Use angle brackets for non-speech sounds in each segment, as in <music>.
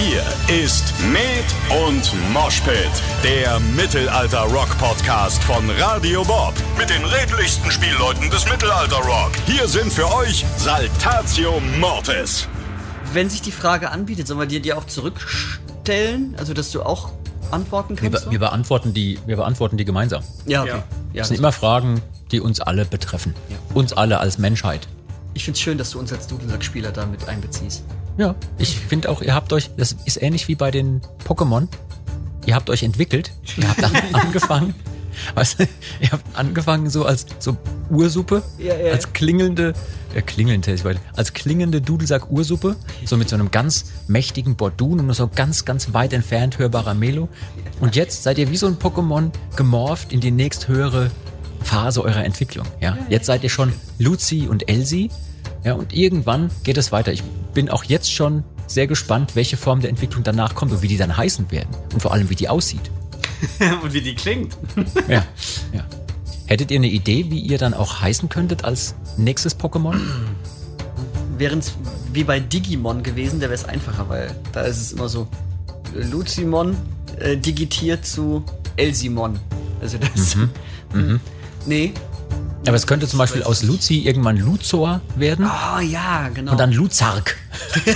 Hier ist Med und Moshpit, der Mittelalter-Rock-Podcast von Radio Bob. Mit den redlichsten Spielleuten des Mittelalter-Rock. Hier sind für euch Saltatio Mortis. Wenn sich die Frage anbietet, sollen wir dir die auch zurückstellen? Also, dass du auch antworten Wir, kannst? be wir, beantworten die, wir beantworten die gemeinsam. ja, okay. Ja. Ja, Das sind immer Fragen, die uns alle betreffen. Uns alle als Menschheit. ich finde es schön, dass du uns als Dudelsack-Spieler da mit einbeziehst. Ja. Ich finde auch, ihr habt euch, das ist ähnlich wie bei den Pokémon. Ihr habt euch entwickelt. Ihr habt an- <laughs> angefangen. Weißt du, ihr habt angefangen so als so Ursuppe, Ja, ja. als klingelnde, äh, klingelnde, ich weiß, als klingende Dudelsack-Ursuppe, so mit so einem ganz mächtigen Bordun und nur so ganz, ganz weit entfernt hörbarer Melo. Und jetzt seid ihr wie so ein Pokémon gemorpht in die nächsthöhere Phase eurer Entwicklung. Ja, jetzt seid ihr schon Luzi und Elsie. Ja, und irgendwann geht es weiter. Ich bin auch jetzt schon sehr gespannt, welche Form der Entwicklung danach kommt und wie die dann heißen werden. Und vor allem, wie die aussieht. <laughs> Und wie die klingt. <laughs> Ja, ja. Hättet ihr eine Idee, wie ihr dann auch heißen könntet als nächstes Pokémon? Wären es wie bei Digimon gewesen, der wäre es einfacher, weil da ist es immer so Luzimon äh, digitiert zu Elsimon. Also das. Mhm. <laughs> Nee. Aber es könnte zum Beispiel aus Luzi irgendwann Luzor werden Ah ja, genau. und dann Luzark. <laughs>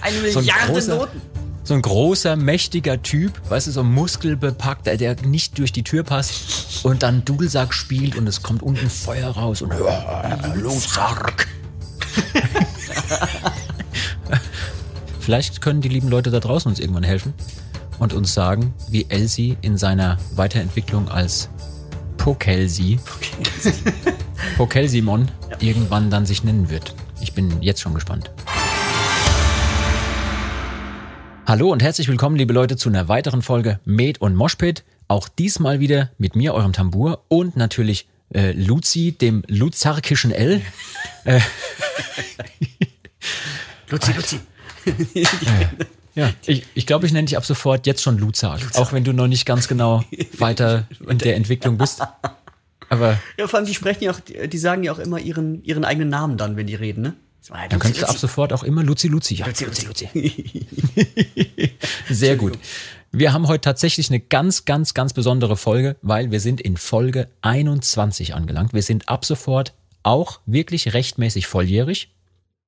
eine so ein Milliarde großer- Noten. So ein großer, mächtiger Typ, weißt du, so muskelbepackt, der, der nicht durch die Tür passt und dann Dudelsack spielt und es kommt unten Feuer raus und Luzark. <laughs> Vielleicht können die lieben Leute da draußen uns irgendwann helfen und uns sagen, wie Elsie in seiner Weiterentwicklung als Pokelsi, Pokelsimon <laughs> irgendwann dann sich nennen wird. Ich bin jetzt schon gespannt. Hallo und herzlich willkommen, liebe Leute, zu einer weiteren Folge Med und Moshpit. Auch diesmal wieder mit mir, eurem Tambur und natürlich äh, Luzi, dem luzarkischen L. <laughs> Luzi, Luzi. <laughs> Ja, ich, ich glaube, ich nenne dich ab sofort jetzt schon Luzark, auch wenn du noch nicht ganz genau <laughs> weiter in der Entwicklung bist. Aber Ja, vor allem, die sprechen ja auch, die, sagen ja auch immer ihren, ihren eigenen Namen dann, wenn die reden, ne? Ah, dann Luzi, könntest du ab sofort auch immer Luzi Luzi. Ja, Luzi, Luzi, Luzi. <laughs> Sehr gut. Wir haben heute tatsächlich eine ganz, ganz, ganz besondere Folge, weil wir sind in Folge 21 angelangt. Wir sind ab sofort auch wirklich rechtmäßig volljährig.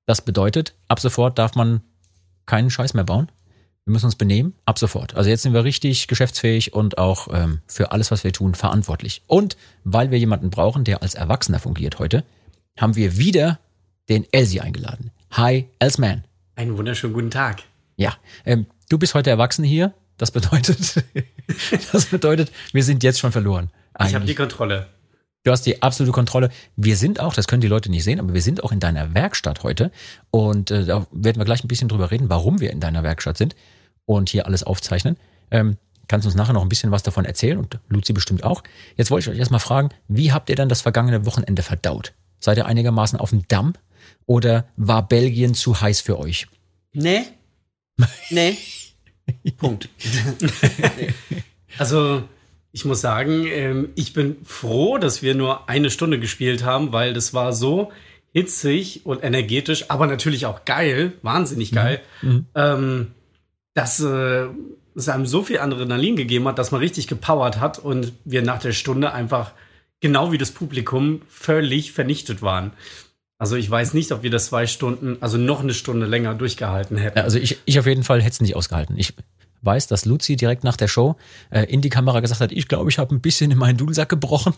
Das bedeutet, ab sofort darf man keinen Scheiß mehr bauen. Wir müssen uns benehmen, ab sofort. Also jetzt sind wir richtig geschäftsfähig und auch ähm, für alles, was wir tun, verantwortlich. Und weil wir jemanden brauchen, der als Erwachsener fungiert heute, haben wir wieder den Elsie eingeladen. Hi, Elsman. Einen wunderschönen guten Tag. Ja, ähm, du bist heute erwachsen hier. Das bedeutet, <laughs> das bedeutet, wir sind jetzt schon verloren. Ich habe die Eigentlich. Kontrolle. Du hast die absolute Kontrolle. Wir sind auch, das können die Leute nicht sehen, aber wir sind auch in deiner Werkstatt heute. Und äh, da werden wir gleich ein bisschen drüber reden, warum wir in deiner Werkstatt sind und hier alles aufzeichnen. Ähm, kannst uns nachher noch ein bisschen was davon erzählen und Luzi bestimmt auch. Jetzt wollte ich euch erstmal fragen, wie habt ihr dann das vergangene Wochenende verdaut? Seid ihr einigermaßen auf dem Damm oder war Belgien zu heiß für euch? Nee. <laughs> Nee. Punkt. Also, ich muss sagen, ähm, ich bin froh, dass wir nur eine Stunde gespielt haben, weil das war so hitzig und energetisch, aber natürlich auch geil, wahnsinnig geil, ähm, dass äh, es einem so viel Adrenalin gegeben hat, dass man richtig gepowert hat und wir nach der Stunde einfach genau wie das Publikum völlig vernichtet waren. Also ich weiß nicht, ob wir das zwei Stunden, also noch eine Stunde länger durchgehalten hätten. Ja, Also ich, ich auf jeden Fall hätte es nicht ausgehalten. Ich weiß, dass Luzi direkt nach der Show äh, in die Kamera gesagt hat, ich glaube, ich habe ein bisschen in meinen Dudelsack gebrochen.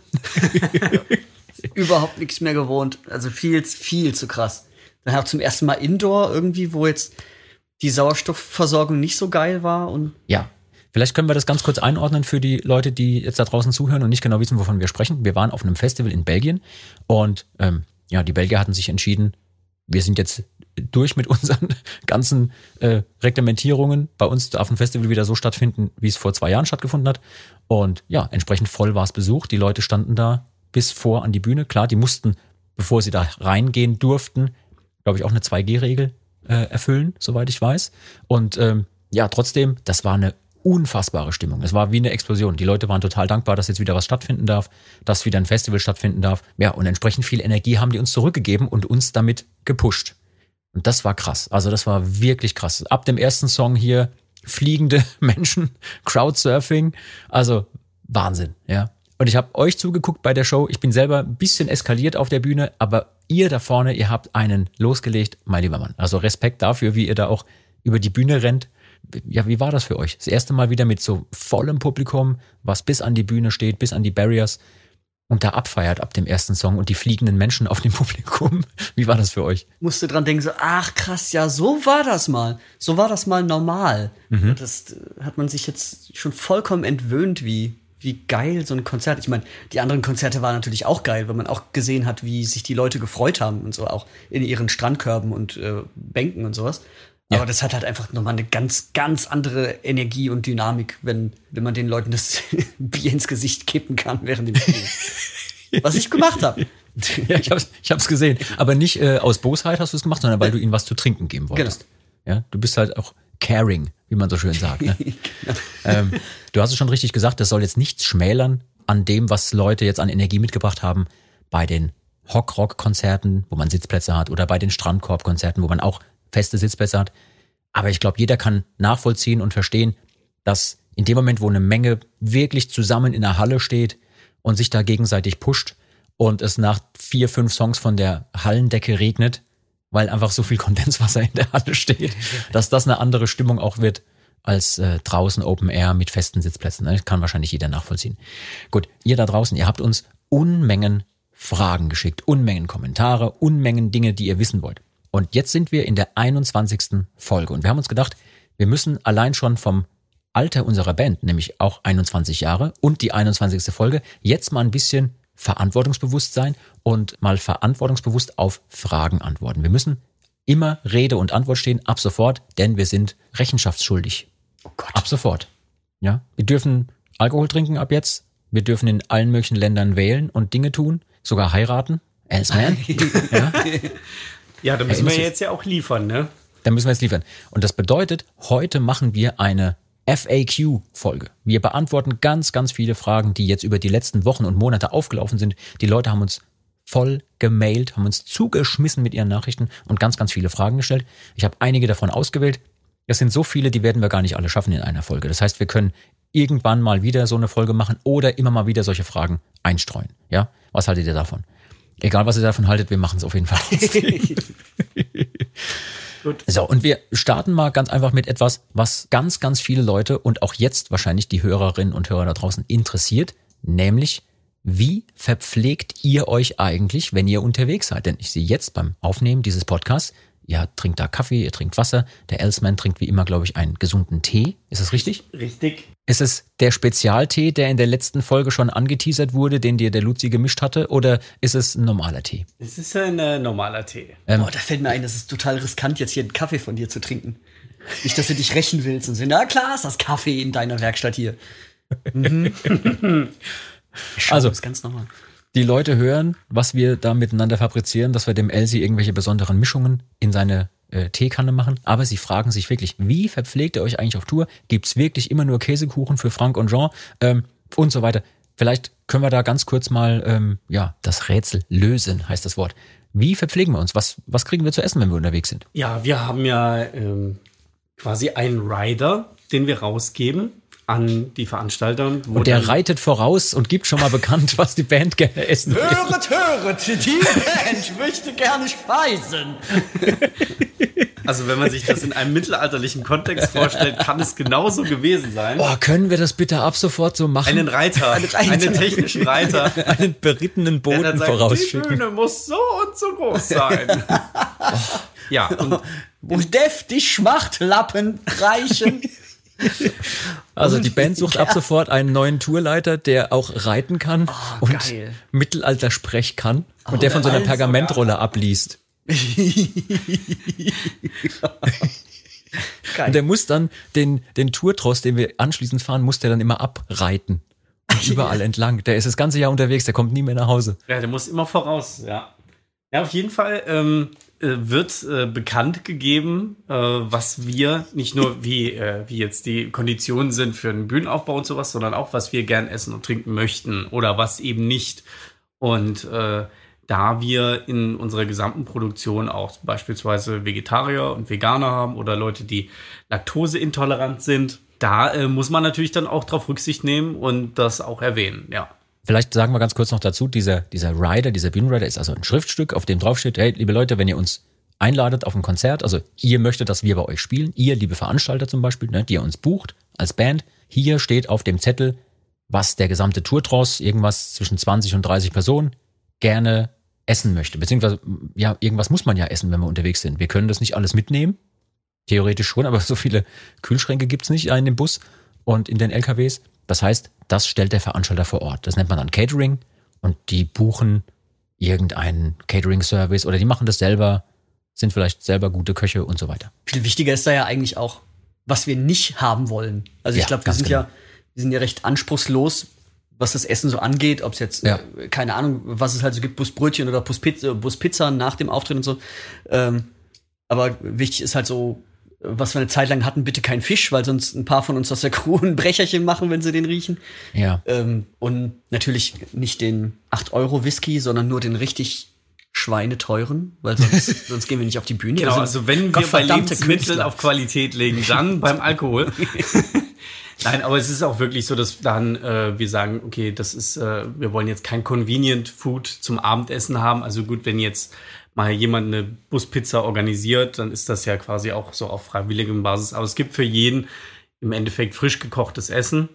<laughs> Überhaupt nichts mehr gewohnt. Also viel, viel zu krass. Dann auch zum ersten Mal Indoor irgendwie, wo jetzt die Sauerstoffversorgung nicht so geil war und Ja. Vielleicht können wir das ganz kurz einordnen für die Leute, die jetzt da draußen zuhören und nicht genau wissen, wovon wir sprechen. Wir waren auf einem Festival in Belgien und ähm, ja, die Belgier hatten sich entschieden, wir sind jetzt durch mit <laughs> unseren ganzen äh, Reglementierungen. Bei uns darf ein Festival wieder so stattfinden, wie es vor zwei Jahren stattgefunden hat. Und ja, entsprechend voll war es besucht. Die Leute standen da bis vor an die Bühne. Klar, die mussten, bevor sie da reingehen durften, glaube ich, auch eine 2G-Regel äh, erfüllen, soweit ich weiß. Und ähm, ja, trotzdem, das war eine unfassbare Stimmung. Es war wie eine Explosion. Die Leute waren total dankbar, dass jetzt wieder was stattfinden darf, dass wieder ein Festival stattfinden darf. Ja, und entsprechend viel Energie haben die uns zurückgegeben und uns damit gepusht. Und das war krass. Also das war wirklich krass. Ab dem ersten Song hier fliegende <laughs> Menschen, Crowdsurfing, also Wahnsinn, ja. Und ich habe euch zugeguckt bei der Show. Ich bin selber ein bisschen eskaliert auf der Bühne, aber ihr da vorne, ihr habt einen losgelegt, mein lieber Mann. Also Respekt dafür, wie ihr da auch über die Bühne rennt. Ja, wie war das für euch? Das erste Mal wieder mit so vollem Publikum, was bis an die Bühne steht, bis an die Barriers und da abfeiert ab dem ersten Song und die fliegenden Menschen auf dem <laughs> Publikum. Wie war das für euch? Musste dran denken, so, ach krass, ja, so war das mal. So war das mal normal. Mhm. Das hat man sich jetzt schon vollkommen entwöhnt, wie, wie geil so ein Konzert. Ich meine, die anderen Konzerte waren natürlich auch geil, weil man auch gesehen hat, wie sich die Leute gefreut haben und so, auch in ihren Strandkörben und äh, Bänken und sowas. Ja. Aber das hat halt einfach nochmal eine ganz, ganz andere Energie und Dynamik, wenn, wenn man den Leuten das <laughs> Bier ins Gesicht kippen kann während dem Spiel. <laughs> Was ich gemacht habe. ja, ich hab's, ich hab's gesehen. Aber nicht äh, aus Bosheit hast du es gemacht, sondern weil du ihnen was zu trinken geben wolltest. Genau. Ja, du bist halt auch caring, wie man so schön sagt. Ne? <laughs> genau. ähm, du hast es schon richtig gesagt, das soll jetzt nichts schmälern an dem, was Leute jetzt an Energie mitgebracht haben bei den Hockrock-Konzerten, wo man Sitzplätze hat, oder bei den Strandkorb-Konzerten, wo man auch feste Sitzplätze hat. Aber ich glaube, jeder kann nachvollziehen und verstehen, dass in dem Moment, wo eine Menge wirklich zusammen in der Halle steht und sich da gegenseitig pusht und es nach vier, fünf Songs von der Hallendecke regnet, weil einfach so viel Kondenswasser in der Halle steht, dass das eine andere Stimmung auch wird als äh, draußen Open Air mit festen Sitzplätzen. Das kann wahrscheinlich jeder nachvollziehen. Gut, ihr da draußen, ihr habt uns Unmengen Fragen geschickt, Unmengen Kommentare, Unmengen Dinge, die ihr wissen wollt. Und jetzt sind wir in der 21. Folge und wir haben uns gedacht, wir müssen allein schon vom Alter unserer Band, nämlich auch 21 Jahre und die 21. Folge, jetzt mal ein bisschen verantwortungsbewusst sein und mal verantwortungsbewusst auf Fragen antworten. Wir müssen immer Rede und Antwort stehen, ab sofort, denn wir sind rechenschaftsschuldig. Oh Gott. Ab sofort. Ja, wir dürfen Alkohol trinken ab jetzt. Wir dürfen in allen möglichen Ländern wählen und Dinge tun, sogar heiraten. As man. <laughs> ja. Ja, da müssen wir jetzt ja auch liefern, ne? Da müssen wir jetzt liefern. Und das bedeutet, heute machen wir eine FAQ-Folge. Wir beantworten ganz, ganz viele Fragen, die jetzt über die letzten Wochen und Monate aufgelaufen sind. Die Leute haben uns voll gemailt, haben uns zugeschmissen mit ihren Nachrichten und ganz, ganz viele Fragen gestellt. Ich habe einige davon ausgewählt. Das sind so viele, die werden wir gar nicht alle schaffen in einer Folge. Das heißt, wir können irgendwann mal wieder so eine Folge machen oder immer mal wieder solche Fragen einstreuen. Ja? Was haltet ihr davon? Egal, was ihr davon haltet, wir machen es auf jeden Fall. <laughs> Gut. So, und wir starten mal ganz einfach mit etwas, was ganz, ganz viele Leute und auch jetzt wahrscheinlich die Hörerinnen und Hörer da draußen interessiert, nämlich wie verpflegt ihr euch eigentlich, wenn ihr unterwegs seid? Denn ich sehe jetzt beim Aufnehmen dieses Podcasts, ihr trinkt da Kaffee, ihr trinkt Wasser. Der Elsman trinkt wie immer, glaube ich, einen gesunden Tee. Ist das richtig? Richtig. Ist es der Spezialtee, der in der letzten Folge schon angeteasert wurde, den dir der Luzi gemischt hatte, oder ist es ein normaler Tee? Es ist ein äh, normaler Tee. Ähm, Boah, da fällt mir ein, das ist total riskant, jetzt hier einen Kaffee von dir zu trinken. Nicht, dass du dich rächen willst und so, na klar ist das Kaffee in deiner Werkstatt hier. Mhm. <laughs> also, ganz normal die Leute hören, was wir da miteinander fabrizieren, dass wir dem Elsie irgendwelche besonderen Mischungen in seine äh, Teekanne machen. Aber sie fragen sich wirklich, wie verpflegt ihr euch eigentlich auf Tour? Gibt's wirklich immer nur Käsekuchen für Frank und Jean ähm, und so weiter? Vielleicht können wir da ganz kurz mal ähm, ja das Rätsel lösen, heißt das Wort. Wie verpflegen wir uns? Was, was kriegen wir zu essen, wenn wir unterwegs sind? Ja, wir haben ja ähm, quasi einen Rider, den wir rausgeben an die Veranstalter. Und der reitet voraus und gibt schon mal bekannt, was die Band gerne essen will. Höret, höret, die Band möchte gerne speisen. Also wenn man sich das in einem mittelalterlichen Kontext vorstellt, kann es genauso gewesen sein. Boah, können wir das bitte ab sofort so machen? Einen Reiter, einen, Reiter. einen technischen Reiter. einen berittenen Boden vorausschicken. Die Bühne muss so und so groß sein. oh. <laughs> Ja. Und, Wo deftig Schmachtlappen reichen. <laughs> Also die Band sucht ab sofort einen neuen Tourleiter, der auch reiten kann oh, und geil. Mittelalter sprech kann und oh, der von so einer Pergamentrolle abliest. <laughs> und der muss dann den, den Tourtross, den wir anschließend fahren, muss der dann immer abreiten. <laughs> überall entlang. Der ist das ganze Jahr unterwegs, der kommt nie mehr nach Hause. Ja, der muss immer voraus, ja. Ja, auf jeden Fall ähm, äh, wird äh, bekannt gegeben, äh, was wir, nicht nur wie, äh, wie jetzt die Konditionen sind für einen Bühnenaufbau und sowas, sondern auch, was wir gern essen und trinken möchten oder was eben nicht. Und äh, da wir in unserer gesamten Produktion auch beispielsweise Vegetarier und Veganer haben oder Leute, die laktoseintolerant sind, da äh, muss man natürlich dann auch darauf Rücksicht nehmen und das auch erwähnen, ja. Vielleicht sagen wir ganz kurz noch dazu, dieser, dieser Rider, dieser Bean Rider ist also ein Schriftstück, auf dem draufsteht, hey, liebe Leute, wenn ihr uns einladet auf ein Konzert, also ihr möchtet, dass wir bei euch spielen, ihr, liebe Veranstalter zum Beispiel, ne, die ihr uns bucht als Band, hier steht auf dem Zettel, was der gesamte Tourtross, irgendwas zwischen 20 und 30 Personen, gerne essen möchte. Beziehungsweise, ja, irgendwas muss man ja essen, wenn wir unterwegs sind. Wir können das nicht alles mitnehmen. Theoretisch schon, aber <laughs> so viele Kühlschränke gibt's nicht in dem Bus und in den LKWs. Das heißt, das stellt der Veranstalter vor Ort. Das nennt man dann Catering und die buchen irgendeinen Catering-Service oder die machen das selber, sind vielleicht selber gute Köche und so weiter. Viel wichtiger ist da ja eigentlich auch, was wir nicht haben wollen. Also ich Ja, glaube, wir sind genau. ja, wir sind ja recht anspruchslos, was das Essen so angeht, ob es jetzt, Ja. äh, keine Ahnung, was es halt so gibt, Busbrötchen oder Buspizza, Buspizza nach dem Auftritt und so. Ähm, aber wichtig ist halt so, was wir eine Zeit lang hatten, bitte kein Fisch, weil sonst ein paar von uns aus der <laughs> Crew ein Brecherchen machen, wenn sie den riechen. Ja. Ähm, und natürlich nicht den 8-Euro-Whisky, sondern nur den richtig schweineteuren, weil sonst, <laughs> sonst gehen wir nicht auf die Bühne. Genau, sind also wenn wir bei Lebensmitteln Künstler. auf Qualität legen, dann <laughs> beim Alkohol. Nein, aber es ist auch wirklich so, dass dann äh, wir sagen, okay, das ist, äh, wir wollen jetzt kein Convenient Food zum Abendessen haben. Also gut, wenn jetzt mal jemand eine Buspizza organisiert, dann ist das ja quasi auch so auf freiwilligem Basis. Aber es gibt für jeden im Endeffekt frisch gekochtes Essen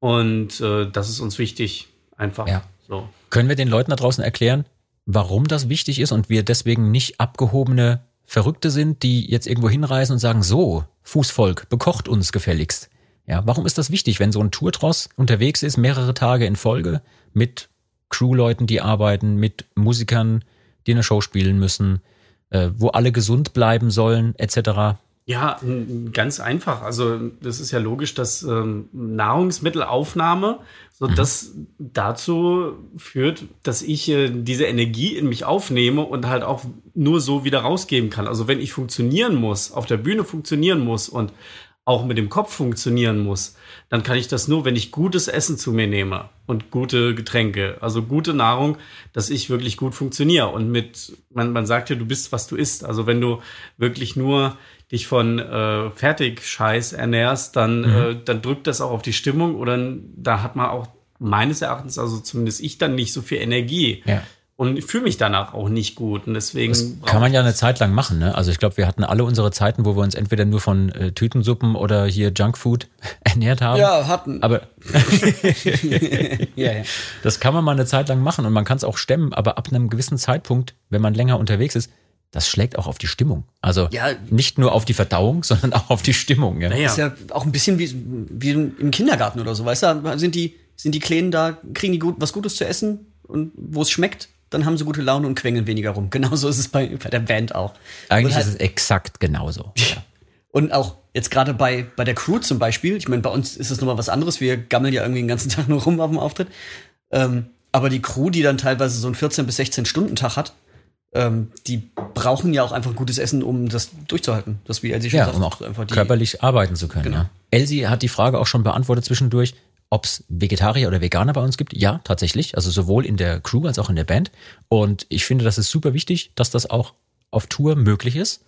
und äh, das ist uns wichtig, einfach Ja. so. Können wir den Leuten da draußen erklären, warum das wichtig ist und wir deswegen nicht abgehobene Verrückte sind, die jetzt irgendwo hinreisen und sagen, so, Fußvolk, bekocht uns gefälligst. Ja, warum ist das wichtig, wenn so ein Tourtross unterwegs ist, mehrere Tage in Folge, mit Crewleuten, die arbeiten, mit Musikern, die eine Show spielen müssen, äh, wo alle gesund bleiben sollen, etc. Ja, ganz einfach. Also das ist ja logisch, dass ähm, Nahrungsmittelaufnahme so das dazu führt, dass ich äh, diese Energie in mich aufnehme und halt auch nur so wieder rausgeben kann. Also wenn ich funktionieren muss, auf der Bühne funktionieren muss und auch mit dem Kopf funktionieren muss, dann kann ich das nur, wenn ich gutes Essen zu mir nehme und gute Getränke, also gute Nahrung, dass ich wirklich gut funktioniere. Und mit, man, man sagt ja, du bist, was du isst. Also wenn du wirklich nur dich von äh, Fertigscheiß ernährst, dann, äh, dann drückt das auch auf die Stimmung oder da hat man auch meines Erachtens, also zumindest ich, dann nicht so viel Energie. Ja. Und ich fühle mich danach auch nicht gut. Und deswegen Das kann man ja eine Zeit lang machen, ne? Also ich glaube, wir hatten alle unsere Zeiten, wo wir uns entweder nur von äh, Tütensuppen oder hier Junkfood <laughs> ernährt haben. Ja, hatten. Aber <laughs> ja, ja. das kann man mal eine Zeit lang machen und man kann es auch stemmen, aber ab einem gewissen Zeitpunkt, wenn man länger unterwegs ist, das schlägt auch auf die Stimmung. Also Ja. nicht nur auf die Verdauung, <laughs> sondern auch auf die Stimmung. Ja. Naja. Ist ja auch ein bisschen wie, wie im Kindergarten oder so, weißt du? Sind die, sind die Kleinen da, kriegen die gut, was Gutes zu essen und wo es schmeckt, dann haben sie gute Laune und quengeln weniger rum. <laughs> Genauso ist es bei, bei der Band auch. Eigentlich halt, ist es exakt genauso. <laughs> Ja. und auch jetzt gerade bei, bei der Crew zum Beispiel, ich meine, bei uns ist es nochmal was anderes, wir gammeln ja irgendwie den ganzen <laughs> Tag nur rum auf dem Auftritt. Ähm, aber die Crew, die dann teilweise so einen 14 bis 16 Stunden Tag hat, ähm, die brauchen ja auch einfach gutes Essen, um das durchzuhalten. Das wie Elsie schon Ja, sagt, um auch einfach die- körperlich arbeiten zu können. Genau. Ja. Elsie hat die Frage auch schon beantwortet zwischendurch, ob es Vegetarier oder Veganer bei uns gibt. Ja, tatsächlich. Also sowohl in der Crew als auch in der Band. Und ich finde, das ist super wichtig, dass das auch auf Tour möglich ist.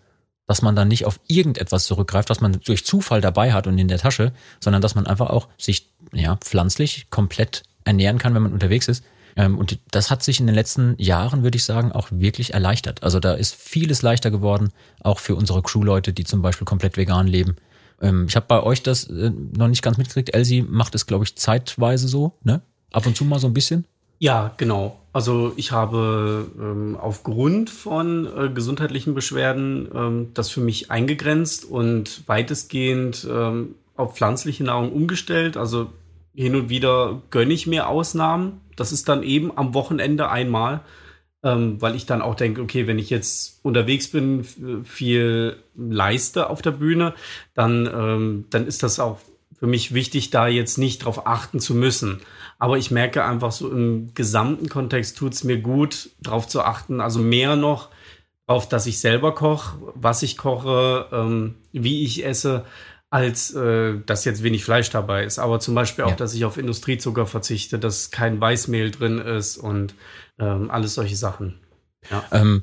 Dass man dann nicht auf irgendetwas zurückgreift, was man durch Zufall dabei hat und in der Tasche, sondern dass man einfach auch sich ja, pflanzlich komplett ernähren kann, wenn man unterwegs ist. Ähm, Und das hat sich in den letzten Jahren, würde ich sagen, auch wirklich erleichtert. Also da ist vieles leichter geworden, auch für unsere Crewleute, die zum Beispiel komplett vegan leben. Ähm, Ich habe bei euch das äh, noch nicht ganz mitgekriegt. Elsie macht es, glaube ich, zeitweise so, ne? Ab und zu mal so ein bisschen. Ja, genau. Also ich habe ähm, aufgrund von äh, gesundheitlichen Beschwerden ähm, das für mich eingegrenzt und weitestgehend ähm, auf pflanzliche Nahrung umgestellt. Also hin und wieder gönne ich mir Ausnahmen. Das ist dann eben am Wochenende einmal, ähm, weil ich dann auch denke, okay, wenn ich jetzt unterwegs bin, viel leiste auf der Bühne, dann, ähm, dann ist das auch für mich wichtig, da jetzt nicht drauf achten zu müssen. Aber ich merke einfach so im gesamten Kontext tut es mir gut, drauf zu achten. Also mehr noch auf, dass ich selber koche, was ich koche, ähm, wie ich esse, als äh, dass jetzt wenig Fleisch dabei ist. Aber zum Beispiel auch, Ja. dass ich auf Industriezucker verzichte, dass kein Weißmehl drin ist und ähm, alles solche Sachen. Ähm,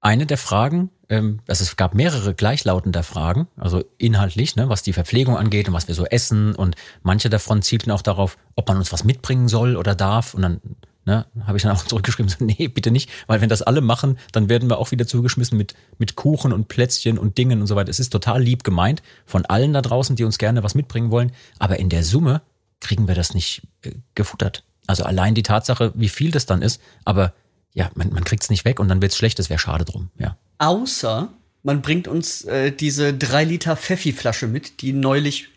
eine der Fragen, ähm, also es gab mehrere gleichlautender Fragen, also inhaltlich, ne, was die Verpflegung angeht und was wir so essen und manche davon zielten auch darauf, ob man uns was mitbringen soll oder darf und dann ne, habe ich dann auch <laughs> zurückgeschrieben, so, nee, bitte nicht, weil wenn das alle machen, dann werden wir auch wieder zugeschmissen mit, mit Kuchen und Plätzchen und Dingen und so weiter. Es ist total lieb gemeint von allen da draußen, die uns gerne was mitbringen wollen, aber in der Summe kriegen wir das nicht äh, gefuttert. Also allein die Tatsache, wie viel das dann ist, aber ja, man, man kriegt es nicht weg und dann wird's schlecht, das wäre schade drum, ja. Außer man bringt uns äh, diese 3 Liter Pfeffi-Flasche mit, die neulich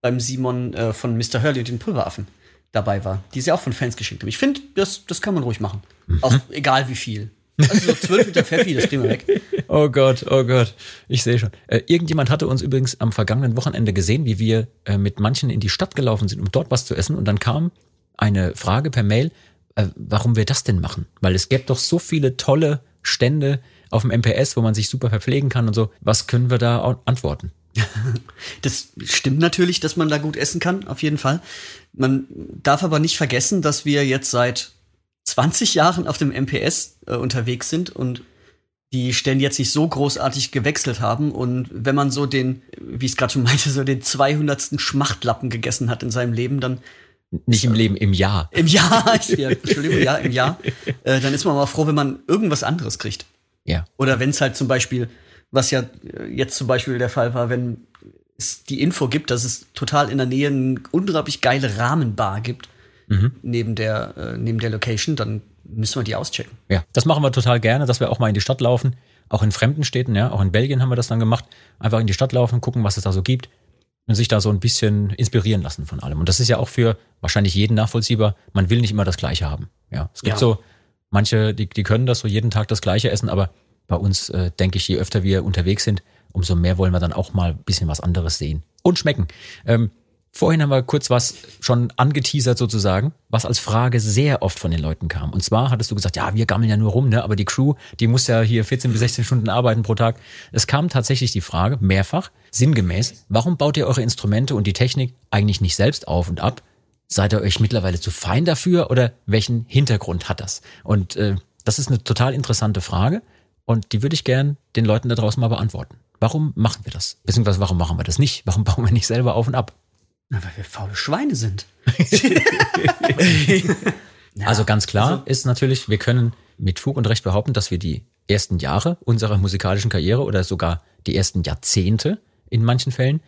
beim Simon äh, von Mr. Hurley und den Pulveraffen dabei war, die sie auch von Fans geschenkt haben. Ich finde, das, das kann man ruhig machen. Auch egal wie viel. Also so 12 Liter <laughs> Pfeffi, das kriegen wir weg. Oh Gott, oh Gott, ich sehe schon. Äh, irgendjemand hatte uns übrigens am vergangenen Wochenende gesehen, wie wir äh, mit manchen in die Stadt gelaufen sind, um dort was zu essen. Und dann kam eine Frage per Mail, äh, warum wir das denn machen. Weil es gäbe doch so viele tolle Stände auf dem MPS, wo man sich super verpflegen kann und so. Was können wir da antworten? <laughs> Das stimmt natürlich, dass man da gut essen kann, auf jeden Fall. Man darf aber nicht vergessen, dass wir jetzt seit 20 Jahren auf dem MPS äh, unterwegs sind und die Stellen jetzt nicht so großartig gewechselt haben. Und wenn man so den, wie ich es gerade schon <laughs> meinte, so den 200. Schmachtlappen gegessen hat in seinem Leben, dann Nicht im Leben, im Jahr. im Jahr, <laughs> ja, <laughs> Entschuldigung, ja, im Jahr, äh, dann ist man mal froh, wenn man irgendwas anderes kriegt. Ja. Oder wenn es halt zum Beispiel, was ja äh, jetzt zum Beispiel der Fall war, wenn es die Info gibt, dass es total in der Nähe eine unglaublich geile Rahmenbar gibt, neben, der, äh, neben der Location, dann müssen wir die auschecken. Ja, das machen wir total gerne, dass wir auch mal in die Stadt laufen. Auch in fremden Städten, ja. Auch in Belgien haben wir das dann gemacht. Einfach in die Stadt laufen, gucken, was es da so gibt. Und sich da so ein bisschen inspirieren lassen von allem. Und das ist ja auch für wahrscheinlich jeden nachvollziehbar. Man will nicht immer das Gleiche haben. Ja. Es gibt Ja. so manche, die, die können das so jeden Tag das Gleiche essen, aber bei uns, äh, denke ich, je öfter wir unterwegs sind, umso mehr wollen wir dann auch mal ein bisschen was anderes sehen. Und schmecken. Ähm, Vorhin haben wir kurz was schon angeteasert sozusagen, was als Frage sehr oft von den Leuten kam. Und zwar hattest du gesagt, ja, wir gammeln ja nur rum, ne? aber die Crew, die muss ja hier 14 bis 16 Stunden arbeiten pro Tag. Es kam tatsächlich die Frage, mehrfach, sinngemäß, warum baut ihr eure Instrumente und die Technik eigentlich nicht selbst auf und ab? Seid ihr euch mittlerweile zu fein dafür oder welchen Hintergrund hat das? Und äh, das ist eine total interessante Frage und die würde ich gern den Leuten da draußen mal beantworten. Warum machen wir das? Beziehungsweise warum machen wir das nicht? Warum bauen wir nicht selber auf und ab? Na, weil wir faule Schweine sind. <laughs> <laughs> Ja, also ganz klar ist natürlich, wir können mit Fug und Recht behaupten, dass wir die ersten Jahre unserer musikalischen Karriere oder sogar die ersten Jahrzehnte in manchen Fällen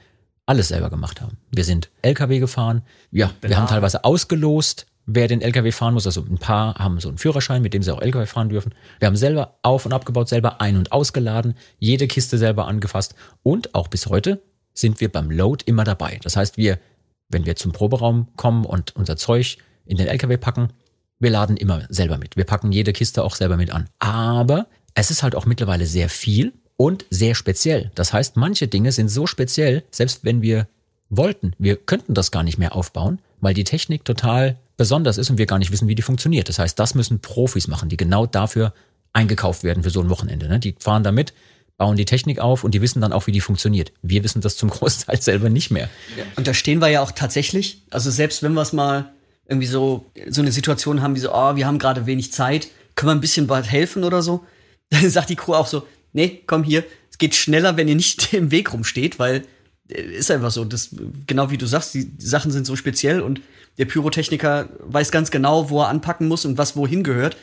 alles selber gemacht haben. Wir sind LKW gefahren, ja, wir haben teilweise ausgelost, wer den LKW fahren muss. Also ein paar haben so einen Führerschein, mit dem sie auch LKW fahren dürfen. Wir haben selber auf und abgebaut, selber ein- und ausgeladen, jede Kiste selber angefasst und auch bis heute sind wir beim Load immer dabei. Das heißt, wir, wenn wir zum Proberaum kommen und unser Zeug in den LKW packen, wir laden immer selber mit. Wir packen jede Kiste auch selber mit an. Aber es ist halt auch mittlerweile sehr viel und sehr speziell. Das heißt, manche Dinge sind so speziell, selbst wenn wir wollten, wir könnten das gar nicht mehr aufbauen, weil die Technik total besonders ist und wir gar nicht wissen, wie die funktioniert. Das heißt, das müssen Profis machen, die genau dafür eingekauft werden für so ein Wochenende. Ne? Die fahren damit, bauen die Technik auf und die wissen dann auch, wie die funktioniert. Wir wissen das zum <laughs> Großteil selber nicht mehr. Und da stehen wir ja auch tatsächlich. Also selbst wenn wir es mal irgendwie so, so eine Situation haben wie so, oh, wir haben gerade wenig Zeit, können wir ein bisschen bald helfen oder so, <laughs> dann sagt die Crew auch so, nee, komm hier, es geht schneller, wenn ihr nicht <laughs> im Weg rumsteht, weil ist einfach so, das, genau wie du sagst, die Sachen sind so speziell und der Pyrotechniker weiß ganz genau, wo er anpacken muss und was wohin gehört.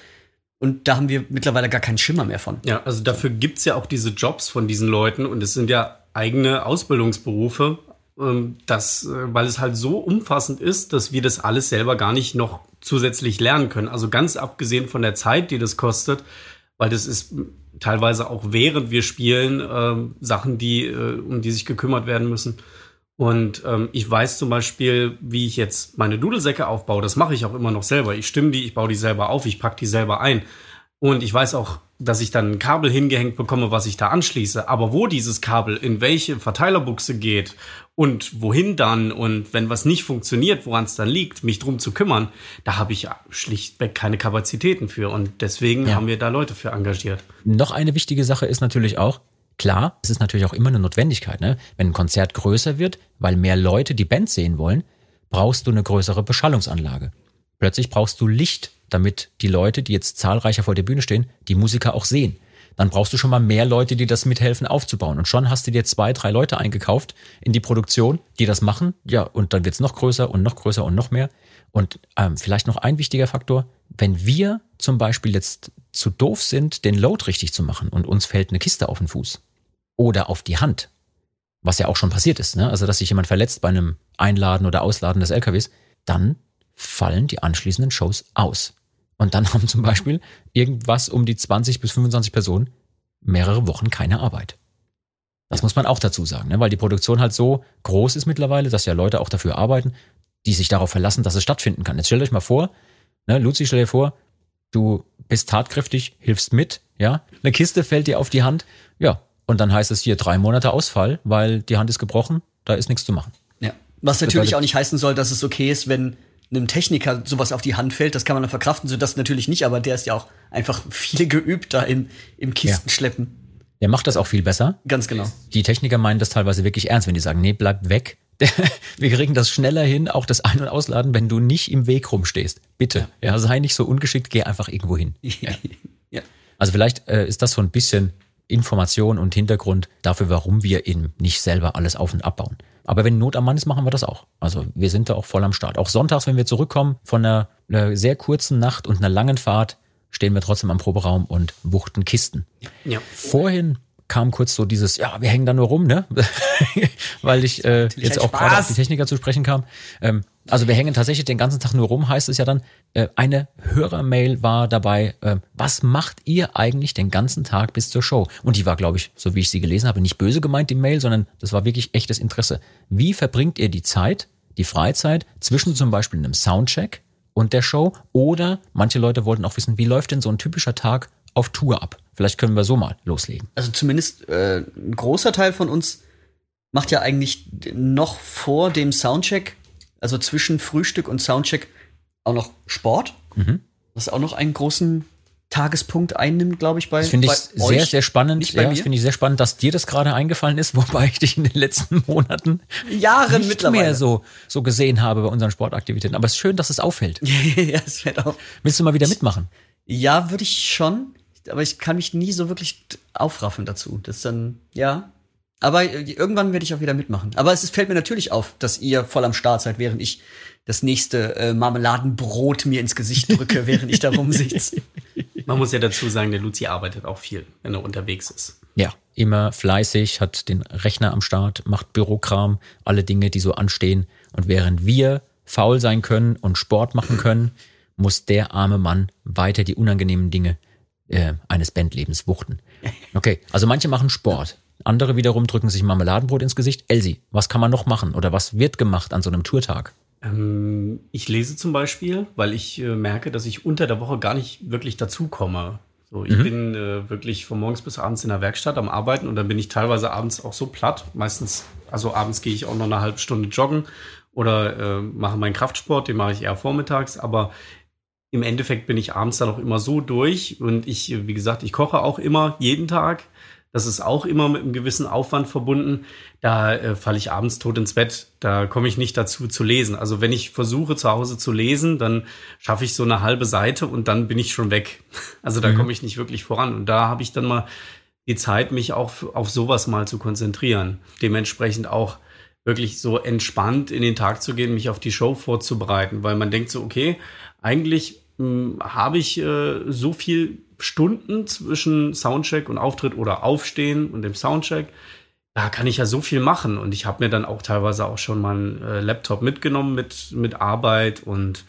Und da haben wir mittlerweile gar keinen Schimmer mehr von. Ja, also dafür gibt's ja auch diese Jobs von diesen Leuten und es sind ja eigene Ausbildungsberufe, ähm, das, äh, weil es halt so umfassend ist, dass wir das alles selber gar nicht noch zusätzlich lernen können. Also ganz abgesehen von der Zeit, die das kostet, weil das ist teilweise auch während wir spielen ähm, Sachen, die, äh, um die sich gekümmert werden müssen. Und ähm, ich weiß zum Beispiel, wie ich jetzt meine Dudelsäcke aufbaue. Das mache ich auch immer noch selber. Ich stimme die, ich baue die selber auf, ich packe die selber ein. Und ich weiß auch, dass ich dann ein Kabel hingehängt bekomme, was ich da anschließe. Aber wo dieses Kabel in welche Verteilerbuchse geht und wohin dann und wenn was nicht funktioniert, woran es dann liegt, mich drum zu kümmern, da habe ich schlichtweg keine Kapazitäten für. Und deswegen Ja. haben wir da Leute für engagiert. Noch eine wichtige Sache ist natürlich auch, Klar, es ist natürlich auch immer eine Notwendigkeit. Ne? Wenn ein Konzert größer wird, weil mehr Leute die Band sehen wollen, brauchst du eine größere Beschallungsanlage. Plötzlich brauchst du Licht, damit die Leute, die jetzt zahlreicher vor der Bühne stehen, die Musiker auch sehen. Dann brauchst du schon mal mehr Leute, die das mithelfen aufzubauen. Und schon hast du dir zwei, drei Leute eingekauft in die Produktion, die das machen. Ja, und dann wird's noch größer und noch größer und noch mehr. Und ähm, vielleicht noch ein wichtiger Faktor, wenn wir zum Beispiel jetzt zu doof sind, den Load richtig zu machen und uns fällt eine Kiste auf den Fuß oder auf die Hand, was ja auch schon passiert ist, ne? also dass sich jemand verletzt bei einem Einladen oder Ausladen des LKWs, dann fallen die anschließenden Shows aus. Und dann <laughs> haben zum Beispiel irgendwas um die 20 bis 25 Personen mehrere Wochen keine Arbeit. Das muss man auch dazu sagen, ne? weil die Produktion halt so groß ist mittlerweile, dass ja Leute auch dafür arbeiten, die sich darauf verlassen, dass es stattfinden kann. Jetzt stellt euch mal vor, ne, Luzi, stell dir vor, du bist tatkräftig, hilfst mit, ja, eine Kiste fällt dir auf die Hand, ja, und dann heißt es hier drei Monate Ausfall, weil die Hand ist gebrochen, da ist nichts zu machen. Ja. Was natürlich auch nicht heißen soll, dass es okay ist, wenn einem Techniker sowas auf die Hand fällt, das kann man dann verkraften, so das natürlich nicht, aber der ist ja auch einfach <laughs> viel geübter im, im Kistenschleppen. Ja. Der macht das auch viel besser. Ganz genau. Die Techniker meinen das teilweise wirklich ernst, wenn die sagen, nee, bleib weg. <laughs> Wir kriegen das schneller hin, auch das Ein- und Ausladen, wenn du nicht im Weg rumstehst. Bitte. Ja, ja sei nicht so ungeschickt, geh einfach irgendwo hin. Ja. <laughs> ja. Also vielleicht äh, ist das so ein bisschen Information und Hintergrund dafür, warum wir eben nicht selber alles auf und abbauen. Aber wenn Not am Mann ist, machen wir das auch. Also wir sind da auch voll am Start. Auch sonntags, wenn wir zurückkommen von einer, einer sehr kurzen Nacht und einer langen Fahrt, stehen wir trotzdem am Proberaum und wuchten Kisten. Ja. Vorhin kam kurz so dieses, ja, wir hängen da nur rum, ne? <laughs> Weil ich äh, jetzt auch gerade auf die Techniker zu sprechen kam. Ähm, also wir hängen tatsächlich den ganzen Tag nur rum, heißt es ja dann. Äh, eine Hörermail war dabei, äh, was macht ihr eigentlich den ganzen Tag bis zur Show? Und die war, glaube ich, so wie ich sie gelesen habe, nicht böse gemeint, die Mail, sondern das war wirklich echtes Interesse. Wie verbringt ihr die Zeit, die Freizeit zwischen zum Beispiel einem Soundcheck und der Show? Oder manche Leute wollten auch wissen, wie läuft denn so ein typischer Tag auf Tour ab? Vielleicht können wir so mal loslegen. Also zumindest äh, ein großer Teil von uns macht ja eigentlich noch vor dem Soundcheck, also zwischen Frühstück und Soundcheck, auch noch Sport. Mhm. Was auch noch einen großen Tagespunkt einnimmt, glaube ich, bei Das finde ich sehr, euch. sehr spannend. Ja, das finde ich sehr spannend, dass dir das gerade eingefallen ist, <laughs> wobei ich dich in den letzten Monaten Jahren nicht mittlerweile mehr so, so gesehen habe bei unseren Sportaktivitäten. Aber es ist schön, dass es auffällt. <laughs> ja, es fällt auf. Willst du mal wieder mitmachen? Ja, würde ich schon aber ich kann mich nie so wirklich aufraffen dazu. Das dann, ja. Aber irgendwann werde ich auch wieder mitmachen. Aber es fällt mir natürlich auf, dass ihr voll am Start seid, während ich das nächste äh, Marmeladenbrot mir ins Gesicht drücke, <laughs> während ich da rumsitze. Man muss ja dazu sagen, der Luzi arbeitet auch viel, wenn er unterwegs ist. Ja, immer fleißig, hat den Rechner am Start, macht Bürokram, alle Dinge, die so anstehen. Und während wir faul sein können und Sport machen können, muss der arme Mann weiter die unangenehmen Dinge äh, eines Bandlebens wuchten. Okay, also manche machen Sport. Andere wiederum drücken sich Marmeladenbrot ins Gesicht. Elsie, was kann man noch machen oder was wird gemacht an so einem Tourtag? Ähm, ich lese zum Beispiel, weil ich äh, merke, dass ich unter der Woche gar nicht wirklich dazukomme. So, ich mhm. bin äh, wirklich von morgens bis abends in der Werkstatt am Arbeiten und dann bin ich teilweise abends auch so platt. Meistens, also abends gehe ich auch noch eine halbe Stunde joggen oder äh, mache meinen Kraftsport, den mache ich eher vormittags, aber im Endeffekt bin ich abends dann auch immer so durch und ich, wie gesagt, ich koche auch immer jeden Tag. Das ist auch immer mit einem gewissen Aufwand verbunden. Da äh, falle ich abends tot ins Bett. Da komme ich nicht dazu zu lesen. Also wenn ich versuche zu Hause zu lesen, dann schaffe ich so eine halbe Seite und dann bin ich schon weg. <laughs> Also da mhm. komme ich nicht wirklich voran. Und da habe ich dann mal die Zeit, mich auch auf sowas mal zu konzentrieren. Dementsprechend auch wirklich so entspannt in den Tag zu gehen, mich auf die Show vorzubereiten, weil man denkt so, okay, eigentlich hm, habe ich äh, so viel Stunden zwischen Soundcheck und Auftritt oder Aufstehen und dem Soundcheck. Da kann ich ja so viel machen und ich habe mir dann auch teilweise auch schon mal einen äh, Laptop mitgenommen mit, mit Arbeit und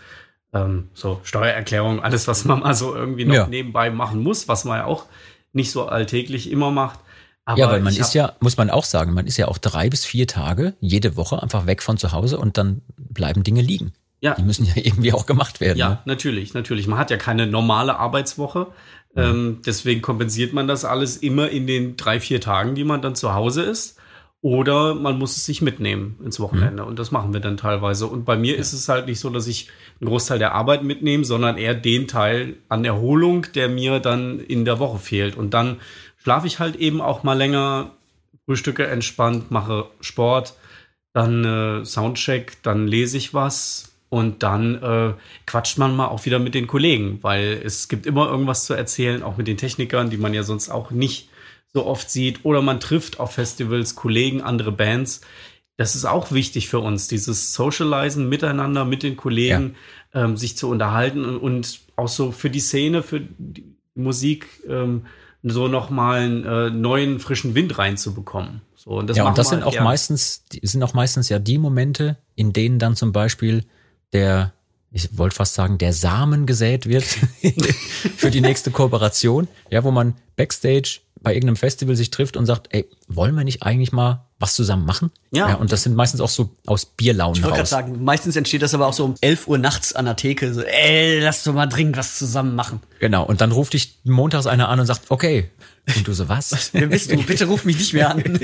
ähm, so Steuererklärung, alles, was man mal so irgendwie noch ja. nebenbei machen muss, was man ja auch nicht so alltäglich immer macht. Aber ja, weil man ist ja, muss man auch sagen, man ist ja auch drei bis vier Tage jede Woche einfach weg von zu Hause und dann bleiben Dinge liegen. Ja. Die müssen ja <laughs> irgendwie auch gemacht werden. Ja, ne? natürlich, natürlich. Man hat ja keine normale Arbeitswoche. Mhm. Ähm, deswegen kompensiert man das alles immer in den drei, vier Tagen, die man dann zu Hause ist. Oder man muss es sich mitnehmen ins Wochenende. Mhm. Und das machen wir dann teilweise. Und bei mir ja. ist es halt nicht so, dass ich einen Großteil der Arbeit mitnehme, sondern eher den Teil an Erholung, der mir dann in der Woche fehlt. Und dann schlafe ich halt eben auch mal länger, frühstücke entspannt, mache Sport, dann äh, Soundcheck, dann lese ich was und dann äh, quatscht man mal auch wieder mit den Kollegen, weil es gibt immer irgendwas zu erzählen, auch mit den Technikern, die man ja sonst auch nicht so oft sieht. Oder man trifft auf Festivals Kollegen, andere Bands. Das ist auch wichtig für uns, dieses Socializen miteinander, mit den Kollegen, ja. ähm, sich zu unterhalten und, und, auch so für die Szene, für die Musik ähm, so nochmal einen äh, neuen, frischen Wind reinzubekommen. So, und das ja, und das sind auch meistens, sind auch meistens ja die Momente, in denen dann zum Beispiel der, ich wollte fast sagen, der Samen gesät wird <laughs> für die nächste Kooperation. Ja, wo man Backstage bei irgendeinem Festival sich trifft und sagt, ey, wollen wir nicht eigentlich mal was zusammen machen? Ja. ja und das sind meistens auch so aus Bierlaunen Ich wollte gerade sagen, meistens entsteht das aber auch so um 11 Uhr nachts an der Theke. So, ey, lass doch mal dringend was zusammen machen. Genau. Und dann ruft dich montags einer an und sagt, okay. Und du so, was? <laughs> Wer bist du? Bitte ruf mich nicht mehr an. <laughs>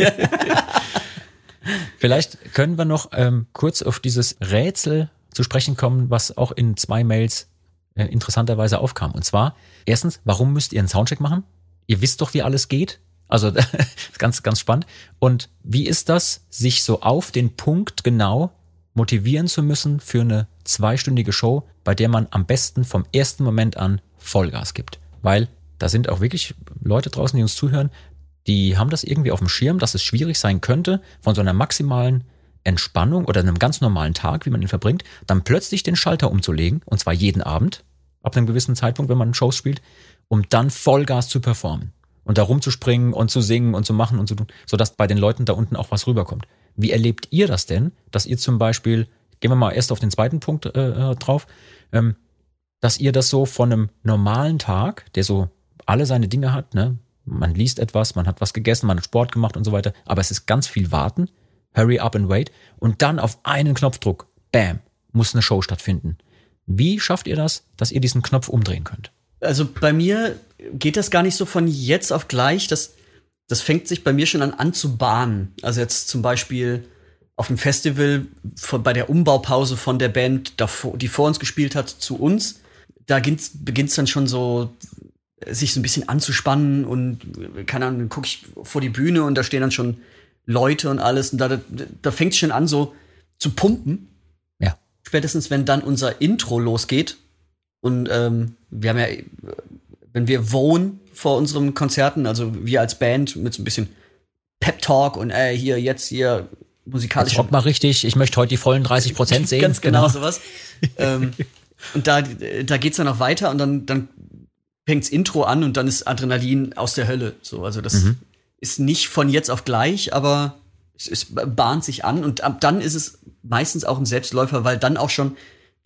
Vielleicht können wir noch ähm, kurz auf dieses Rätsel zu sprechen kommen, was auch in zwei Mails äh, interessanterweise aufkam. Und zwar, erstens, warum müsst ihr einen Soundcheck machen? ihr wisst doch, wie alles geht. Also <laughs> ganz, ganz spannend. Und wie ist das, sich so auf den Punkt genau motivieren zu müssen für eine zweistündige Show, bei der man am besten vom ersten Moment an Vollgas gibt? Weil da sind auch wirklich Leute draußen, die uns zuhören, die haben das irgendwie auf dem Schirm, dass es schwierig sein könnte, von so einer maximalen Entspannung oder einem ganz normalen Tag, wie man ihn verbringt, dann plötzlich den Schalter umzulegen, und zwar jeden Abend, ab einem gewissen Zeitpunkt, wenn man Shows spielt, um dann Vollgas zu performen und da rumzuspringen und zu singen und zu machen und zu tun, sodass bei den Leuten da unten auch was rüberkommt. Wie erlebt ihr das denn, dass ihr zum Beispiel, gehen wir mal erst auf den zweiten Punkt äh, äh, drauf, ähm, dass ihr das so von einem normalen Tag, der so alle seine Dinge hat, ne? Man liest etwas, man hat was gegessen, man hat Sport gemacht und so weiter, aber es ist ganz viel Warten, hurry up and wait und dann auf einen Knopfdruck, bam, muss eine Show stattfinden. Wie schafft ihr das, dass ihr diesen Knopf umdrehen könnt? Also bei mir geht das gar nicht so von jetzt auf gleich. Das, das fängt sich bei mir schon an, an zu bahnen. Also jetzt zum Beispiel auf dem Festival von, bei der Umbaupause von der Band, die vor uns gespielt hat, zu uns. Da beginnt es dann schon so, sich so ein bisschen anzuspannen und keine Ahnung, dann gucke ich vor die Bühne und da stehen dann schon Leute und alles und da, da, da fängt es schon an so zu pumpen. Ja. Spätestens, wenn dann unser Intro losgeht und ähm, wir haben ja, wenn wir wohnen vor unseren Konzerten, also wir als Band mit so ein bisschen Pep Talk und äh, hier jetzt hier musikalisch. Jetzt mal richtig, ich möchte heute die vollen 30 Prozent <laughs> sehen. Ganz genau, genau. sowas. ähm, und da, da geht's dann noch weiter und dann, dann fängt's Intro an und dann ist Adrenalin aus der Hölle. So, also das mhm. Ist nicht von jetzt auf gleich, aber es, es bahnt sich an und ab dann ist es meistens auch ein Selbstläufer, weil dann auch schon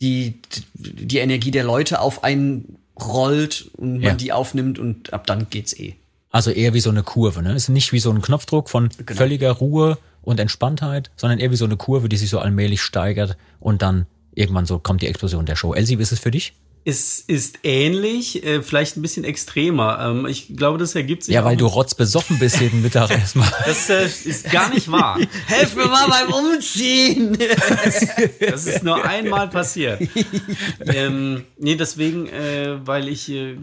die, die Energie der Leute auf einen rollt und man ja. die aufnimmt und ab dann geht's eh. Also eher wie so eine Kurve, ne? Ist nicht wie so ein Knopfdruck von genau. völliger Ruhe und Entspanntheit, sondern eher wie so eine Kurve, die sich so allmählich steigert und dann irgendwann so kommt die Explosion der Show. Elsie, wie ist es für dich? Ist, ist ähnlich, äh, vielleicht ein bisschen extremer. Ähm, ich glaube, das ergibt sich. Ja, weil du rotzbesoffen bist jeden Mittag <laughs> erstmal. Das äh, ist gar nicht wahr. <laughs> Helf mir mal beim Umziehen. das, <laughs> das ist nur einmal passiert. ähm, nee, deswegen, äh, weil ich, äh,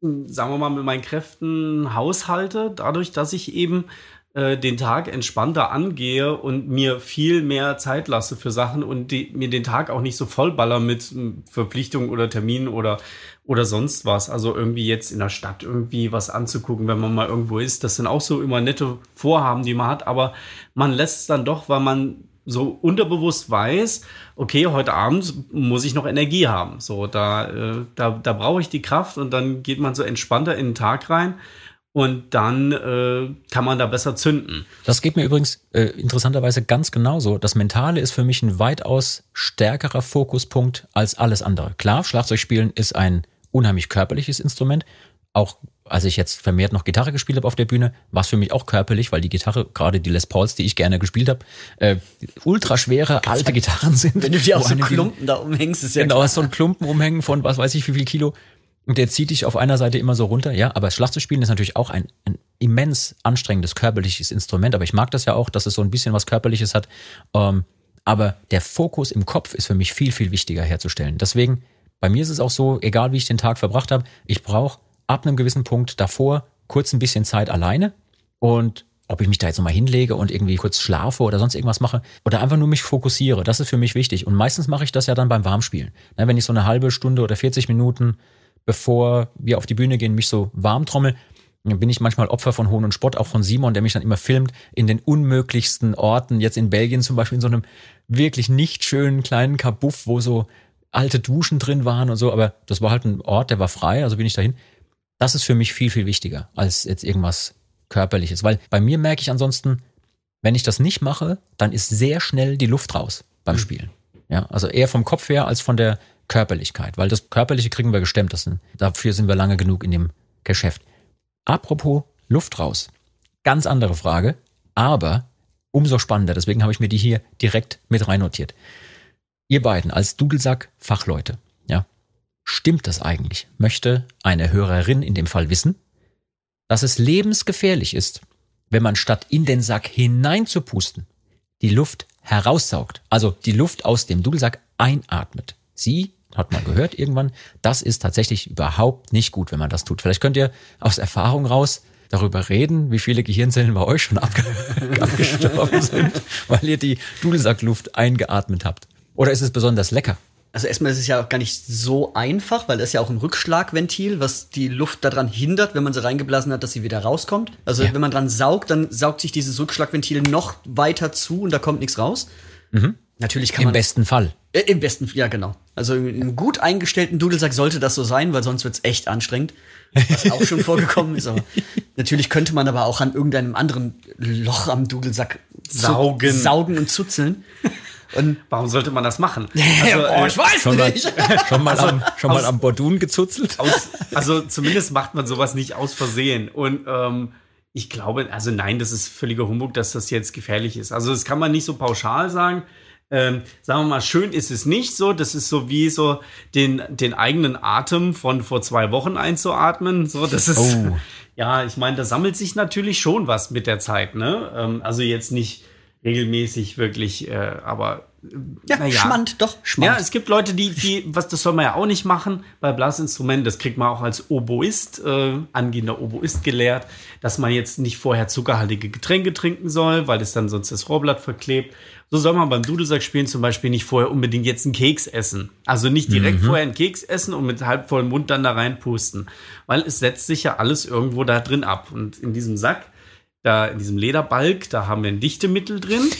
sagen wir mal, mit meinen Kräften haushalte, dadurch, dass ich eben äh, den Tag entspannter angehe und mir viel mehr Zeit lasse für Sachen und die, mir den Tag auch nicht so vollballer mit hm, Verpflichtungen oder Terminen oder oder sonst was. Also irgendwie jetzt in der Stadt irgendwie was anzugucken, wenn man mal irgendwo ist. Das sind auch so immer nette Vorhaben, die man hat, aber man lässt es dann doch, weil man so unterbewusst weiß, okay, heute Abend muss ich noch Energie haben. So, da, äh, da, da brauche ich die Kraft und dann geht man so entspannter in den Tag rein und dann äh, kann man da besser zünden. Das geht mir übrigens äh, interessanterweise ganz genauso. Das Mentale ist für mich ein weitaus stärkerer Fokuspunkt als alles andere. Klar, Schlagzeugspielen ist ein unheimlich körperliches Instrument. Auch als ich jetzt vermehrt noch Gitarre gespielt habe auf der Bühne, war es für mich auch körperlich, weil die Gitarre, gerade die Les Pauls, die ich gerne gespielt habe, äh, ultra schwere alte Gitarren sind. Wenn du dir auch so Klumpen da umhängst, ist ja Genau, klar. so ein Klumpen umhängen von was weiß ich wie viel Kilo. Und der zieht dich auf einer Seite immer so runter, ja. Aber Schlacht zu spielen ist natürlich auch ein, ein immens anstrengendes körperliches Instrument. Aber ich mag das ja auch, dass es so ein bisschen was Körperliches hat. Ähm, aber der Fokus im Kopf ist für mich viel, viel wichtiger herzustellen. Deswegen, bei mir ist es auch so, egal wie ich den Tag verbracht habe, ich brauche ab einem gewissen Punkt davor kurz ein bisschen Zeit alleine und ob ich mich da jetzt nochmal hinlege und irgendwie kurz schlafe oder sonst irgendwas mache oder einfach nur mich fokussiere, das ist für mich wichtig. Und meistens mache ich das ja dann beim Warmspielen. Na, wenn ich so eine halbe Stunde oder 40 Minuten, bevor wir auf die Bühne gehen, mich so warm trommel, bin ich manchmal Opfer von Hohn und Spott, auch von Simon, der mich dann immer filmt, in den unmöglichsten Orten, jetzt in Belgien zum Beispiel in so einem wirklich nicht schönen kleinen Kabuff, wo so alte Duschen drin waren und so, aber das war halt ein Ort, der war frei, also bin ich dahin. Das ist für mich viel, viel wichtiger als jetzt irgendwas Körperliches, weil bei mir merke ich ansonsten, wenn ich das nicht mache, dann ist sehr schnell die Luft raus beim Spielen. Ja, also eher vom Kopf her als von der Körperlichkeit, weil das Körperliche kriegen wir gestemmt. Das sind, dafür sind wir lange genug in dem Geschäft. Apropos Luft raus. Ganz andere Frage, aber umso spannender. Deswegen habe ich mir die hier direkt mit reinnotiert. Ihr beiden als Dudelsack-Fachleute, ja, stimmt das eigentlich? Möchte eine Hörerin in dem Fall wissen, dass es lebensgefährlich ist, wenn man statt in den Sack hineinzupusten, die Luft heraussaugt, also die Luft aus dem Dudelsack einatmet. Sie hat man gehört irgendwann, das ist tatsächlich überhaupt nicht gut, wenn man das tut. Vielleicht könnt ihr aus Erfahrung raus darüber reden, wie viele Gehirnzellen bei euch schon abge <laughs> abgestorben sind, weil ihr die Dudelsackluft eingeatmet habt. Oder ist es besonders lecker? Also erstmal ist es ja auch gar nicht so einfach, weil das ist ja auch ein Rückschlagventil, was die Luft daran hindert, wenn man sie reingeblasen hat, dass sie wieder rauskommt. Also Ja. wenn man dran saugt, dann saugt sich dieses Rückschlagventil noch weiter zu und da kommt nichts raus. Natürlich kann Im man besten Fall. Äh, Im besten, ja genau. Also in einem gut eingestellten Dudelsack sollte das so sein, weil sonst wird's echt anstrengend. Was auch schon <laughs> vorgekommen ist. Aber natürlich könnte man aber auch an irgendeinem anderen Loch am Dudelsack Saugen. saugen und zuzeln. Und <laughs> Warum sollte man das machen? <laughs> Boah, ich weiß Schon mal, nicht. schon mal, am, schon mal aus- am Bordun gezuzelt? aus, also zumindest macht man sowas nicht aus Versehen. Und ähm, ich glaube, also nein, das ist völliger Humbug, dass das jetzt gefährlich ist. Also das kann man nicht so pauschal sagen. Ähm, sagen wir mal, schön ist es nicht so. Das ist so wie so den, den eigenen Atem von vor zwei Wochen einzuatmen. So, das ist, Oh. <laughs> ja, ich meine, da sammelt sich natürlich schon was mit der Zeit. Ne? Ähm, also jetzt nicht regelmäßig wirklich, äh, aber äh, Ja, na Schmand, doch, Schmand. ja, es gibt Leute, die, die, was das soll man ja auch nicht machen bei Blasinstrumenten, das kriegt man auch als Oboist, äh, angehender Oboist gelehrt, dass man jetzt nicht vorher zuckerhaltige Getränke trinken soll, weil es dann sonst das Rohrblatt verklebt. So soll man beim Dudelsackspielen zum Beispiel nicht vorher unbedingt jetzt einen Keks essen. Also nicht direkt vorher einen Keks essen und mit halb vollem Mund dann da reinpusten. Weil es setzt sich ja alles irgendwo da drin ab. Und in diesem Sack, da in diesem Lederbalg, da haben wir ein Dichtemittel drin. <laughs>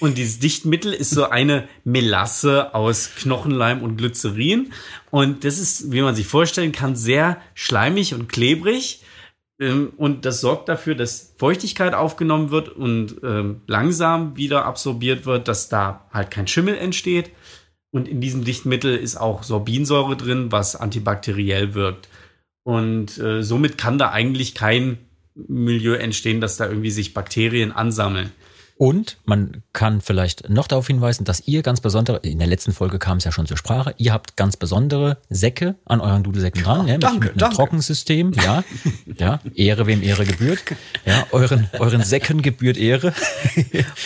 Und dieses Dichtmittel ist so eine Melasse aus Knochenleim und Glycerin. Und das ist, wie man sich vorstellen kann, sehr schleimig und klebrig. Ähm, Und das sorgt dafür, dass Feuchtigkeit aufgenommen wird und ähm, langsam wieder absorbiert wird, dass da halt kein Schimmel entsteht. Und in diesem Dichtmittel ist auch Sorbinsäure drin, was antibakteriell wirkt. Und äh, somit kann da eigentlich kein Milieu entstehen, dass da irgendwie sich Bakterien ansammeln. Und man kann vielleicht noch darauf hinweisen, dass ihr ganz besondere, in der letzten Folge kam es ja schon zur Sprache, ihr habt ganz besondere Säcke an euren Dudelsäcken dran, ja, mit, danke, mit einem danke. Trockensystem, ja, <laughs> ja, Ehre wem Ehre gebührt, ja, euren, euren Säcken gebührt Ehre.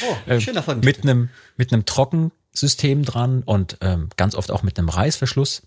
Oh, schöner Fund. mit einem mit einem Trockensystem dran und ähm, ganz oft auch mit einem Reißverschluss.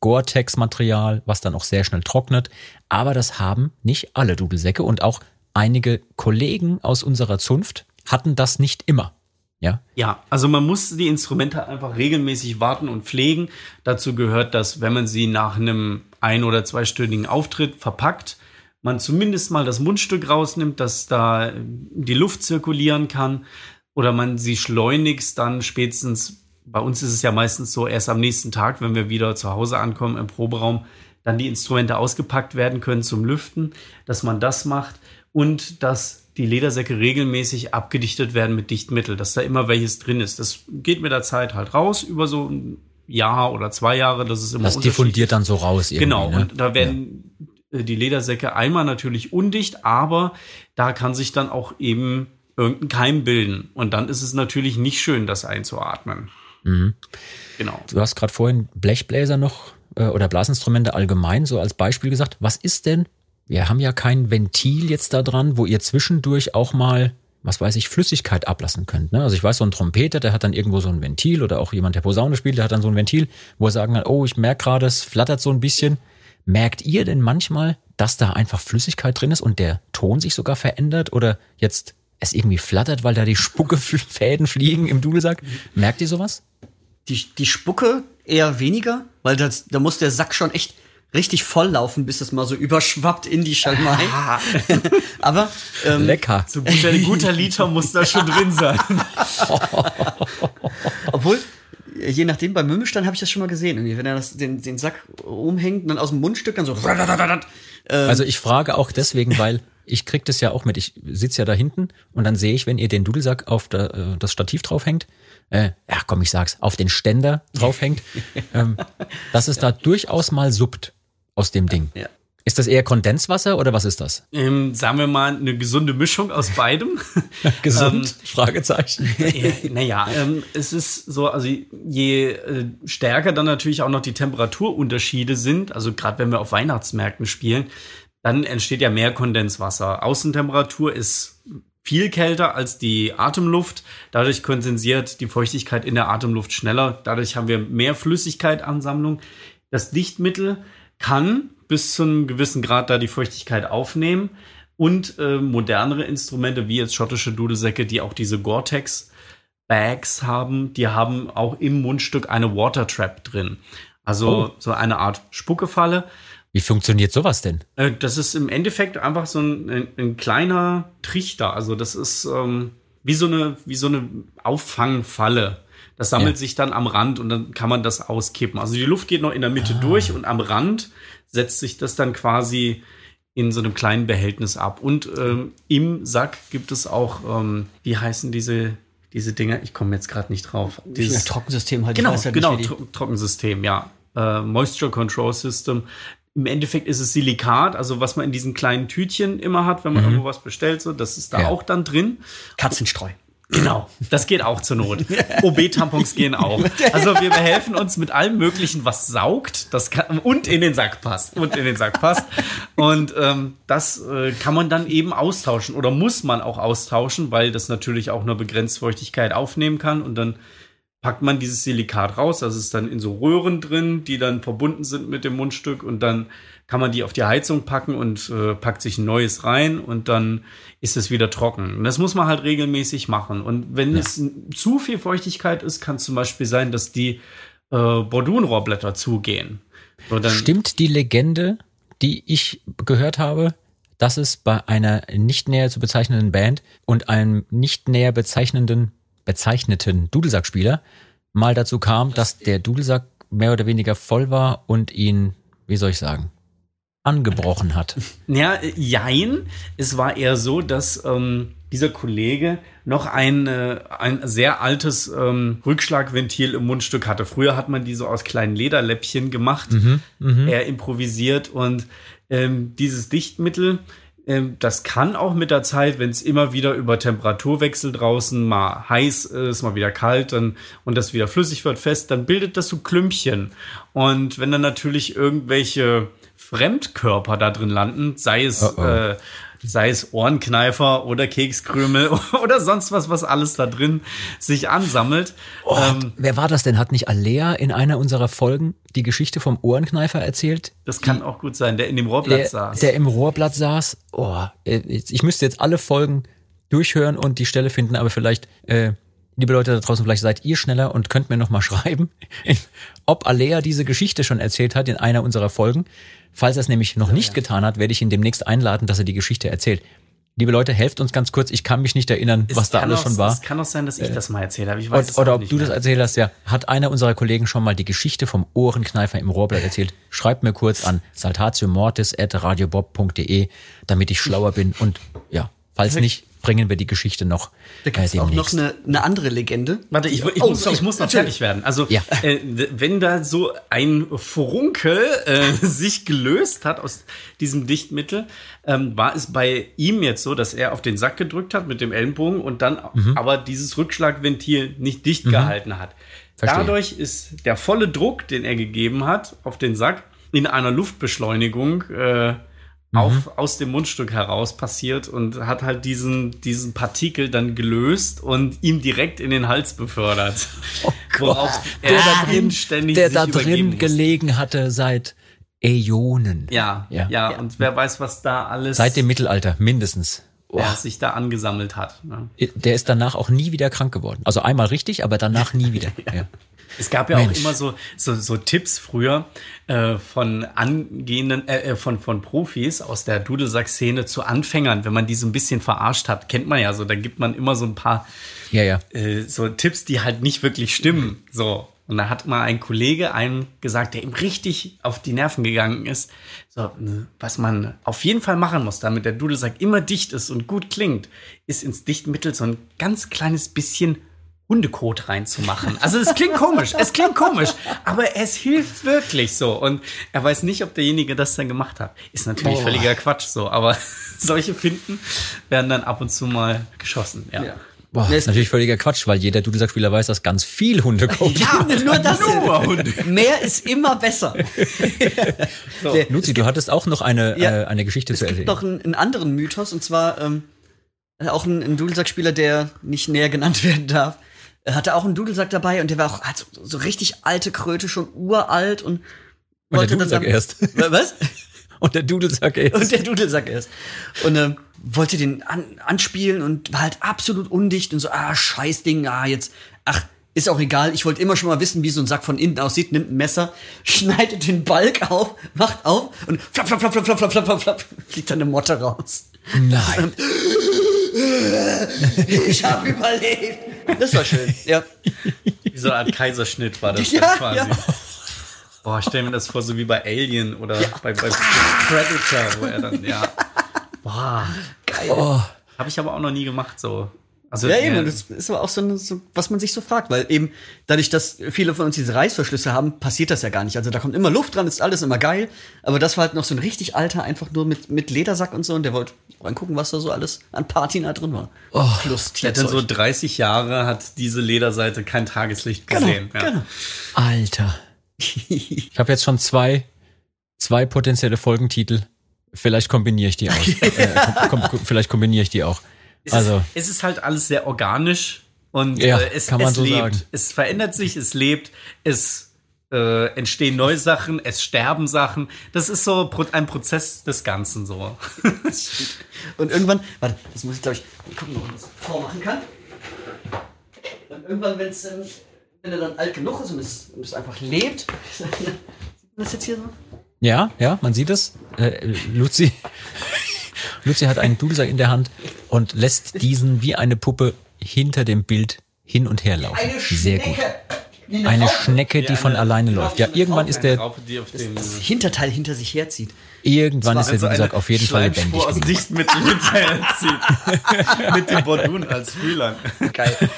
Gore-Tex-Material, was dann auch sehr schnell trocknet. Aber das haben nicht alle Dudelsäcke und auch einige Kollegen aus unserer Zunft hatten das nicht immer. Ja, Ja, also man muss die Instrumente einfach regelmäßig warten und pflegen. Dazu gehört, dass wenn man sie nach einem ein- oder zweistündigen Auftritt verpackt, man zumindest mal das Mundstück rausnimmt, dass da die Luft zirkulieren kann oder man sie schleunigst dann spätestens, bei uns ist es ja meistens so, erst am nächsten Tag, wenn wir wieder zu Hause ankommen im Proberaum, dann die Instrumente ausgepackt werden können zum Lüften, dass man das macht und dass die Ledersäcke regelmäßig abgedichtet werden mit Dichtmittel, dass da immer welches drin ist. Das geht mit der Zeit halt raus über so ein Jahr oder zwei Jahre, das ist immer das diffundiert dann so raus. Genau, ne? und da werden äh, die Ledersäcke einmal natürlich undicht, aber da kann sich dann auch eben irgendein Keim bilden. Und dann ist es natürlich nicht schön, das einzuatmen. Mhm. Genau. Du hast gerade vorhin Blechbläser noch äh, oder Blasinstrumente allgemein so als Beispiel gesagt. Was ist denn? Wir haben ja kein Ventil jetzt da dran, wo ihr zwischendurch auch mal, was weiß ich, Flüssigkeit ablassen könnt. Ne? Also ich weiß, so ein Trompeter, der hat dann irgendwo so ein Ventil oder auch jemand, der Posaune spielt, der hat dann so ein Ventil, wo er sagen kann, oh, ich merke gerade, es flattert so ein bisschen. Merkt ihr denn manchmal, dass da einfach Flüssigkeit drin ist und der Ton sich sogar verändert oder jetzt es irgendwie flattert, weil da die Spuckefäden <laughs> fliegen im Dudelsack? Merkt ihr sowas? Die, die Spucke eher weniger, weil das, da muss der Sack schon echt richtig voll laufen, bis es mal so überschwappt in die Schalmei. <laughs> Aber ähm, Lecker. So guter, ein guter Liter muss da schon drin sein. <laughs> obwohl, je nachdem, beim Mümmelstein habe ich das schon mal gesehen. Irgendwie, wenn er das, den, den Sack umhängt und dann aus dem Mundstück dann so. <laughs> Also ich frage auch deswegen, weil ich krieg das ja auch mit. Ich sitz ja da hinten und dann sehe ich, wenn ihr den Dudelsack auf der, äh, das Stativ draufhängt, äh, ja komm, ich sag's, auf den Ständer draufhängt, ähm, dass es da durchaus mal suppt aus dem Ding. Ja. Ist das eher Kondenswasser oder was ist das? Ähm, sagen wir mal, eine gesunde Mischung aus beidem. <laughs> Gesund? Fragezeichen. <laughs> ja, naja, ähm, es ist so, also je äh, stärker dann natürlich auch noch die Temperaturunterschiede sind, also gerade wenn wir auf Weihnachtsmärkten spielen, dann entsteht ja mehr Kondenswasser. Außentemperatur ist viel kälter als die Atemluft. Dadurch kondensiert die Feuchtigkeit in der Atemluft schneller. Dadurch haben wir mehr Flüssigkeitansammlung. Das Dichtmittel kann bis zu einem gewissen Grad da die Feuchtigkeit aufnehmen. Und äh, modernere Instrumente, wie jetzt schottische Dudelsäcke, die auch diese Gore-Tex Bags haben, die haben auch im Mundstück eine Water Trap drin. Also Oh. so eine Art Spuckefalle. Wie funktioniert sowas denn? Äh, Das ist im Endeffekt einfach so ein, ein, ein kleiner Trichter. Also das ist ähm, wie so eine wie so eine Auffangfalle. Das sammelt Ja. sich dann am Rand und dann kann man das auskippen. Also die Luft geht noch in der Mitte durch und am Rand setzt sich das dann quasi in so einem kleinen Behältnis ab. Und ähm, im Sack gibt es auch, ähm, wie heißen diese diese Dinger? Ich komme jetzt gerade nicht drauf. dieses Trockensystem halt. Genau, halt genau, nicht, Tro Trockensystem, ja. Äh, Moisture Control System. Im Endeffekt ist es Silikat, also was man in diesen kleinen Tütchen immer hat, wenn man irgendwo was bestellt, so, das ist da Ja. auch dann drin. Katzenstreu. Genau, das geht auch zur Not. OB-Tampons gehen auch. Also wir behelfen uns mit allem Möglichen, was saugt das kann, und in den Sack passt. Und in den Sack passt. Und ähm, das äh, kann man dann eben austauschen oder muss man auch austauschen, weil das natürlich auch nur begrenzt Feuchtigkeit aufnehmen kann. Und dann packt man dieses Silikat raus. Das ist dann in so Röhren drin, die dann verbunden sind mit dem Mundstück. Und dann kann man die auf die Heizung packen und äh, packt sich ein neues rein und dann ist es wieder trocken. Und das muss man halt regelmäßig machen. Und wenn es zu viel Feuchtigkeit ist, kann es zum Beispiel sein, dass die äh, Bordunrohrblätter zugehen. So, Stimmt die Legende, die ich gehört habe, dass es bei einer nicht näher zu bezeichnenden Band und einem nicht näher bezeichnenden, bezeichneten Dudelsackspieler mal dazu kam, dass der Dudelsack mehr oder weniger voll war und ihn, wie soll ich sagen, angebrochen hat. <laughs> Ja, jein. Es war eher so, dass ähm, dieser Kollege noch ein, äh, ein sehr altes ähm, Rückschlagventil im Mundstück hatte. Früher hat man die so aus kleinen Lederläppchen gemacht. Er improvisiert und ähm, dieses Dichtmittel, das kann auch mit der Zeit, wenn es immer wieder über Temperaturwechsel draußen mal heiß ist, mal wieder kalt dann, und das wieder flüssig wird fest, dann bildet das so Klümpchen. Und wenn dann natürlich irgendwelche Fremdkörper da drin landen, sei es, Oh, oh. Äh, sei es Ohrenkneifer oder Kekskrümel <laughs> oder sonst was, was alles da drin sich ansammelt. Oh, ähm, wer war das denn? Hat nicht Alea in einer unserer Folgen die Geschichte vom Ohrenkneifer erzählt? das kann auch gut sein, der in dem Rohrblatt der, saß. der im Rohrblatt saß. Oh, ich müsste jetzt alle Folgen durchhören und die Stelle finden, aber vielleicht, äh, liebe Leute da draußen, vielleicht seid ihr schneller und könnt mir noch mal <laughs> schreiben, ob Alea diese Geschichte schon erzählt hat in einer unserer Folgen. Falls er es nämlich noch nicht getan hat, werde ich ihn demnächst einladen, dass er die Geschichte erzählt. Liebe Leute, helft uns ganz kurz. Ich kann mich nicht erinnern, Es was da alles auch- schon war. Es kann auch sein, dass ich das mal erzählt habe. Ich weiß Und, oder ob du das mehr. erzählt hast, ja. Hat einer unserer Kollegen schon mal die Geschichte vom Ohrenkneifer im Rohrblatt erzählt? Schreibt mir kurz an saltatiomortis.radiobob.de, damit ich schlauer bin. Und ja, falls nicht, bringen wir die Geschichte noch Da äh, gibt es auch noch eine, eine andere Legende. Warte, ich, ich, Oh, muss, sorry. ich muss noch Natürlich. fertig werden. Also, Ja. äh, wenn da so ein Furunkel äh, <laughs> sich gelöst hat aus diesem Dichtmittel, ähm, war es bei ihm jetzt so, dass er auf den Sack gedrückt hat mit dem Ellenbogen und dann Mhm. aber dieses Rückschlagventil nicht dicht gehalten hat. Verstehe. Dadurch ist der volle Druck, den er gegeben hat auf den Sack, in einer Luftbeschleunigung äh, Mhm. auf, aus dem Mundstück heraus passiert und hat halt diesen, diesen Partikel dann gelöst und ihm direkt in den Hals befördert. <laughs> Worauf er Oh der da drin, ständig der da drin musste. gelegen hatte seit Äonen. Ja, ja, Ja. und wer weiß, was da alles Seit dem Mittelalter, mindestens. ja, sich da angesammelt hat. Ne? Der ist danach auch nie wieder krank geworden. Also einmal richtig, aber danach nie wieder. <laughs> Ja. Es gab ja Mensch. auch immer so, so, so Tipps früher äh, von angehenden, äh, äh, von, von Profis aus der Dudelsack-Szene zu Anfängern, wenn man die so ein bisschen verarscht hat, kennt man ja so, da gibt man immer so ein paar ja, ja. äh, so Tipps, die halt nicht wirklich stimmen. So. Und da hat mal ein Kollege einem gesagt, der ihm richtig auf die Nerven gegangen ist, so, was man auf jeden Fall machen muss, damit der Dudelsack immer dicht ist und gut klingt, ist ins Dichtmittel so ein ganz kleines bisschen Hundekot reinzumachen. Also es klingt komisch, es klingt komisch, aber es hilft wirklich so. Und er weiß nicht, ob derjenige das dann gemacht hat. Ist natürlich Boah. völliger Quatsch so, aber <laughs> solche Finden werden dann ab und zu mal geschossen. Ja. Boah, Nee, ist natürlich völliger Quatsch, weil jeder Dudelsackspieler weiß, dass ganz viel Hunde kommt. Ja, nur das. Nur Hunde. Mehr ist immer besser. <laughs> Der- Luzi, du hattest auch noch eine, Ja. äh, eine Geschichte Es zu gibt erzählen. noch einen, einen anderen Mythos, und zwar ähm, auch ein, ein Dudelsackspieler, der nicht näher genannt <laughs> werden darf. Er hatte auch einen Dudelsack dabei und der war auch hat so, so richtig alte Kröte, schon uralt und Und der wollte dann Dudelsack erst. Was? Und der Dudelsack erst. Und der Dudelsack erst. Und ähm, wollte den an, anspielen und war halt absolut undicht und so, ah, scheiß Ding, ah, jetzt, ach, ist auch egal. Ich wollte immer schon mal wissen, wie so ein Sack von innen aussieht. Nimmt ein Messer, schneidet den Balk auf, macht auf und flapp, flapp, flapp, flapp, flapp, flapp, flapp, flapp, fliegt dann eine Motte raus. Nein. Ich habe überlebt. Das war schön, ja. Wie so eine Art Kaiserschnitt war das Ja, quasi. ja. Boah, stell mir das vor, so wie bei Alien oder bei, bei Predator, wo er dann, ja. Boah, Geil. Oh, habe ich aber auch noch nie gemacht, so. Also, Ja, eben, äh, und das ist aber auch so, eine, so, was man sich so fragt, weil eben dadurch, dass viele von uns diese Reißverschlüsse haben, passiert das ja gar nicht. Also da kommt immer Luft dran, ist alles immer geil, aber das war halt noch so ein richtig alter, einfach nur mit, mit Ledersack und so und der wollte reingucken, was da so alles an Patina drin war. Oh, Plus der hat dann so Tierzeug. 30 Jahre hat diese Lederseite kein Tageslicht gesehen. ja. genau. Alter. <laughs> Ich habe jetzt schon zwei, zwei potenzielle Folgentitel. Vielleicht kombiniere ich die aus. <laughs> äh, kom kom vielleicht kombiniere ich die auch. Es, Also, ist, es ist halt alles sehr organisch und Ja, äh, es, kann man es so lebt. sagen. Es verändert sich, es lebt, es äh, entstehen neue Sachen, es sterben Sachen. Das ist so ein Prozess des Ganzen so. <laughs> Und irgendwann, warte, das muss ich glaube ich gucken, ob man das vormachen kann. Und irgendwann, wenn's, ähm, wenn er dann alt genug ist und es, und es einfach lebt, <laughs> sieht man das jetzt hier so? ja, ja, man sieht es. Äh, Luzi, Luzi hat einen Dudelsack in der Hand und lässt diesen wie eine Puppe hinter dem Bild hin und her laufen. Eine Sehr gut. Eine Eine Raupe. Schnecke, die von alleine läuft. Ja, irgendwann ist der, Raupe, die auf dem das Hinterteil hinter sich herzieht. irgendwann ist der also Dudelsack auf jeden Fall lebendig. Aus. Dichtmittel hinterherzieht. <laughs> Mit dem Bordun als Fühlern. Geil. <laughs>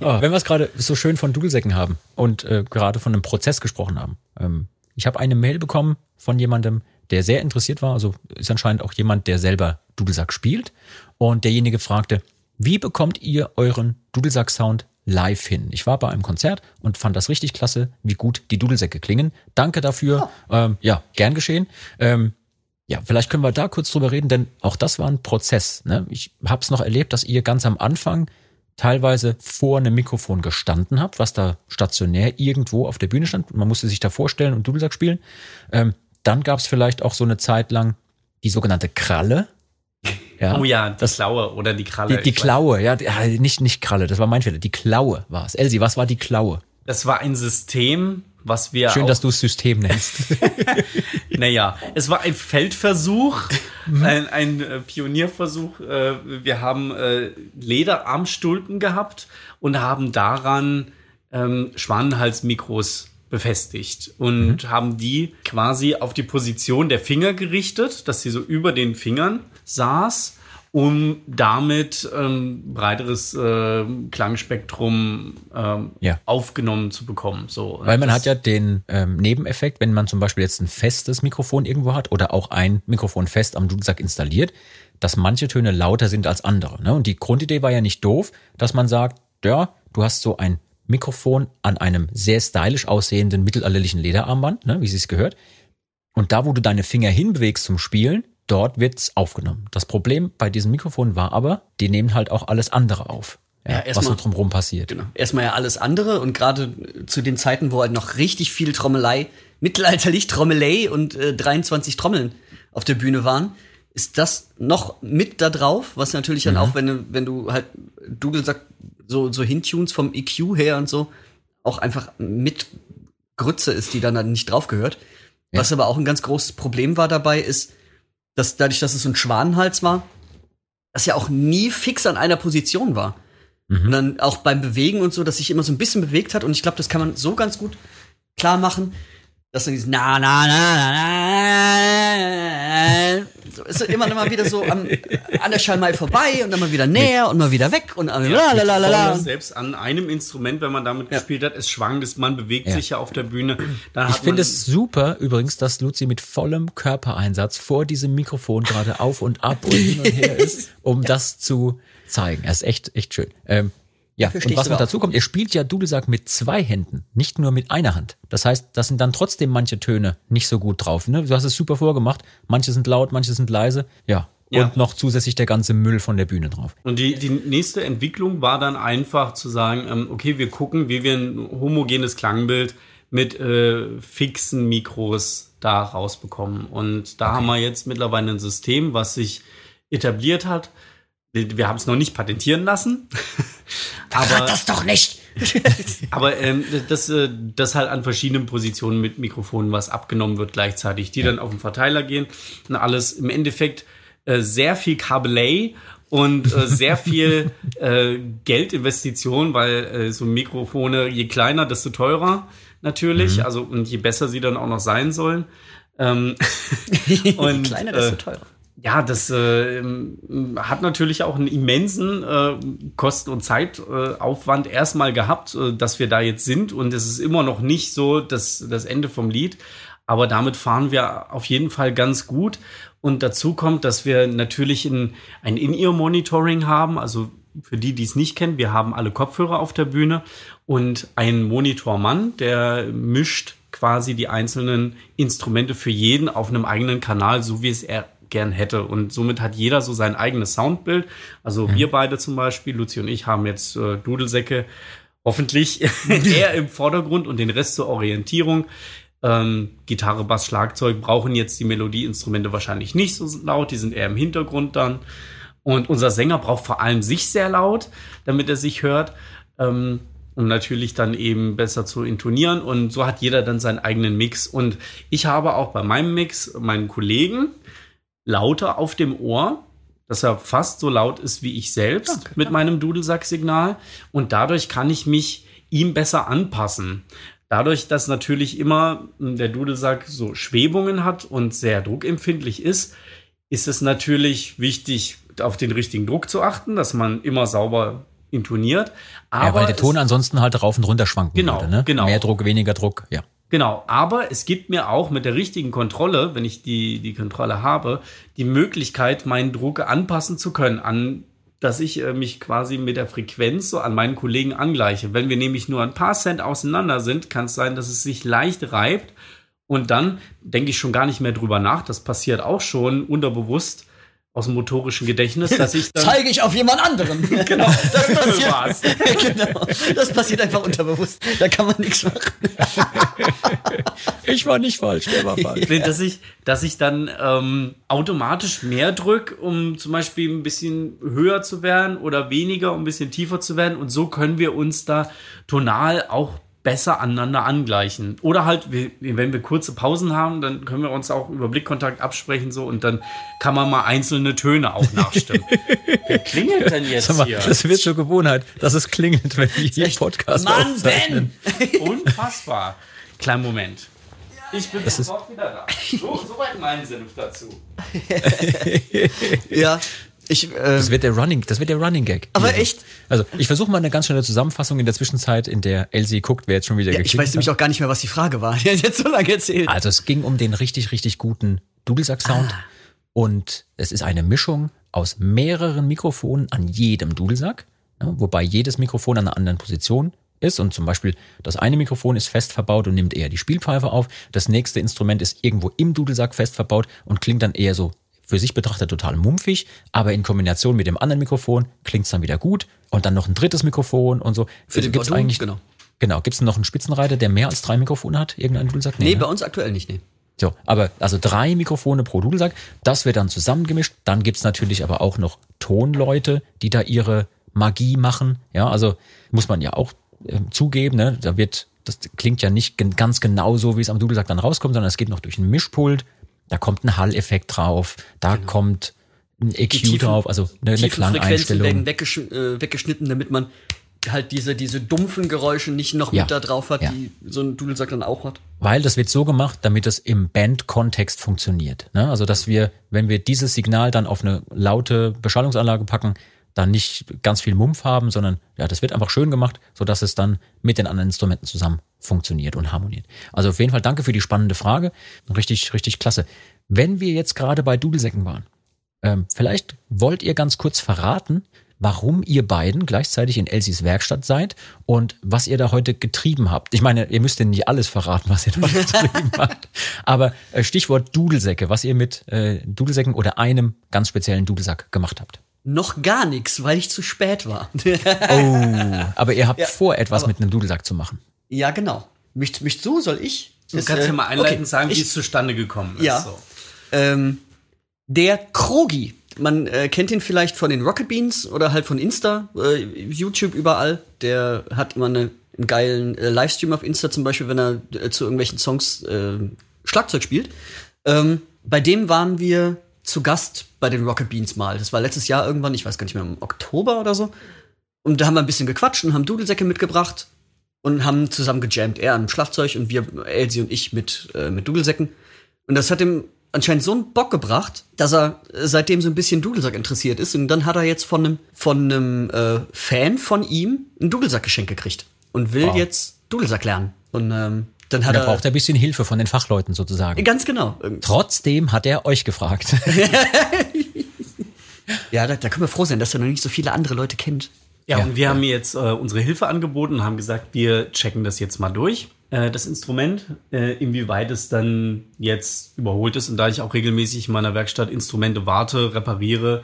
Oh, wenn wir es gerade so schön von Dudelsäcken haben und äh, gerade von einem Prozess gesprochen haben. Ähm, ich habe eine Mail bekommen von jemandem, der sehr interessiert war, also ist anscheinend auch jemand, der selber Dudelsack spielt. Und derjenige fragte, wie bekommt ihr euren Dudelsack-Sound live hin? Ich war bei einem Konzert und fand das richtig klasse, wie gut die Dudelsäcke klingen. Danke dafür. Ähm, ja, gern geschehen. Ähm, ja, vielleicht können wir da kurz drüber reden, denn auch das war ein Prozess. Ne? Ich habe es noch erlebt, dass ihr ganz am Anfang teilweise vor einem Mikrofon gestanden habt, was da stationär irgendwo auf der Bühne stand. Man musste sich da vorstellen und Dudelsack spielen. Ähm, dann gab es vielleicht auch so eine Zeit lang die sogenannte Kralle. <laughs> Ja, Oh ja, die das, Klaue oder die Kralle. die, die weiß. Klaue, ja, die, ah, nicht, nicht Kralle, das war mein Fehler. Die Klaue war es. Elsie, was war die Klaue? Das war ein System, was wir Schön, dass du es System nennst. <laughs> <laughs> Naja, es war ein Feldversuch, Mhm. ein, ein äh, Pionierversuch. Äh, Wir haben äh, Lederarmstulpen gehabt und haben daran ähm, Schwanenhalsmikros befestigt und Mhm. haben die quasi auf die Position der Finger gerichtet, dass sie so über den Fingern saß, um damit ähm, breiteres äh, Klangspektrum ähm, Ja. aufgenommen zu bekommen. So, Weil man hat ja den ähm, Nebeneffekt, wenn man zum Beispiel jetzt ein festes Mikrofon irgendwo hat oder auch ein Mikrofon fest am Dudelsack installiert, dass manche Töne lauter sind als andere. Ne? Und die Grundidee war ja nicht doof, dass man sagt, ja, du hast so ein Mikrofon an einem sehr stylisch aussehenden mittelalterlichen Lederarmband, ne, wie es sich gehört. Und da, wo du deine Finger hinbewegst zum Spielen, dort wird's aufgenommen. Das Problem bei diesem Mikrofon war aber, die nehmen halt auch alles andere auf. ja, Ja, was so drumherum passiert. Genau. Erstmal ja alles andere und gerade zu den Zeiten, wo halt noch richtig viel Trommelei, mittelalterlich Trommelei und äh, 23 Trommeln auf der Bühne waren, ist das noch mit da drauf, was natürlich dann auch, wenn du, wenn du halt Dudelsack so, so hintunst vom EQ her und so, auch einfach mit Grütze ist, die dann halt nicht drauf gehört. Ja. Was aber auch ein ganz großes Problem war dabei, ist, dass dadurch, dass es so ein Schwanenhals war, das ja auch nie fix an einer Position war. Und dann auch beim Bewegen und so, dass sich immer so ein bisschen bewegt hat. Und ich glaube, das kann man so ganz gut klar machen, dass dann dieses na na na na na so ist immer immer wieder so am, an der Schallmei vorbei und dann mal wieder näher und mal wieder weg und la la la la la. Selbst an einem Instrument, wenn man damit gespielt hat, es schwankt, es, man bewegt Ja. sich ja auf der Bühne. Ich finde es super übrigens, dass Luzi mit vollem Körpereinsatz vor diesem Mikrofon gerade auf und ab und hin und her <laughs> ist, um das zu zeigen. Er ist echt, echt schön. Ähm, ja, und was noch dazu kommt, er spielt ja Dudelsack mit zwei Händen, nicht nur mit einer Hand. Das heißt, da sind dann trotzdem manche Töne nicht so gut drauf. Ne? Du hast es super vorgemacht. Manche sind laut, manche sind leise. Ja. Und Ja. noch zusätzlich der ganze Müll von der Bühne drauf. Und die, die nächste Entwicklung war dann einfach zu sagen, ähm, okay, wir gucken, wie wir ein homogenes Klangbild mit äh, fixen Mikros da rausbekommen. Und da haben wir jetzt mittlerweile ein System, was sich etabliert hat. Wir, haben es noch nicht patentieren lassen. <laughs> aber das doch nicht! <laughs> aber ähm, das, äh, das halt an verschiedenen Positionen mit Mikrofonen was abgenommen wird gleichzeitig, die dann auf den Verteiler gehen und alles im Endeffekt äh, sehr viel Kabelei und äh, sehr <laughs> viel äh, Geldinvestition, weil äh, so Mikrofone, je kleiner, desto teurer natürlich, also und je besser sie dann auch noch sein sollen. Ähm, und, Kleiner, desto äh, teurer. Ja, das äh, hat natürlich auch einen immensen äh, Kosten- und Zeitaufwand erstmal gehabt, äh, dass wir da jetzt sind. Und es ist immer noch nicht so das, das Ende vom Lied. Aber damit fahren wir auf jeden Fall ganz gut. Und dazu kommt, dass wir natürlich ein, ein In-Ear-Monitoring haben. Also für die, die es nicht kennen, wir haben alle Kopfhörer auf der Bühne und einen Monitormann, der mischt quasi die einzelnen Instrumente für jeden auf einem eigenen Kanal, so wie es er gern hätte. Und somit hat jeder so sein eigenes Soundbild. Also wir beide zum Beispiel, Luzi und ich, haben jetzt äh, Dudelsäcke hoffentlich <laughs> <laughs> eher im Vordergrund und den Rest zur Orientierung. Ähm, Gitarre, Bass, Schlagzeug brauchen jetzt die Melodieinstrumente wahrscheinlich nicht so laut, die sind eher im Hintergrund dann. Und unser Sänger braucht vor allem sich sehr laut, damit er sich hört, ähm, um natürlich dann eben besser zu intonieren. Und so hat jeder dann seinen eigenen Mix. Und ich habe auch bei meinem Mix meinen Kollegen lauter auf dem Ohr, dass er fast so laut ist wie ich selbst mit meinem Dudelsack-Signal. Und dadurch kann ich mich ihm besser anpassen. Dadurch, dass natürlich immer der Dudelsack so Schwebungen hat und sehr druckempfindlich ist, ist es natürlich wichtig, auf den richtigen Druck zu achten, dass man immer sauber intoniert. Aber ja, weil der Ton ansonsten halt rauf und runter schwanken Genau, würde. Ne? genau. Mehr Druck, weniger Druck. Ja. Genau, aber es gibt mir auch mit der richtigen Kontrolle, wenn ich die, die Kontrolle habe, die Möglichkeit, meinen Druck anpassen zu können, an, dass ich äh, mich quasi mit der Frequenz so an meinen Kollegen angleiche. Wenn wir nämlich nur ein paar Cent auseinander sind, kann es sein, dass es sich leicht reibt und dann denke ich schon gar nicht mehr drüber nach. Das passiert auch schon unterbewusst aus dem motorischen Gedächtnis, dass ich dann Zeige ich auf jemand anderen. <laughs> genau, <laughs> Das passiert. war's. <laughs> genau. Das passiert einfach unterbewusst. Da kann man nichts machen. Ich war nicht falsch, der war falsch. Nee, dass ich, dass ich dann ähm, automatisch mehr drücke, um zum Beispiel ein bisschen höher zu werden oder weniger, um ein bisschen tiefer zu werden. Und so können wir uns da tonal auch besser aneinander angleichen. Oder halt, wenn wir kurze Pausen haben, dann können wir uns auch über Blickkontakt absprechen so und dann kann man mal einzelne Töne auch nachstimmen. <laughs> Wer klingelt denn jetzt mal, hier? das wird zur Gewohnheit, dass es klingelt, wenn wir hier? Podcast Mann, aufzeichnen. Ben! Unfassbar. Kleinen Moment. Ich bin ist- sofort wieder da. So, soweit mein Senf dazu. <laughs> <laughs> Ja, ich, äh, Das wird der Running, das wird der Running Gag. Aber Hier. echt? Also, ich versuche mal eine ganz schnelle Zusammenfassung in der Zwischenzeit, in der Elsie guckt, wer jetzt schon wieder ja, ich weiß nämlich hat. auch gar nicht mehr, was die Frage war. <laughs> Die hat jetzt so lange erzählt. Also, es ging um den richtig, richtig guten Dudelsack-Sound. Ah. Und es ist eine Mischung aus mehreren Mikrofonen an jedem Dudelsack, ja, wobei jedes Mikrofon an einer anderen Position ist. Und zum Beispiel das eine Mikrofon ist fest verbaut und nimmt eher die Spielpfeife auf. Das nächste Instrument ist irgendwo im Dudelsack fest verbaut und klingt dann eher so für sich betrachtet total mumpfig, aber in Kombination mit dem anderen Mikrofon klingt es dann wieder gut und dann noch ein drittes Mikrofon und so. Für den gibt's Bordun, eigentlich genau. Genau, gibt's noch einen Spitzenreiter, der mehr als drei Mikrofone hat? Irgendein Dudelsack? Nee, ne? bei uns aktuell nicht, nee. So, aber also drei Mikrofone pro Dudelsack, das wird dann zusammengemischt. Dann gibt's natürlich aber auch noch Tonleute, die da ihre Magie machen. Ja, also muss man ja auch äh, zugeben, ne? da wird, das klingt ja nicht gen ganz genau so, wie es am Dudelsack dann rauskommt, sondern es geht noch durch ein Mischpult, da kommt ein Halleffekt drauf, da kommt ein EQ tiefen- drauf, also eine, eine Frequenzen werden Klangeinstellung. weggesch äh, weggeschnitten, damit man halt diese, diese dumpfen Geräusche nicht noch Ja. mit da drauf hat, Ja. die so ein Dudelsack dann auch hat. Weil das wird so gemacht, damit es im Bandkontext funktioniert. Ne? Also dass wir, wenn wir dieses Signal dann auf eine laute Beschallungsanlage packen, dann nicht ganz viel Mumpf haben, sondern ja, das wird einfach schön gemacht, so dass es dann mit den anderen Instrumenten zusammen funktioniert und harmoniert. Also auf jeden Fall danke für die spannende Frage. Richtig, richtig klasse. Wenn wir jetzt gerade bei Dudelsäcken waren, ähm, vielleicht wollt ihr ganz kurz verraten, warum ihr beiden gleichzeitig in Elsies Werkstatt seid und was ihr da heute getrieben habt. Ich meine, ihr müsst ja nicht alles verraten, was ihr da <laughs> getrieben habt. Aber äh, Stichwort Dudelsäcke, was ihr mit äh, Dudelsäcken oder einem ganz speziellen Dudelsack gemacht habt. Noch gar nichts, weil ich zu spät war. <laughs> Oh, aber ihr habt Ja, vor, etwas aber- mit einem Dudelsack zu machen. ja, genau. Mich, mich du, soll ich? Du Das, kannst äh, ja mal einleitend okay, sagen, wie es zustande gekommen ist. Ja. So. Ähm, der Krogi. Man äh, kennt ihn vielleicht von den Rocket Beans oder halt von Insta, äh, YouTube überall. Der hat immer eine, einen geilen äh, Livestream auf Insta zum Beispiel, wenn er äh, zu irgendwelchen Songs äh, Schlagzeug spielt. Ähm, bei dem waren wir zu Gast bei den Rocket Beans mal. Das war letztes Jahr irgendwann, ich weiß gar nicht mehr, im Oktober oder so. Und da haben wir ein bisschen gequatscht und haben Dudelsäcke mitgebracht und haben zusammen gejammt. Er am Schlagzeug und wir, Elsie und ich mit, äh, mit Dudelsäcken. Und das hat ihm anscheinend so einen Bock gebracht, dass er seitdem so ein bisschen Dudelsack interessiert ist. Und dann hat er jetzt von einem von einem äh, Fan von ihm einen Dudelsack-Geschenk gekriegt und will Wow. jetzt Dudelsack lernen. Und ähm, dann hat Da er braucht er ein bisschen Hilfe von den Fachleuten sozusagen. ganz genau. Trotzdem hat er euch gefragt. <laughs> <laughs> Ja, da, da können wir froh sein, dass er noch nicht so viele andere Leute kennt. Ja, Ja, und wir haben mir jetzt äh, unsere Hilfe angeboten und haben gesagt, wir checken das jetzt mal durch, äh, das Instrument, äh, inwieweit es dann jetzt überholt ist. Und da ich auch regelmäßig in meiner Werkstatt Instrumente warte, repariere,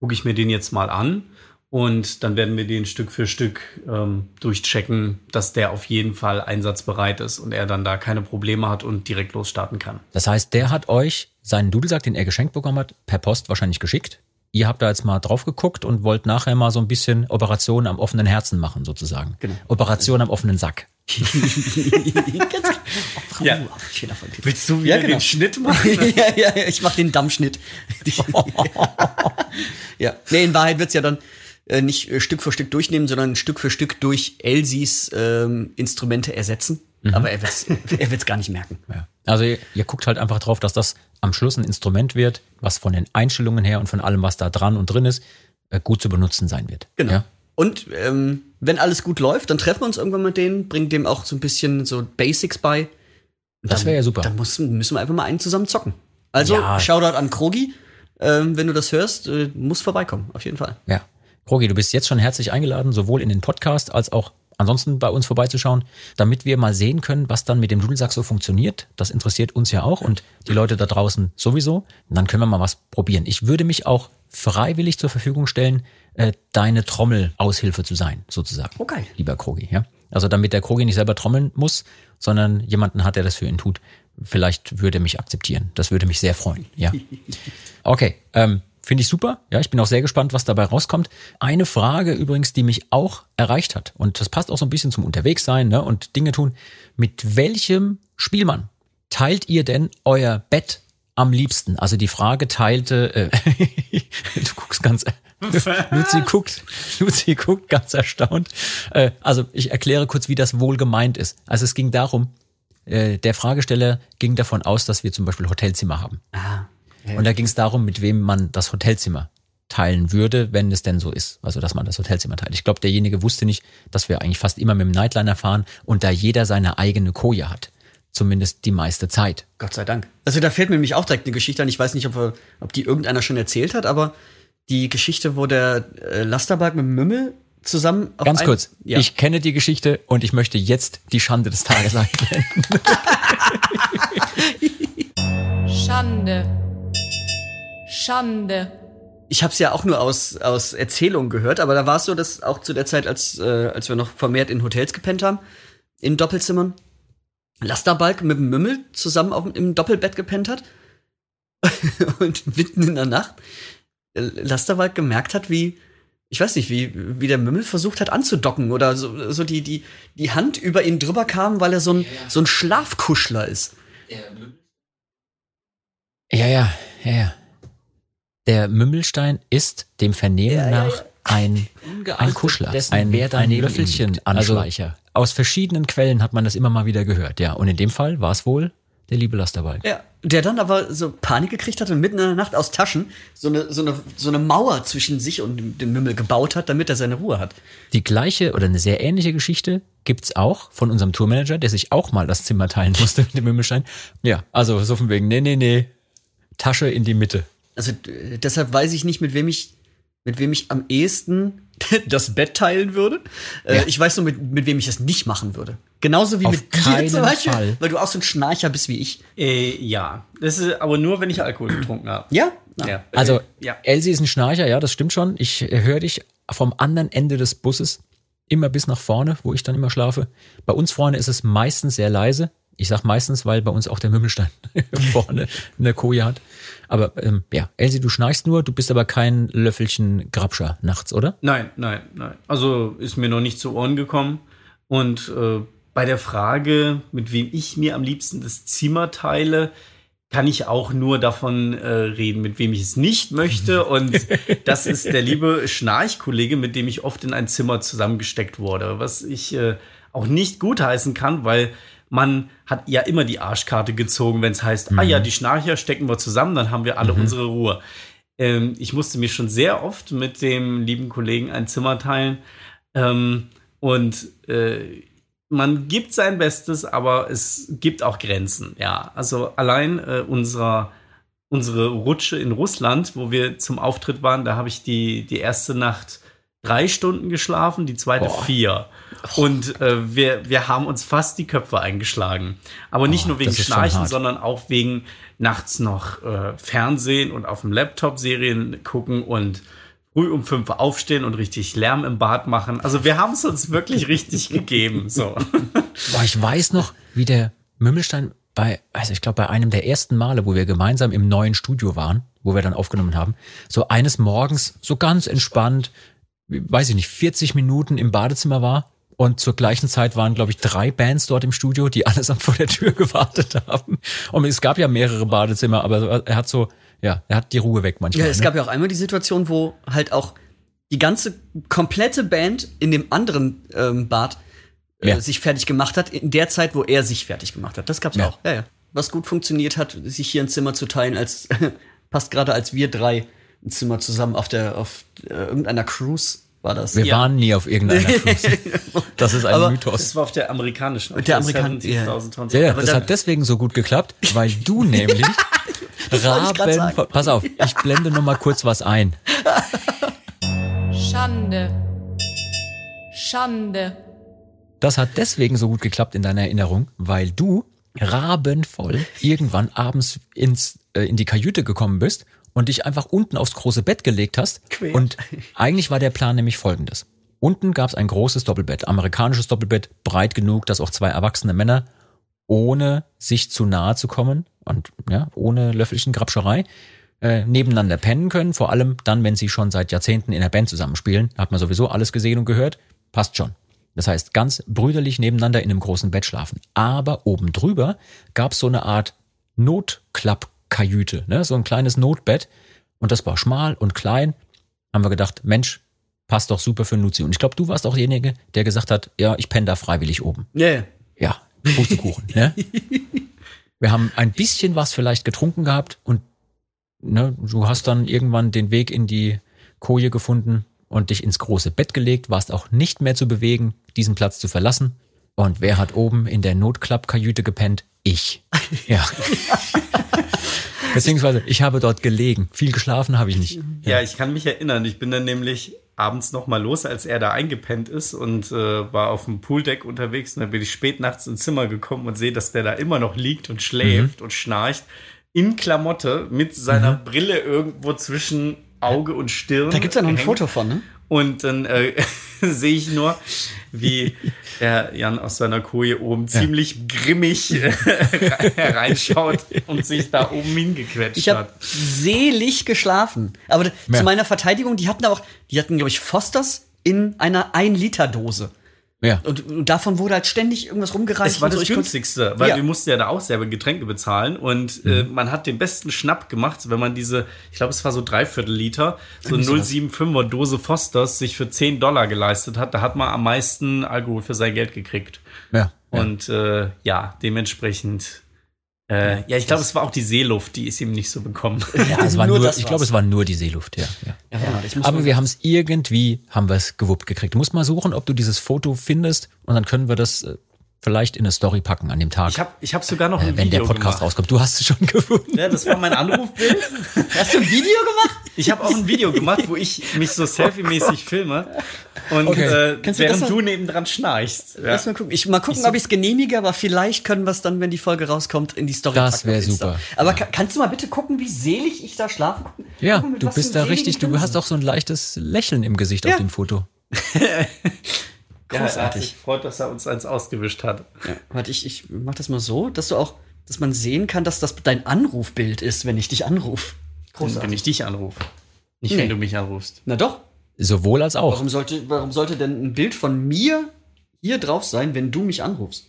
gucke ich mir den jetzt mal an. Und dann werden wir den Stück für Stück ähm, durchchecken, dass der auf jeden Fall einsatzbereit ist und er dann da keine Probleme hat und direkt losstarten kann. Das heißt, der hat euch seinen Dudelsack, den er geschenkt bekommen hat, per Post wahrscheinlich geschickt. Ihr habt da jetzt mal drauf geguckt und wollt nachher mal so ein bisschen Operation am offenen Herzen machen, sozusagen. Genau. Operation am offenen Sack. <laughs> Ja. Willst du wieder Ja, genau. den Schnitt <laughs> machen? ja, ja, ja, ich mach den Dammschnitt. <laughs> ja, nee, in Wahrheit wird's ja dann äh, nicht äh, Stück für Stück durchnehmen, sondern Stück für Stück durch Elsies ähm, Instrumente ersetzen. Aber er wird's, <laughs> er wird's gar nicht merken. Ja. Also ihr, ihr guckt halt einfach drauf, dass das am Schluss ein Instrument wird, was von den Einstellungen her und von allem, was da dran und drin ist, äh, gut zu benutzen sein wird. Genau. Ja? Und ähm, wenn alles gut läuft, dann treffen wir uns irgendwann mit denen, bringen dem auch so ein bisschen so Basics bei. Und Das dann- wär ja super. Dann muss, müssen wir einfach mal einen zusammen zocken. Also, Ja. Shoutout an Krogi. Ähm, wenn du das hörst, äh, muss vorbeikommen, auf jeden Fall. Ja. Krogi, du bist jetzt schon herzlich eingeladen, sowohl in den Podcast als auch ansonsten bei uns vorbeizuschauen, damit wir mal sehen können, was dann mit dem Dudelsack so funktioniert. Das interessiert uns ja auch und die Leute da draußen sowieso. Und dann können wir mal was probieren. Ich würde mich auch freiwillig zur Verfügung stellen, äh, deine Trommelaushilfe zu sein, sozusagen. Geil. Lieber Krogi, ja. Also damit der Krogi nicht selber trommeln muss, sondern jemanden hat, der das für ihn tut. Vielleicht würde er mich akzeptieren. Das würde mich sehr freuen, ja. <laughs> Okay, ähm, finde ich super. Ja, ich bin auch sehr gespannt, was dabei rauskommt. Eine Frage übrigens, die mich auch erreicht hat, und das passt auch so ein bisschen zum Unterwegssein ne, und Dinge tun. Mit welchem Spielmann teilt ihr denn euer Bett am liebsten? Also die Frage teilte, äh, <laughs> du guckst ganz, <laughs> Luzi guckt, Luzi guckt ganz erstaunt. Äh, also ich erkläre kurz, wie das wohl gemeint ist. Also es ging darum, äh, der Fragesteller ging davon aus, dass wir zum Beispiel Hotelzimmer haben. Ah. Und da ging es darum, mit wem man das Hotelzimmer teilen würde, wenn es denn so ist. Also, dass man das Hotelzimmer teilt. Ich glaube, derjenige wusste nicht, dass wir eigentlich fast immer mit dem Nightliner fahren und da jeder seine eigene Koje hat. Zumindest die meiste Zeit. Gott sei Dank. Also da fällt mir nämlich auch direkt eine Geschichte an. Ich weiß nicht, ob, wir, ob die irgendeiner schon erzählt hat, aber die Geschichte, wo der äh, Lasterberg mit dem Mümmel zusammen auf Ganz kurz, Ja. ich kenne die Geschichte und ich möchte jetzt die Schande des Tages <laughs> einblenden. Schande. Schande. Ich habe es ja auch nur aus, aus Erzählungen gehört, aber da war es so, dass auch zu der Zeit, als, äh, als wir noch vermehrt in Hotels gepennt haben, in Doppelzimmern, Lasterbalk mit dem Mümmel zusammen auf, im Doppelbett gepennt hat <laughs> und mitten in der Nacht äh, Lasterbalk gemerkt hat, wie, ich weiß nicht, wie, wie der Mümmel versucht hat anzudocken oder so, so die, die, die Hand über ihn drüber kam, weil er so ein, so ein Schlafkuschler ist. Ja, ja, ja, ja. Der Mümmelstein ist dem Vernehmen nach ein, ein Kuschler, dessen, ein, wer ein Löffelchen, also Anschleicher. aus verschiedenen Quellen hat man das immer mal wieder gehört, ja. Und in dem Fall war es wohl der liebe Lasterbalk. Ja, der dann aber so Panik gekriegt hat und mitten in der Nacht aus Taschen so eine, so eine, so eine Mauer zwischen sich und dem, dem Mümmel gebaut hat, damit er seine Ruhe hat. Die gleiche oder eine sehr ähnliche Geschichte gibt's auch von unserem Tourmanager, der sich auch mal das Zimmer teilen musste mit dem Mümmelstein. Ja, also so von wegen, nee, nee, nee, Tasche in die Mitte. Also deshalb weiß ich nicht, mit wem ich, mit wem ich am ehesten <laughs> das Bett teilen würde. Äh, Ja. ich weiß nur, mit, mit wem ich das nicht machen würde. Genauso wie Auf mit dir keinen zum Beispiel, Fall. weil du auch so ein Schnarcher bist wie ich. Äh, ja, das ist aber nur, wenn ich Alkohol getrunken habe. Ja? Ja. Also, Äh, ja. Elsie ist ein Schnarcher, ja, das stimmt schon. Ich höre dich vom anderen Ende des Busses immer bis nach vorne, wo ich dann immer schlafe. Bei uns vorne ist es meistens sehr leise. Ich sag meistens, weil bei uns auch der Mümmelstein <laughs> vorne eine Koje hat. Aber ähm, ja, Elsie, du schnarchst nur, du bist aber kein Löffelchen Grabscher nachts, oder? Nein, nein, nein. Also ist mir noch nicht zu Ohren gekommen. Und äh, bei der Frage, mit wem ich mir am liebsten das Zimmer teile, kann ich auch nur davon äh, reden, mit wem ich es nicht möchte. <laughs> Und das ist der liebe Schnarchkollege, mit dem ich oft in ein Zimmer zusammengesteckt wurde. Was ich äh, auch nicht gutheißen kann, weil man hat ja immer die Arschkarte gezogen, wenn es heißt, ah ja, die Schnarcher stecken wir zusammen, dann haben wir alle unsere Ruhe. Ähm, ich musste mir schon sehr oft mit dem lieben Kollegen ein Zimmer teilen. Ähm, und äh, man gibt sein Bestes, aber es gibt auch Grenzen. Ja, also allein äh, unserer, unsere Rutsche in Russland, wo wir zum Auftritt waren, da habe ich die, die erste Nacht drei Stunden geschlafen, die zweite vier. Und äh, wir, wir haben uns fast die Köpfe eingeschlagen. Aber nicht Oh, nur wegen Schnarchen, sondern auch wegen nachts noch äh, Fernsehen und auf dem Laptop Serien gucken und früh um fünf aufstehen und richtig Lärm im Bad machen. Also wir haben es uns wirklich richtig <laughs> gegeben. So. Boah, ich weiß noch, wie der Mümmelstein bei, also ich glaube, bei einem der ersten Male, wo wir gemeinsam im neuen Studio waren, wo wir dann aufgenommen haben, so eines Morgens so ganz entspannt, weiß ich nicht, 40 Minuten im Badezimmer war. Und zur gleichen Zeit waren, glaube ich, drei Bands dort im Studio, die <laughs> allesamt vor der Tür gewartet haben. Und es gab ja mehrere Badezimmer, aber er hat so, ja, er hat die Ruhe weg manchmal. Ja, es ne? gab ja auch einmal die Situation, wo halt auch die ganze komplette Band in dem anderen ähm, Bad äh, Ja. sich fertig gemacht hat, in der Zeit, wo er sich fertig gemacht hat. Das gab's Ja. auch. Ja, ja. Was gut funktioniert hat, sich hier ein Zimmer zu teilen, als <laughs> passt gerade als wir drei ein Zimmer zusammen auf der auf äh, irgendeiner Cruise war das. Wir Ja. waren nie auf irgendeiner <laughs> Cruise. Das ist ein Aber Mythos. Das war auf der amerikanischen. auf Der Amerikan- 70.000 Tonnen. Ja, ja, das dann- hat deswegen so gut geklappt, weil du <laughs> nämlich Raben. Pass auf, ich blende noch mal kurz was ein. Schande. Schande. Das hat deswegen so gut geklappt in deiner Erinnerung, weil du rabenvoll irgendwann abends ins, äh, in die Kajüte gekommen bist und dich einfach unten aufs große Bett gelegt hast. Quer. Und eigentlich war der Plan nämlich folgendes. Unten gab es ein großes Doppelbett, amerikanisches Doppelbett, breit genug, dass auch zwei erwachsene Männer ohne sich zu nahe zu kommen und ja, ohne löffelchen Grabscherei äh, nebeneinander pennen können. Vor allem dann, wenn sie schon seit Jahrzehnten in der Band zusammenspielen. Hat man sowieso alles gesehen und gehört. Passt schon. Das heißt, ganz brüderlich nebeneinander in einem großen Bett schlafen. Aber oben drüber gab es so eine Art Notklappkajüte, ne? so ein kleines Notbett. Und das war schmal und klein. Haben wir gedacht, Mensch, passt doch super für Nuzi. Und ich glaube, du warst auch derjenige, der gesagt hat, ja, ich penne da freiwillig oben. Ja, ja. Ja, Pustekuchen. ne? <laughs> Wir haben ein bisschen was vielleicht getrunken gehabt und ne, du hast dann irgendwann den Weg in die Koje gefunden und dich ins große Bett gelegt, warst auch nicht mehr zu bewegen, diesen Platz zu verlassen. Und wer hat oben in der Notklappkajüte gepennt? Ich. <laughs> Ja. Beziehungsweise ich habe dort gelegen. Viel geschlafen habe ich nicht. Ja, ich kann mich erinnern. Ich bin dann nämlich abends noch mal los, als er da eingepennt ist und äh, war auf dem Pooldeck unterwegs. Und dann bin ich spät nachts ins Zimmer gekommen und sehe, dass der da immer noch liegt und schläft und schnarcht. in Klamotte mit seiner Brille irgendwo zwischen Auge und Stirn. Da gibt's ja noch ein. Foto von, ne? Und dann äh, <laughs> sehe ich nur, wie der Jan aus seiner Koje oben ziemlich grimmig äh, <laughs> hereinschaut und sich da oben hingequetscht Ich habe hat. selig geschlafen. Aber Ja. zu meiner Verteidigung, die hatten auch, die hatten, glaube ich, Fosters in einer 1-Liter-Dose. Ja. Und, und davon wurde halt ständig irgendwas rumgereicht. Es war das günstigste, weil Ja. wir mussten ja da auch selber Getränke bezahlen und äh, man hat den besten Schnapp gemacht, wenn man diese, ich glaube, es war so dreiviertel Liter, so 075er Dose Fosters sich für 10 Dollar geleistet hat. Da hat man am meisten Alkohol für sein Geld gekriegt. Ja. ja. Und äh, ja, dementsprechend. Äh, ja, ich glaube, es war auch die Seeluft, die ist ihm nicht so bekommen. Ja, es <laughs> war Nur nur, ich glaube, es war nur die Seeluft, ja. ja. Ja, muss Aber wir haben es irgendwie, haben wir es gewuppt gekriegt. Du musst mal suchen, ob du dieses Foto findest und dann können wir das äh, vielleicht in eine Story packen an dem Tag, Ich habe ich hab sogar noch ein äh, wenn der Video Podcast gemacht. rauskommt. Du hast es schon <laughs> gefunden. Ja, das war mein Anrufbild. Hast du ein Video gemacht? Ich habe auch ein Video gemacht, wo ich mich so selfie-mäßig filme und Okay. äh, Kannst du das während mal- du nebendran schnarchst. Ja. Lass mal gucken. Ich mal gucken, ob ich es genehmige, aber vielleicht können wir es dann, wenn die Folge rauskommt, in die Story Das packen auf wär Insta. super. Aber ka- kannst du mal bitte gucken, wie selig ich da schlafe? Ja, Guck mal, mit du bist da richtig, du hast auch so ein leichtes Lächeln im Gesicht Ja. auf dem Foto. <laughs> Ja, er hat Großartig. sich gefreut, dass er uns eins ausgewischt hat. Ja, warte, ich, ich mach das mal so, dass du auch, dass man sehen kann, dass das dein Anrufbild ist, wenn ich dich anrufe. Und wenn ich dich anrufe. Nicht, Nee. wenn du mich anrufst. Na doch. Sowohl als auch. Warum sollte, warum sollte denn ein Bild von mir hier drauf sein, wenn du mich anrufst?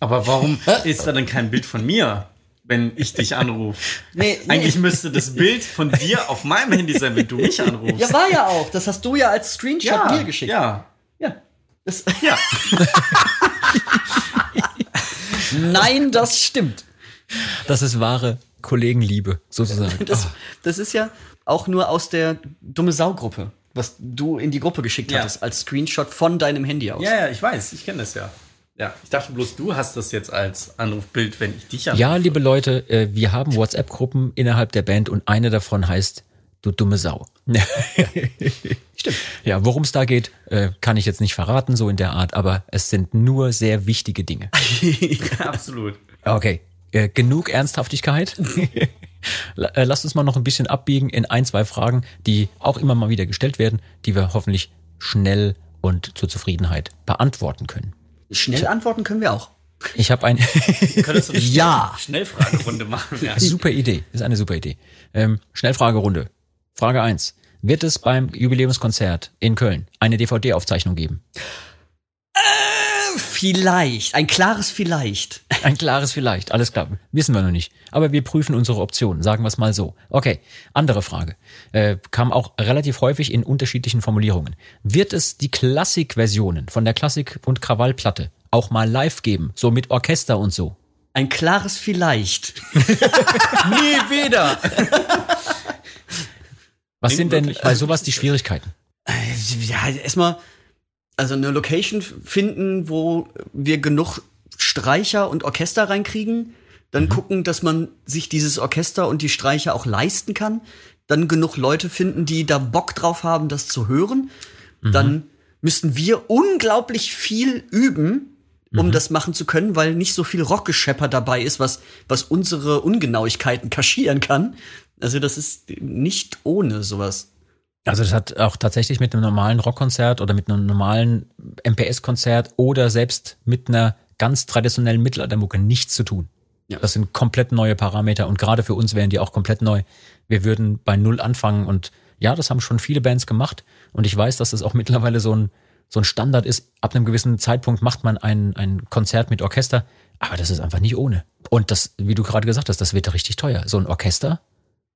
Aber warum <laughs> ist da denn kein Bild von mir, wenn ich dich anrufe? <laughs> Nee, nee. Eigentlich müsste das Bild von dir auf meinem Handy sein, wenn du mich <laughs> anrufst. Ja, war ja auch. Das hast du ja als Screenshot mir geschickt. Ja. Ja. Das, <laughs> Ja. Nein, das stimmt. Das ist wahre Kollegenliebe, sozusagen. Das, das ist ja auch nur aus der dumme Sau-Gruppe, was du in die Gruppe geschickt Ja. hattest, als Screenshot von deinem Handy aus. Ja, ja, ich weiß, ich kenne das ja. Ja, ich dachte bloß, du hast das jetzt als Anrufbild, wenn ich dich anrufe. Ja, liebe Leute, äh, wir haben WhatsApp-Gruppen innerhalb der Band und eine davon heißt Du dumme Sau. <laughs> Stimmt. Ja, worum es da geht, äh, kann ich jetzt nicht verraten, so in der Art, aber es sind nur sehr wichtige Dinge. <laughs> absolut. Okay, äh, genug Ernsthaftigkeit. <laughs> Äh, Lasst uns mal noch ein bisschen abbiegen in ein, zwei Fragen, die auch immer mal wieder gestellt werden, die wir hoffentlich schnell und zur Zufriedenheit beantworten können. Schnell antworten können wir auch. Ich habe ein Könntest du eine Ja. Schnellfragerunde machen? Ja. super Idee, ist eine super Idee. Ähm, Schnellfragerunde. Frage eins: Wird es beim Jubiläumskonzert in Köln eine DVD-Aufzeichnung geben? Vielleicht. Ein klares Vielleicht. <laughs> Ein klares Vielleicht, alles klar. Wissen wir noch nicht. Aber wir prüfen unsere Optionen, sagen wir es mal so. Okay, andere Frage. Äh, kam auch relativ häufig in unterschiedlichen Formulierungen. Wird es die Klassik-Versionen von der Klassik- und Krawallplatte auch mal live geben? So mit Orchester und so? Ein klares Vielleicht. <laughs> Nie wieder. <laughs> Was sind denn bei sowas die Schwierigkeiten? Ja, erstmal, also eine Location finden, wo wir genug Streicher und Orchester reinkriegen. Dann gucken, dass man sich dieses Orchester und die Streicher auch leisten kann. Dann genug Leute finden, die da Bock drauf haben, das zu hören. Dann müssten wir unglaublich viel üben, um das machen zu können, weil nicht so viel Rockgeschepper dabei ist, was, was unsere Ungenauigkeiten kaschieren kann. Also das ist nicht ohne sowas. Also das hat auch tatsächlich mit einem normalen Rockkonzert oder mit einem normalen MPS-Konzert oder selbst mit einer ganz traditionellen Mittelaltermucke nichts zu tun. Ja. Das sind komplett neue Parameter und gerade für uns wären die auch komplett neu. Wir würden bei Null anfangen und ja, das haben schon viele Bands gemacht und ich weiß, dass das auch mittlerweile so ein, so ein Standard ist. Ab einem gewissen Zeitpunkt macht man ein, ein Konzert mit Orchester, aber das ist einfach nicht ohne. Und das, wie du gerade gesagt hast, das wird richtig teuer. So ein Orchester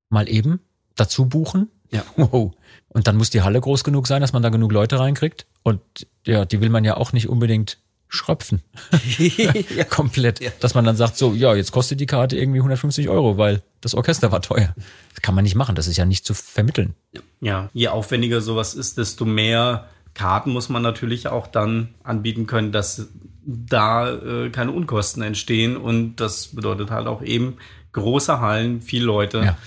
mal eben dazu buchen. Ja. <laughs> Wow. Und dann muss die Halle groß genug sein, dass man da genug Leute reinkriegt. Und ja, die will man ja auch nicht unbedingt schröpfen. <laughs> ja. <laughs> Komplett. Dass man dann sagt, so, ja, jetzt kostet die Karte irgendwie 150 Euro, weil das Orchester war teuer. Das kann man nicht machen. Das ist ja nicht zu vermitteln. Ja, je aufwendiger sowas ist, desto mehr Karten muss man natürlich auch dann anbieten können, dass da äh, keine Unkosten entstehen. Und das bedeutet halt auch eben große Hallen, viele Leute. Ja.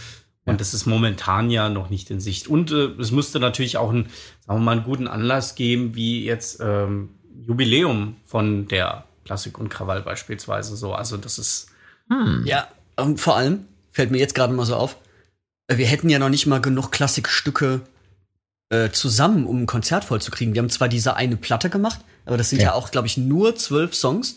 Und das ist momentan ja noch nicht in Sicht. Und äh, es müsste natürlich auch einen, sagen wir mal, einen guten Anlass geben, wie jetzt ähm, Jubiläum von der Klassik und Krawall beispielsweise so. Also das ist Ja, und vor allem fällt mir jetzt gerade mal so auf, äh, wir hätten ja noch nicht mal genug Klassikstücke äh, zusammen, um ein Konzert vollzukriegen. Wir haben zwar diese eine Platte gemacht, aber das sind ja, Ja. auch, glaube ich, nur zwölf Songs.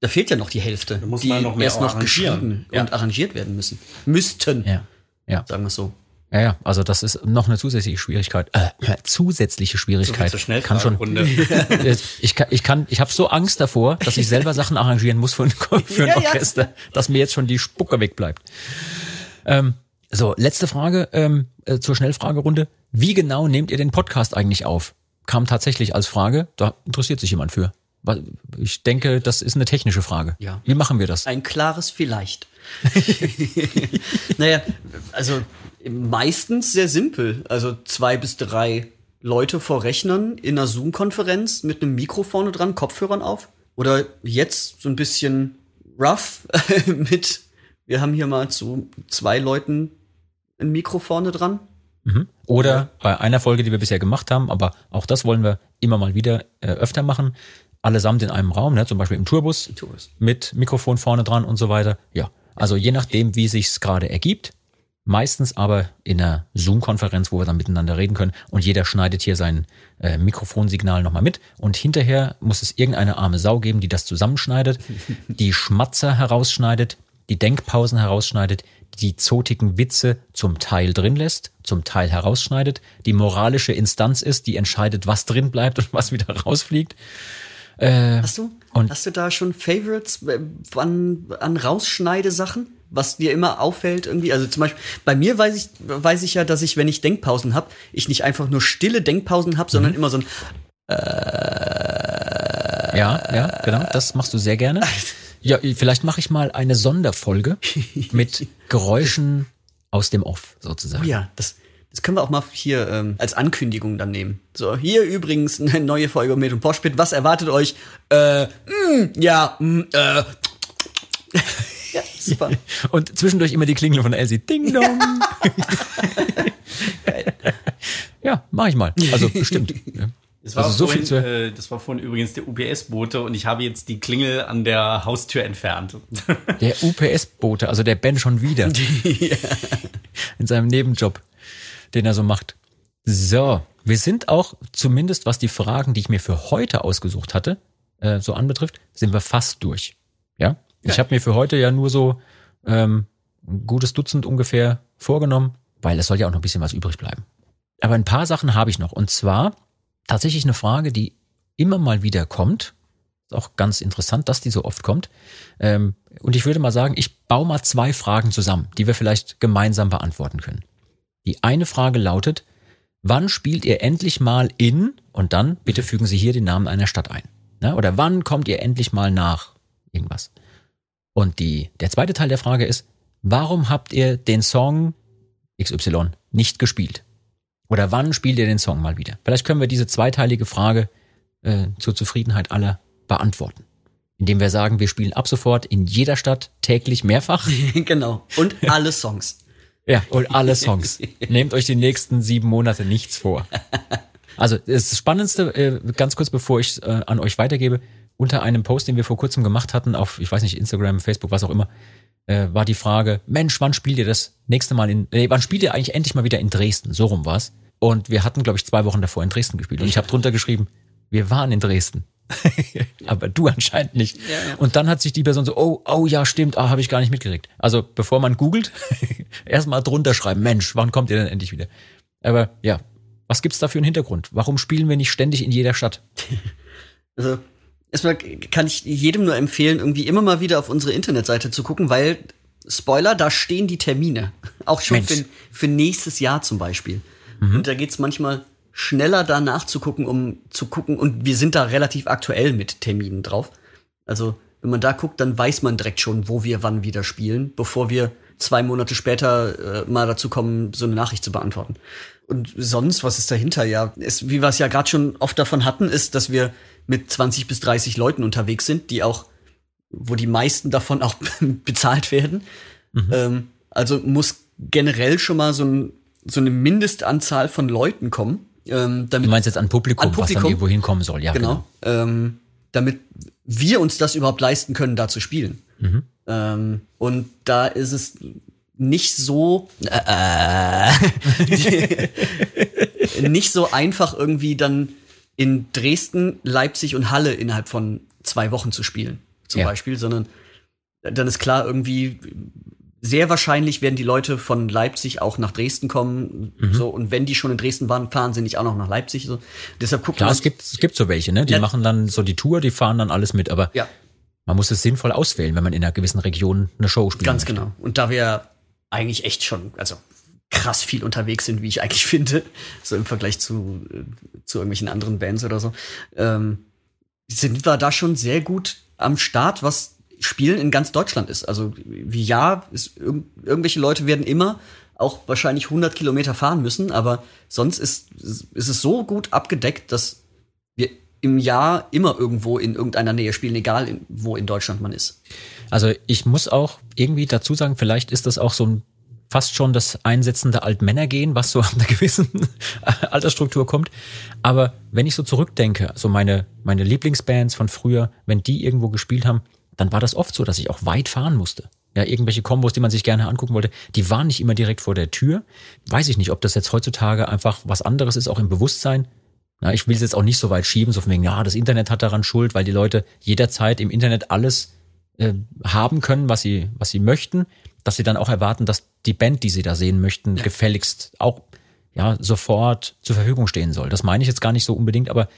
Da fehlt ja noch die Hälfte, muss die man noch mehr erst noch geschrieben Ja. und arrangiert werden müssen. Müssten, Ja. Ja. sagen wir so. Ja, ja, also das ist noch eine zusätzliche Schwierigkeit. Äh, zusätzliche Schwierigkeit. zur Schnellfragerunde. kann schon. <laughs> ich kann, ich kann, ich habe so Angst davor, dass ich selber Sachen arrangieren muss für ein, für ein Ja, ja. Orchester, dass mir jetzt schon die Spucke wegbleibt. Ähm, so, letzte Frage ähm, äh, zur Schnellfragerunde. Wie genau nehmt ihr den Podcast eigentlich auf? Kam tatsächlich als Frage. Da interessiert sich jemand für. Ich denke, das ist eine technische Frage. Ja. Wie machen wir das? Ein klares Vielleicht. <laughs> naja, also meistens sehr simpel. Also zwei bis drei Leute vor Rechnern in einer Zoom-Konferenz mit einem Mikro vorne dran, Kopfhörern auf. Oder jetzt so ein bisschen rough <laughs> mit, wir haben hier mal zu zwei Leuten ein Mikro vorne dran. Mhm. Oder bei einer Folge, die wir bisher gemacht haben, aber auch das wollen wir immer mal wieder äh, öfter machen, allesamt in einem Raum, ne, zum Beispiel im Tourbus, Tourbus. mit Mikrofon vorne dran und so weiter. Ja, also je nachdem, wie sich's gerade ergibt. Meistens aber in einer Zoom-Konferenz, wo wir dann miteinander reden können und jeder schneidet hier sein äh, Mikrofonsignal nochmal mit und hinterher muss es irgendeine arme Sau geben, die das zusammenschneidet, <laughs> die Schmatzer herausschneidet, die Denkpausen herausschneidet, die zotigen Witze zum Teil drin lässt, zum Teil herausschneidet, die moralische Instanz ist, die entscheidet, was drin bleibt und was wieder <laughs> rausfliegt. Äh, Hast du, hast du da schon Favorites äh, an, an Rausschneidesachen? Was dir immer auffällt irgendwie? Also zum Beispiel, bei mir weiß ich, weiß ich ja, dass ich, wenn ich Denkpausen habe, ich nicht einfach nur stille Denkpausen habe, Mhm. sondern immer so ein Ja, ja, genau, das machst du sehr gerne. <laughs> Ja, vielleicht mache ich mal eine Sonderfolge <laughs> mit Geräuschen aus dem Off sozusagen. Oh ja, das, das können wir auch mal hier ähm, als Ankündigung dann nehmen. So, hier übrigens eine neue Folge mit dem Poshpit. Was erwartet euch? Äh, mh, ja, mh, äh. <laughs> ja, super. <laughs> Und zwischendurch immer die Klingel von Elsie. Ding <laughs> dong. ja, mache ich mal. Also bestimmt. Ja. Das war, Also so vorhin, viel zu- äh, das war vorhin übrigens der UPS-Bote und ich habe jetzt die Klingel an der Haustür entfernt. Der UPS-Bote, also der Ben schon wieder. In seinem Nebenjob, den er so macht. So, wir sind auch, zumindest was die Fragen, die ich mir für heute ausgesucht hatte, äh, so anbetrifft, sind wir fast durch. Ja? Ich habe mir für heute ja nur so ähm, ein gutes Dutzend ungefähr vorgenommen, weil es soll ja auch noch ein bisschen was übrig bleiben. Aber ein paar Sachen habe ich noch. Und zwar tatsächlich eine Frage, die immer mal wieder kommt. Ist auch ganz interessant, dass die so oft kommt. Ähm, und ich würde mal sagen, ich baue mal zwei Fragen zusammen, die wir vielleicht gemeinsam beantworten können. Die eine Frage lautet, wann spielt ihr endlich mal in, und dann bitte fügen Sie hier den Namen einer Stadt ein. Ne? Oder wann kommt ihr endlich mal nach irgendwas? Und die, der zweite Teil der Frage ist, warum habt ihr den Song XY nicht gespielt? Oder wann spielt ihr den Song mal wieder? Vielleicht können wir diese zweiteilige Frage äh, zur Zufriedenheit aller beantworten. Indem wir sagen, wir spielen ab sofort in jeder Stadt täglich mehrfach. <laughs> genau. Und alle Songs. Ja, <laughs> und alle Songs. Nehmt euch die nächsten sieben Monate nichts vor. Also das Spannendste, äh, ganz kurz bevor ich äh, an euch weitergebe, unter einem Post, den wir vor kurzem gemacht hatten, auf, ich weiß nicht, Instagram, Facebook, was auch immer, äh, war die Frage, Mensch, wann spielt ihr das nächste Mal in, nee, wann spielt ihr eigentlich endlich mal wieder in Dresden? So rum war's. Und wir hatten, glaube ich, zwei Wochen davor in Dresden gespielt. Und ich habe drunter geschrieben, wir waren in Dresden. <laughs> Aber du anscheinend nicht. Ja, ja. Und dann hat sich die Person so, oh, oh ja, stimmt, ah, habe ich gar nicht mitgekriegt. Also bevor man googelt, <laughs> erstmal drunter schreiben, Mensch, wann kommt ihr denn endlich wieder? Aber ja, was gibt's da für einen Hintergrund? Warum spielen wir nicht ständig in jeder Stadt? <laughs> Also, erstmal kann ich jedem nur empfehlen, irgendwie immer mal wieder auf unsere Internetseite zu gucken, weil, Spoiler, da stehen die Termine. Auch schon für, für nächstes Jahr zum Beispiel. Und da geht's manchmal schneller danach zu gucken, um zu gucken, und wir sind da relativ aktuell mit Terminen drauf. Also, wenn man da guckt, dann weiß man direkt schon, wo wir wann wieder spielen, bevor wir zwei Monate später äh, mal dazu kommen, so eine Nachricht zu beantworten. Und sonst, was ist dahinter? Ja, es, wie wir es ja gerade schon oft davon hatten, ist, dass wir mit 20 bis 30 Leuten unterwegs sind, die auch, wo die meisten davon auch <laughs> bezahlt werden. Ähm, also muss generell schon mal so, ein, so eine Mindestanzahl von Leuten kommen. Ähm, damit Du meinst jetzt an Publikum, An was dann Publikum. irgendwo hinkommen soll. Ja, genau. Ähm, damit wir uns das überhaupt leisten können, da zu spielen. Mhm. Ähm, und da ist es nicht so äh, <laughs> nicht so einfach irgendwie dann in Dresden, Leipzig und Halle innerhalb von zwei Wochen zu spielen, zum Ja. Beispiel, sondern dann ist klar, irgendwie sehr wahrscheinlich werden die Leute von Leipzig auch nach Dresden kommen. Mhm. So, und wenn die schon in Dresden waren, fahren sie nicht auch noch nach Leipzig. So. Deshalb guckt Klar, man. es gibt, es gibt so welche, ne? Die Ja. machen dann so die Tour, die fahren dann alles mit, aber ja, man muss es sinnvoll auswählen, wenn man in einer gewissen Region eine Show spielt. ganz genau. Und da wir eigentlich echt schon, also krass viel unterwegs sind, wie ich eigentlich <laughs> finde, so im Vergleich zu, äh, zu irgendwelchen anderen Bands oder so, ähm, sind wir da schon sehr gut am Start, was Spielen in ganz Deutschland ist. Also wie ja, ist, irg irgendwelche Leute werden immer auch wahrscheinlich 100 Kilometer fahren müssen, aber sonst ist, ist es so gut abgedeckt, dass wir im Jahr immer irgendwo in irgendeiner Nähe spielen, egal in, wo in Deutschland man ist. Also ich muss auch irgendwie dazu sagen, vielleicht ist das auch so ein fast schon das einsetzende Altmännergehen, was so <laughs> an einer gewissen Altersstruktur kommt. Aber wenn ich so zurückdenke, so meine, meine Lieblingsbands von früher, wenn die irgendwo gespielt haben, dann war das oft so, dass ich auch weit fahren musste. Ja, irgendwelche Kombos, die man sich gerne angucken wollte, die waren nicht immer direkt vor der Tür. Weiß ich nicht, ob das jetzt heutzutage einfach was anderes ist, auch im Bewusstsein. Na, ich will es jetzt auch nicht so weit schieben, so von wegen, ja, das Internet hat daran Schuld, weil die Leute jederzeit im Internet alles äh, haben können, was sie, was sie möchten, dass sie dann auch erwarten, dass die Band, die sie da sehen möchten, gefälligst auch ja sofort zur Verfügung stehen soll. Das meine ich jetzt gar nicht so unbedingt, aber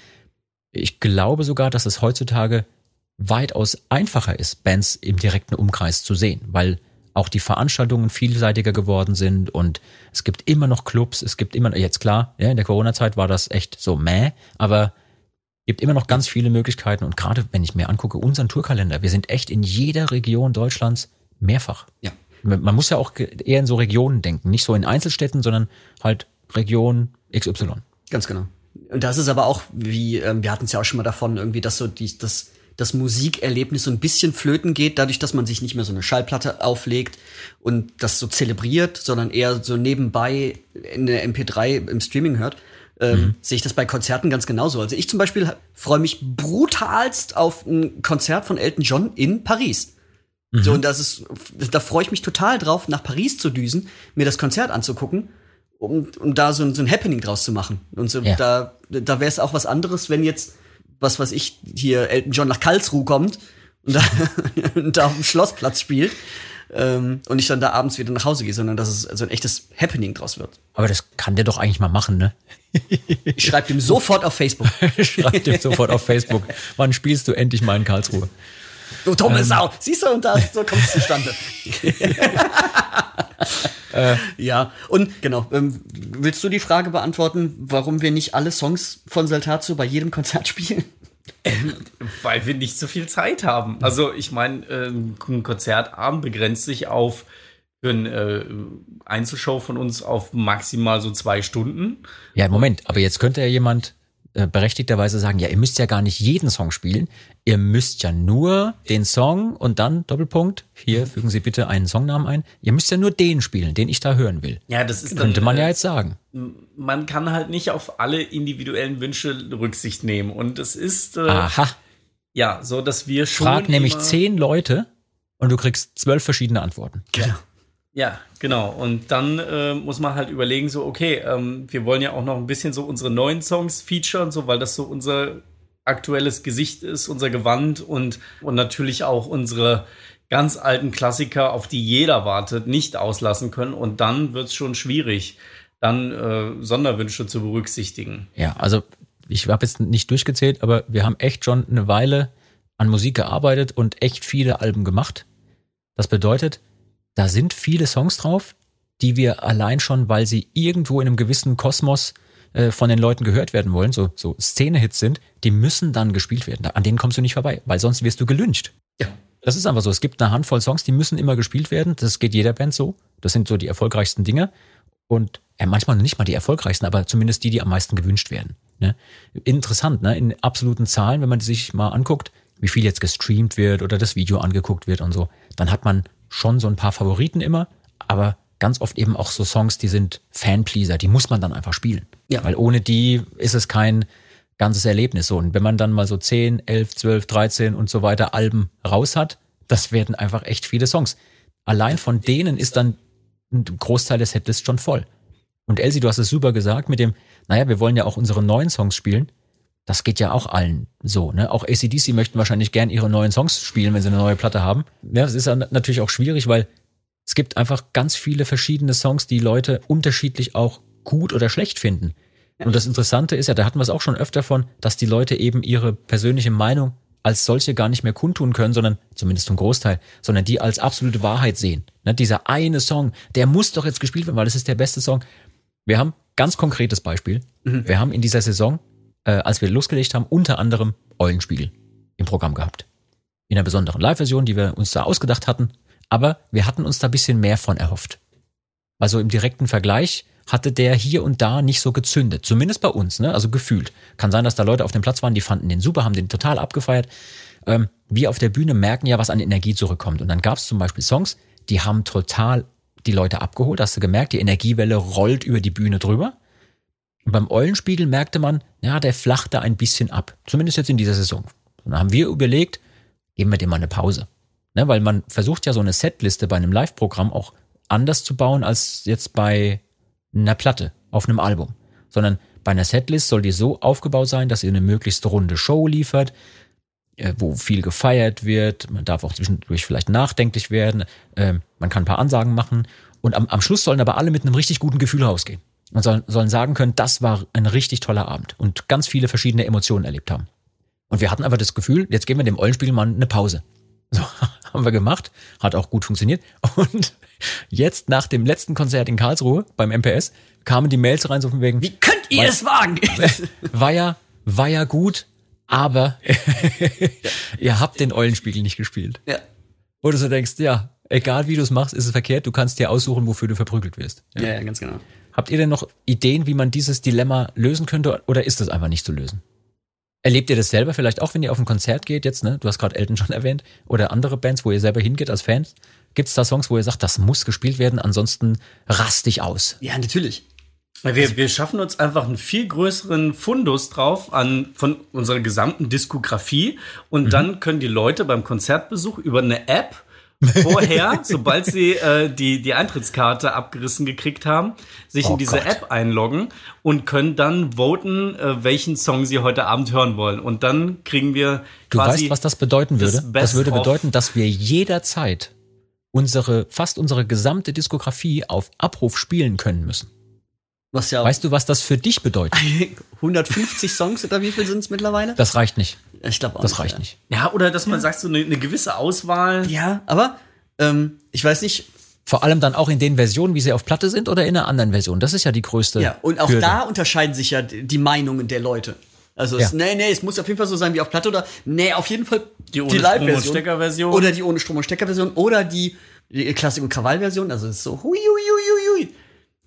ich glaube sogar, dass es heutzutage weitaus einfacher ist, Bands im direkten Umkreis zu sehen, weil auch die Veranstaltungen vielseitiger geworden sind und es gibt immer noch Clubs, es gibt immer, jetzt klar, ja, in der Corona-Zeit war das echt so mäh, aber gibt immer noch ganz viele Möglichkeiten und gerade wenn ich mir angucke, unseren Tourkalender, wir sind echt in jeder Region Deutschlands mehrfach. Ja. Man muss ja auch eher in so Regionen denken, nicht so in Einzelstädten, sondern halt Region XY. Ganz genau. Und das ist aber auch, wie, ähm, wir hatten es ja auch schon mal davon, irgendwie, dass so die, das, das Musikerlebnis so ein bisschen flöten geht, dadurch, dass man sich nicht mehr so eine Schallplatte auflegt und das so zelebriert, sondern eher so nebenbei in der MP3 im Streaming hört. Ähm, Sehe ich das bei Konzerten ganz genauso. Also ich zum Beispiel freue mich brutalst auf ein Konzert von Elton John in Paris. So, und das ist, da freue ich mich total drauf, nach Paris zu düsen, mir das Konzert anzugucken, um, um da so, ein- so ein Happening draus zu machen. Und so, Ja. da, da wäre es auch was anderes, wenn jetzt, was weiß ich, hier Elton John nach Karlsruhe kommt und da, <laughs> und da auf dem Schlossplatz spielt. Ähm, und ich dann da abends wieder nach Hause gehe, sondern dass es so ein echtes Happening draus wird. Aber das kann der doch eigentlich mal machen, ne? Ich schreibe dem sofort auf Facebook. <laughs> Schreib dem sofort auf Facebook. Wann spielst du endlich mal in Karlsruhe? Du dumme Sau. Siehst du, und da, so kommt es zustande. <laughs> ja, und genau, ähm, willst du die Frage beantworten, warum wir nicht alle Songs von Saltatio bei jedem Konzert spielen? Weil wir nicht so viel Zeit haben. Also ich meine, ähm, ein Konzertabend begrenzt sich auf für eine äh, Einzelshow von uns auf maximal so zwei Stunden. Ja, Moment, aber jetzt könnte ja jemand äh, berechtigterweise sagen, ja, ihr müsst ja gar nicht jeden Song spielen, ihr müsst ja nur den Song und dann Doppelpunkt, hier fügen Sie bitte einen Songnamen ein, ihr müsst ja nur den spielen, den ich da hören will. Ja, das ist Könnte man ja äh, jetzt sagen. man kann halt nicht auf alle individuellen Wünsche Rücksicht nehmen. Und es ist äh, Aha, ja so, dass wir schon. frag nämlich zehn Leute und du kriegst zwölf verschiedene Antworten. Genau. Ja, genau. Und dann äh, muss man halt überlegen, so, okay, ähm, wir wollen ja auch noch ein bisschen so unsere neuen Songs featuren, so, weil das so unser aktuelles Gesicht ist, unser Gewand und, und natürlich auch unsere ganz alten Klassiker, auf die jeder wartet, nicht auslassen können. Und dann wird es schon schwierig, dann äh, Sonderwünsche zu berücksichtigen. Ja, also ich habe jetzt nicht durchgezählt, aber wir haben echt schon eine Weile an Musik gearbeitet und echt viele Alben gemacht. Das bedeutet, da sind viele Songs drauf, die wir allein schon, weil sie irgendwo in einem gewissen Kosmos äh, von den Leuten gehört werden wollen, so, so Szene-Hits sind, die müssen dann gespielt werden. An denen kommst du nicht vorbei, weil sonst wirst du gelyncht. Ja. Das ist einfach so. Es gibt eine Handvoll Songs, die müssen immer gespielt werden. Das geht jeder Band so. Das sind so die erfolgreichsten Dinge. Und ja, manchmal nicht mal die erfolgreichsten, aber zumindest die, die am meisten gewünscht werden. Ne? Interessant, ne? In absoluten Zahlen, wenn man sich mal anguckt, wie viel jetzt gestreamt wird oder das Video angeguckt wird und so, dann hat man schon so ein paar Favoriten immer, aber ganz oft eben auch so Songs, die sind Fanpleaser, die muss man dann einfach spielen. Ja. Weil ohne die ist es kein ganzes Erlebnis so. Und wenn man dann mal so 10, 11, 12, 13 und so weiter Alben raus hat, das werden einfach echt viele Songs. Allein von denen ist dann ein Großteil der Setlist schon voll. Und Elsie, du hast es super gesagt mit dem, naja, wir wollen ja auch unsere neuen Songs spielen. Das geht ja auch allen so, ne? Auch ACDC möchten wahrscheinlich gern ihre neuen Songs spielen, wenn sie eine neue Platte haben. Ja, das ist ja natürlich auch schwierig, weil es gibt einfach ganz viele verschiedene Songs, die Leute unterschiedlich auch gut oder schlecht finden. Und das Interessante ist ja, da hatten wir es auch schon öfter von, dass die Leute eben ihre persönliche Meinung als solche gar nicht mehr kundtun können, sondern zumindest zum Großteil, sondern die als absolute Wahrheit sehen. Ne, dieser eine Song, der muss doch jetzt gespielt werden, weil das ist der beste Song. Wir haben ganz konkretes Beispiel. Mhm. Wir haben in dieser Saison, äh, als wir losgelegt haben, unter anderem Eulenspiegel im Programm gehabt. In einer besonderen Live-Version, die wir uns da ausgedacht hatten. Aber wir hatten uns da ein bisschen mehr von erhofft. Also im direkten Vergleich hatte der hier und da nicht so gezündet. Zumindest bei uns, ne? Also gefühlt. Kann sein, dass da Leute auf dem Platz waren, die fanden den super, haben den total abgefeiert. Ähm, wir auf der Bühne merken ja, was an Energie zurückkommt. Und dann gab es zum Beispiel Songs, die haben total die Leute abgeholt. Hast du gemerkt, die Energiewelle rollt über die Bühne drüber. Und beim Eulenspiegel merkte man, ja, der flachte ein bisschen ab. Zumindest jetzt in dieser Saison. Und dann haben wir überlegt, geben wir dem mal eine Pause. Ne, weil man versucht ja so eine Setliste bei einem Live-Programm auch anders zu bauen als jetzt bei einer Platte, auf einem Album, sondern bei einer Setlist soll die so aufgebaut sein, dass ihr eine möglichst runde Show liefert, äh, wo viel gefeiert wird. Man darf auch zwischendurch vielleicht nachdenklich werden. Ähm, man kann ein paar Ansagen machen. Und am, am Schluss sollen aber alle mit einem richtig guten Gefühl rausgehen. Und sollen, sollen sagen können, das war ein richtig toller Abend und ganz viele verschiedene Emotionen erlebt haben. Und wir hatten einfach das Gefühl, jetzt geben wir dem Eulenspiegel eine Pause. So, <laughs> haben wir gemacht, hat auch gut funktioniert. <laughs> Und jetzt nach dem letzten Konzert in Karlsruhe beim MPS kamen die Mails rein so von wegen. Wie könnt ihr es wagen? <laughs> War ja, war ja gut, aber ihr habt den Eulenspiegel nicht gespielt. Ja. Du so denkst, ja, egal wie du es machst, ist es verkehrt, du kannst dir aussuchen, wofür du verprügelt wirst. Ja, ja, ganz genau. Habt ihr denn noch Ideen, wie man dieses Dilemma lösen könnte oder ist das einfach nicht zu lösen? Erlebt ihr das selber vielleicht auch, wenn ihr auf ein Konzert geht jetzt, ne? Du hast gerade Elton schon erwähnt oder andere Bands, wo ihr selber hingeht als Fans? Gibt es da Songs, wo ihr sagt, das muss gespielt werden, ansonsten rast dich aus? Ja, natürlich. Wir, also, wir schaffen uns einfach einen viel größeren Fundus drauf an von unserer gesamten Diskografie und mhm. dann können die Leute beim Konzertbesuch über eine App <laughs> vorher, sobald sie äh, die, die Eintrittskarte abgerissen gekriegt haben, sich oh in diese Gott. App einloggen und können dann voten, äh, welchen Song sie heute Abend hören wollen. Und dann kriegen wir Du weißt, was das bedeuten würde? Das, das würde bedeuten, dass wir jederzeit unsere, fast unsere gesamte Diskografie auf Abruf spielen können müssen. Was ja weißt du, was das für dich bedeutet? <laughs> 150 Songs oder wie viel sind es mittlerweile? Das reicht nicht. Ich glaube auch. Das reicht nicht. Ja, oder dass man ja. sagt, so eine, eine, gewisse Auswahl. Ja, aber ähm, ich weiß nicht. Vor allem dann auch in den Versionen, wie sie auf Platte sind oder in einer anderen Version. Das ist ja die größte. Ja, und auch Hürde. da unterscheiden sich ja die Meinungen der Leute. Also, ja. es, nee, nee, es muss auf jeden Fall so sein wie auf Platte oder, nee, auf jeden Fall die, die Live-Version. Oder die ohne Strom- und Stecker-Version oder die, die Klassik- und Krawall-Version. Also, es ist so hui, hui, hui.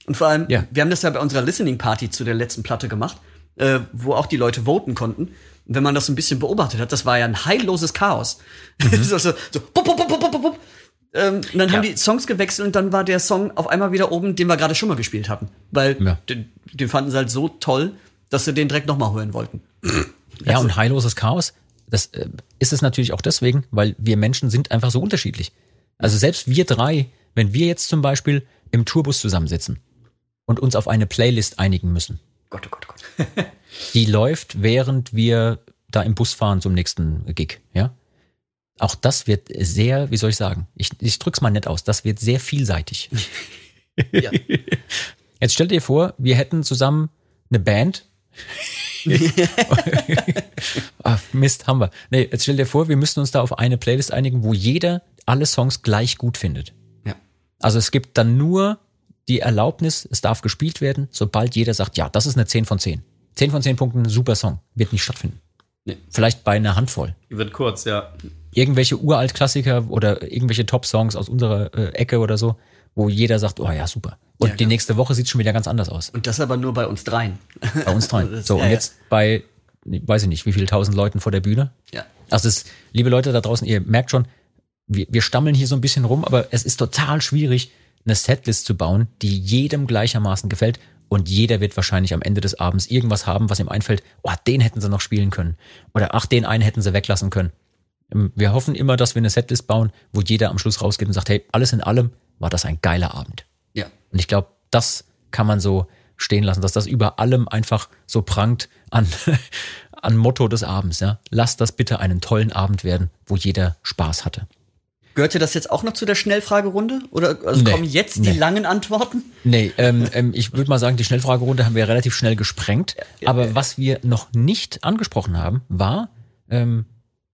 Und vor allem, ja. wir haben das ja bei unserer Listening Party zu der letzten Platte gemacht, äh, wo auch die Leute voten konnten. Und wenn man das so ein bisschen beobachtet hat, das war ja ein heilloses Chaos. <laughs> Mhm. so, so, so bup, bup, bup, bup, bup. Ähm, und dann ja. haben die Songs gewechselt und dann war der Song auf einmal wieder oben, den wir gerade schon mal gespielt hatten. Weil ja. den, den, fanden sie halt so toll, dass sie den direkt nochmal hören wollten. Ja, und heilloses Chaos, das äh, ist es natürlich auch deswegen, weil wir Menschen sind einfach so unterschiedlich. Also selbst wir drei, wenn wir jetzt zum Beispiel im Tourbus zusammensitzen und uns auf eine Playlist einigen müssen. Gott, oh Gott, oh Gott. <laughs> die läuft, während wir da im Bus fahren zum nächsten Gig, ja? Auch das wird sehr, wie soll ich sagen, ich, ich drück's mal nett aus, das wird sehr vielseitig. <laughs> ja. Jetzt stell dir vor, wir hätten zusammen eine Band. <laughs> Ach, Mist, haben wir. Nee, jetzt stell dir vor, wir müssten uns da auf eine Playlist einigen, wo jeder alle Songs gleich gut findet. Ja. Also es gibt dann nur die Erlaubnis, es darf gespielt werden, sobald jeder sagt, ja, das ist eine 10 von 10. 10 von 10 Punkten, super Song. Wird nicht stattfinden. Nee. Vielleicht bei einer Handvoll. Wird kurz, ja. Irgendwelche Uralt-Klassiker oder irgendwelche Top-Songs aus unserer äh, Ecke oder so, wo jeder sagt, oh ja, super. Und ja, die nächste Woche sieht schon wieder ganz anders aus. Und das aber nur bei uns dreien. Bei uns dreien. <laughs> so, ja, und jetzt bei, weiß ich nicht, wie viele tausend Leuten vor der Bühne. Ja. Also das, liebe Leute da draußen, ihr merkt schon, wir, wir stammeln hier so ein bisschen rum, aber es ist total schwierig, eine Setlist zu bauen, die jedem gleichermaßen gefällt. Und jeder wird wahrscheinlich am Ende des Abends irgendwas haben, was ihm einfällt, oh, den hätten sie noch spielen können. Oder ach, den einen hätten sie weglassen können. Ähm, wir hoffen immer, dass wir eine Setlist bauen, wo jeder am Schluss rausgeht und sagt, hey, alles in allem war das ein geiler Abend. Ja. Und ich glaube, das kann man so stehen lassen, dass das über allem einfach so prangt an, <laughs> an Motto des Abends. Ja? Lasst das bitte einen tollen Abend werden, wo jeder Spaß hatte. Gehört dir das jetzt auch noch zu der Schnellfragerunde? Oder also Nee, kommen jetzt nee. die langen Antworten? Nee, ähm, ähm, ich würde mal sagen, die Schnellfragerunde haben wir relativ schnell gesprengt. Aber was wir noch nicht angesprochen haben, war ähm,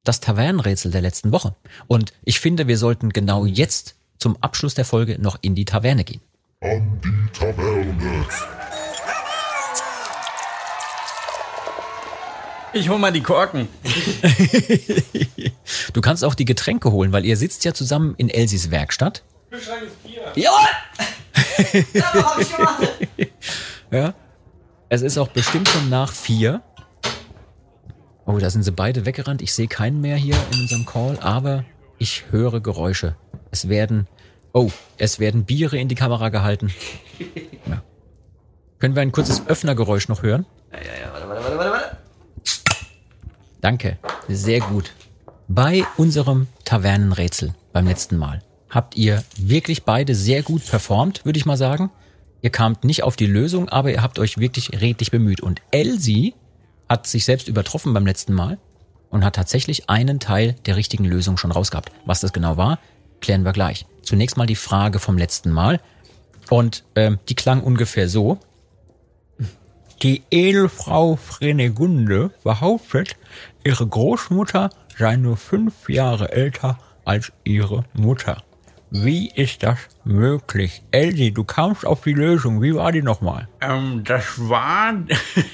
das Tavernenrätsel der letzten Woche. Und ich finde, wir sollten genau jetzt zum Abschluss der Folge noch in die Taverne gehen. An die Taverne. Ich hol mal die Korken. <laughs> Du kannst auch die Getränke holen, weil ihr sitzt ja zusammen in Elsis Werkstatt. Jawohl! <laughs> ja, hab ich gemacht. <laughs> Ja. Es ist auch bestimmt schon nach vier. Oh, da sind sie beide weggerannt. Ich sehe keinen mehr hier in unserem Call, aber ich höre Geräusche. Es werden, oh, es werden Biere in die Kamera gehalten. Ja. Können wir ein kurzes Öffnergeräusch noch hören? Ja, ja, ja, warte, warte, warte, warte. Danke, sehr gut. Bei unserem Tavernenrätsel beim letzten Mal habt ihr wirklich beide sehr gut performt, würde ich mal sagen. Ihr kamt nicht auf die Lösung, aber ihr habt euch wirklich redlich bemüht. Und Elsie hat sich selbst übertroffen beim letzten Mal und hat tatsächlich einen Teil der richtigen Lösung schon rausgehabt. Was das genau war, klären wir gleich. Zunächst mal die Frage vom letzten Mal. Und ähm, die klang ungefähr so. Die Edelfrau Frenegunde behauptet, ihre Großmutter sei nur fünf Jahre älter als ihre Mutter. Wie ist das möglich? Elsie, du kamst auf die Lösung. Wie war die nochmal? Ähm, das war,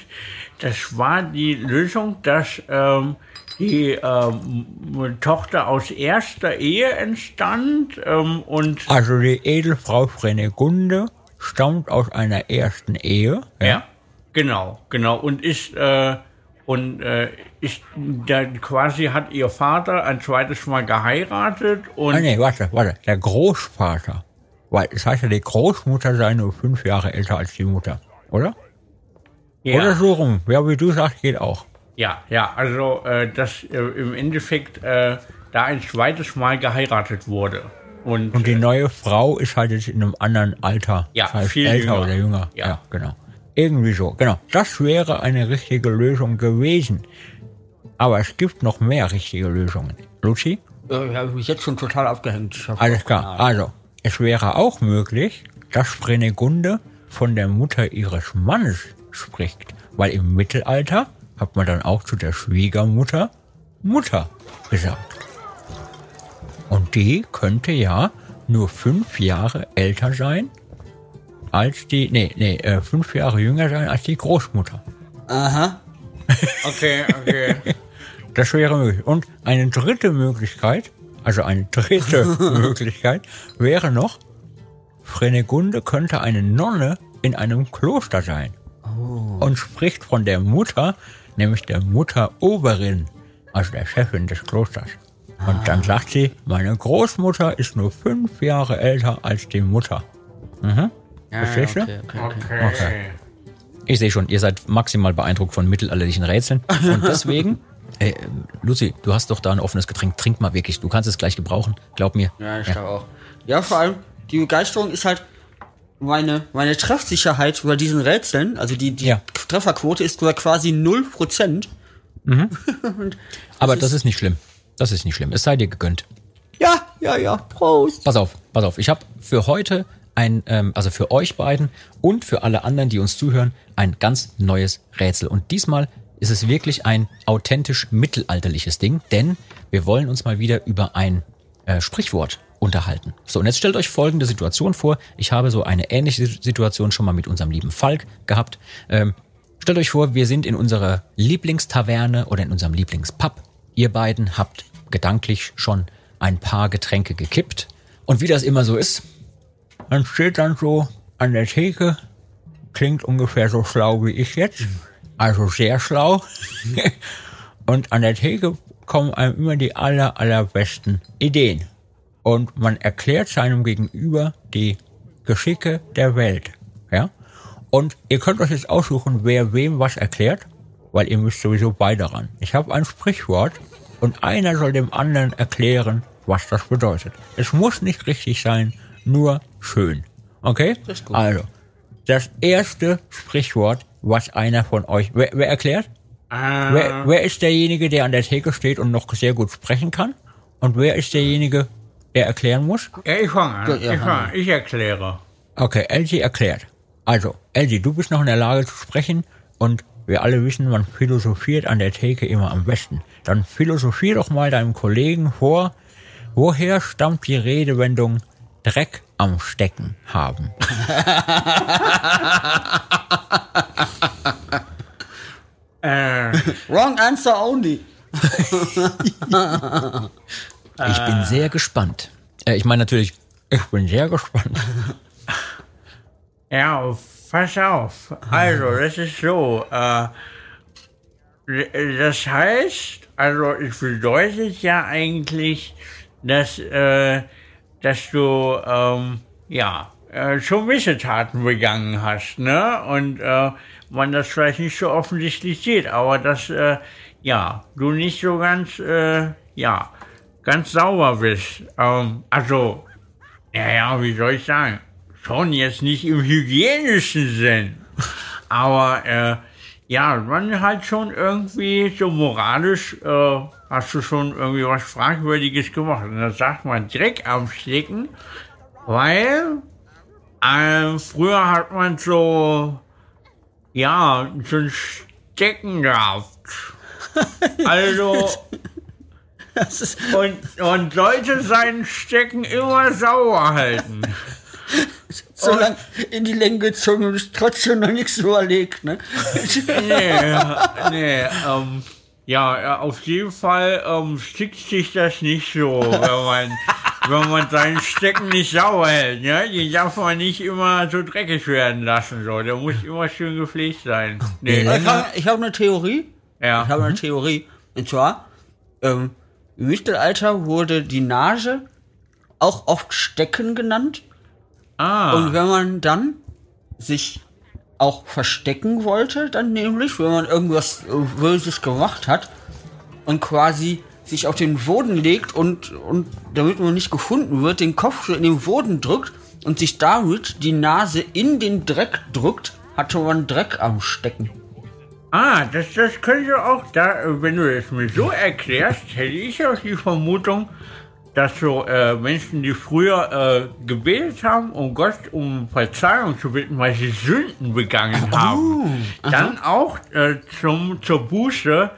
<laughs> das war die Lösung, dass ähm, die ähm, Tochter aus erster Ehe entstand ähm, und Also die Edelfrau Frenegunde stammt aus einer ersten Ehe. ja, genau, genau und ist äh, und äh, ist da quasi hat ihr Vater ein zweites Mal geheiratet und Ah nee, warte, warte. Der Großvater. Weil das heißt ja, die Großmutter sei nur fünf Jahre älter als die Mutter. Oder? ja, Oder so rum. Ja, wie du sagst, geht auch. ja, ja, also äh, dass äh, im Endeffekt äh, da ein zweites Mal geheiratet wurde und, Und die neue Frau ist halt jetzt in einem anderen Alter. Ja, das heißt viel älter jünger. oder jünger. Ja. ja, genau. Irgendwie so, genau. Das wäre eine richtige Lösung gewesen. Aber es gibt noch mehr richtige Lösungen. Lucy? Äh, Ich habe mich jetzt schon total abgehängt. Alles klar. Also, es wäre auch möglich, dass Frenegunde von der Mutter ihres Mannes spricht. Weil im Mittelalter hat man dann auch zu der Schwiegermutter Mutter gesagt. Und die könnte ja nur fünf Jahre älter sein als die, nee, nee, äh, fünf Jahre jünger sein als die Großmutter. Aha. <laughs> okay, okay. Das wäre möglich. Und eine dritte Möglichkeit, also eine dritte <laughs> Möglichkeit, wäre noch, Frenegunde könnte eine Nonne in einem Kloster sein. Und spricht von der Mutter, nämlich der Mutteroberin, also der Chefin des Klosters. Und dann sagt sie, meine Großmutter ist nur fünf Jahre älter als die Mutter. Mhm. Verstehst du? okay, okay, okay. Okay. Ich sehe schon, ihr seid maximal beeindruckt von mittelalterlichen Rätseln. Und deswegen, <laughs> äh, Lucy, du hast doch da ein offenes Getränk. Trink mal wirklich. Du kannst es gleich gebrauchen. Glaub mir. Ja, ich glaube auch. Ja, vor allem, die Begeisterung ist halt meine, meine Treffsicherheit bei diesen Rätseln, also die, die Ja. Trefferquote ist sogar quasi 0%. <laughs> Aber das ist nicht schlimm. Das ist nicht schlimm. Es sei dir gegönnt. Ja, ja, ja, Prost. Pass auf, pass auf. Ich habe für heute ein, ähm, also für euch beiden und für alle anderen, die uns zuhören, ein ganz neues Rätsel. Und diesmal ist es wirklich ein authentisch mittelalterliches Ding, denn wir wollen uns mal wieder über ein äh, Sprichwort unterhalten. So, und jetzt stellt euch folgende Situation vor. Ich habe so eine ähnliche Situation schon mal mit unserem lieben Falk gehabt. Ähm, stellt euch vor, wir sind in unserer Lieblingstaverne oder in unserem Lieblingspub. Ihr beiden habt gedanklich schon ein paar Getränke gekippt. Und wie das immer so ist, man steht dann so an der Theke, klingt ungefähr so schlau wie ich jetzt, also sehr schlau. <laughs> Und an der Theke kommen einem immer die aller, allerbesten Ideen. Und man erklärt seinem Gegenüber die Geschicke der Welt. Ja? Und ihr könnt euch jetzt aussuchen, wer wem was erklärt, weil ihr müsst sowieso beide ran. Ich habe ein Sprichwort und einer soll dem anderen erklären, was das bedeutet. Es muss nicht richtig sein, nur schön. Okay? Das. Also, das erste Sprichwort, was einer von euch. Wer, wer erklärt? Äh, Wer, wer ist derjenige, der an der Theke steht und noch sehr gut sprechen kann? Und wer ist derjenige, der erklären muss? ja, ich fange an. Ich, fang fang, an. ich erkläre. Okay, Elsie erklärt. Also, Elsie, du bist noch in der Lage zu sprechen und wir alle wissen, man philosophiert an der Theke immer am besten. Dann philosophier doch mal deinem Kollegen vor, woher stammt die Redewendung Dreck am Stecken haben? Äh, Wrong answer only. Ich bin sehr gespannt. Äh, ich meine natürlich, ich bin sehr gespannt. ja, pass auf. Also, das ist so. Äh, das heißt, also es bedeutet ja eigentlich, dass, äh, dass du ähm, ja äh, schon Missetaten begangen hast, ne? Und äh, man das vielleicht nicht so offensichtlich sieht, aber dass äh, ja du nicht so ganz äh, ja ganz sauber bist. Ähm, also ja, ja, wie soll ich sagen? Schon jetzt nicht im hygienischen Sinn. <laughs> Aber äh, ja, man halt schon irgendwie so moralisch äh, hast du schon irgendwie was Fragwürdiges gemacht. Und da sagt man Dreck am Stecken, weil äh, früher hat man so ja so ein Stecken gehabt. <laughs> Also und, und sollte seinen Stecken immer sauber halten. <laughs> so lang in die Länge gezogen und ist trotzdem noch nichts überlegt, ne? Nee, nee, ähm, ja, auf jeden Fall ähm, stickt sich das nicht so, wenn man, wenn man seinen Stecken nicht sauber hält, ne? Den darf man nicht immer so dreckig werden lassen, so. Der muss immer schön gepflegt sein. Nee, Ich habe ich hab eine Theorie. Ich ja. habe eine Theorie. Und zwar, ähm, im Mittelalter wurde die Nase auch oft Stecken genannt. Ah, Und wenn man dann sich auch verstecken wollte, dann nämlich, wenn man irgendwas äh, Böses gemacht hat und quasi sich auf den Boden legt und, und damit man nicht gefunden wird, den Kopf in den Boden drückt und sich damit die Nase in den Dreck drückt, hatte man Dreck am Stecken. ah, das, das könnte auch, da, äh, wenn du es mir so erklärst, hätte ich auch die Vermutung, dass so äh, Menschen, die früher äh, gebetet haben, um Gott um Verzeihung zu bitten, weil sie Sünden begangen haben, dann auch äh, zum, zur Buße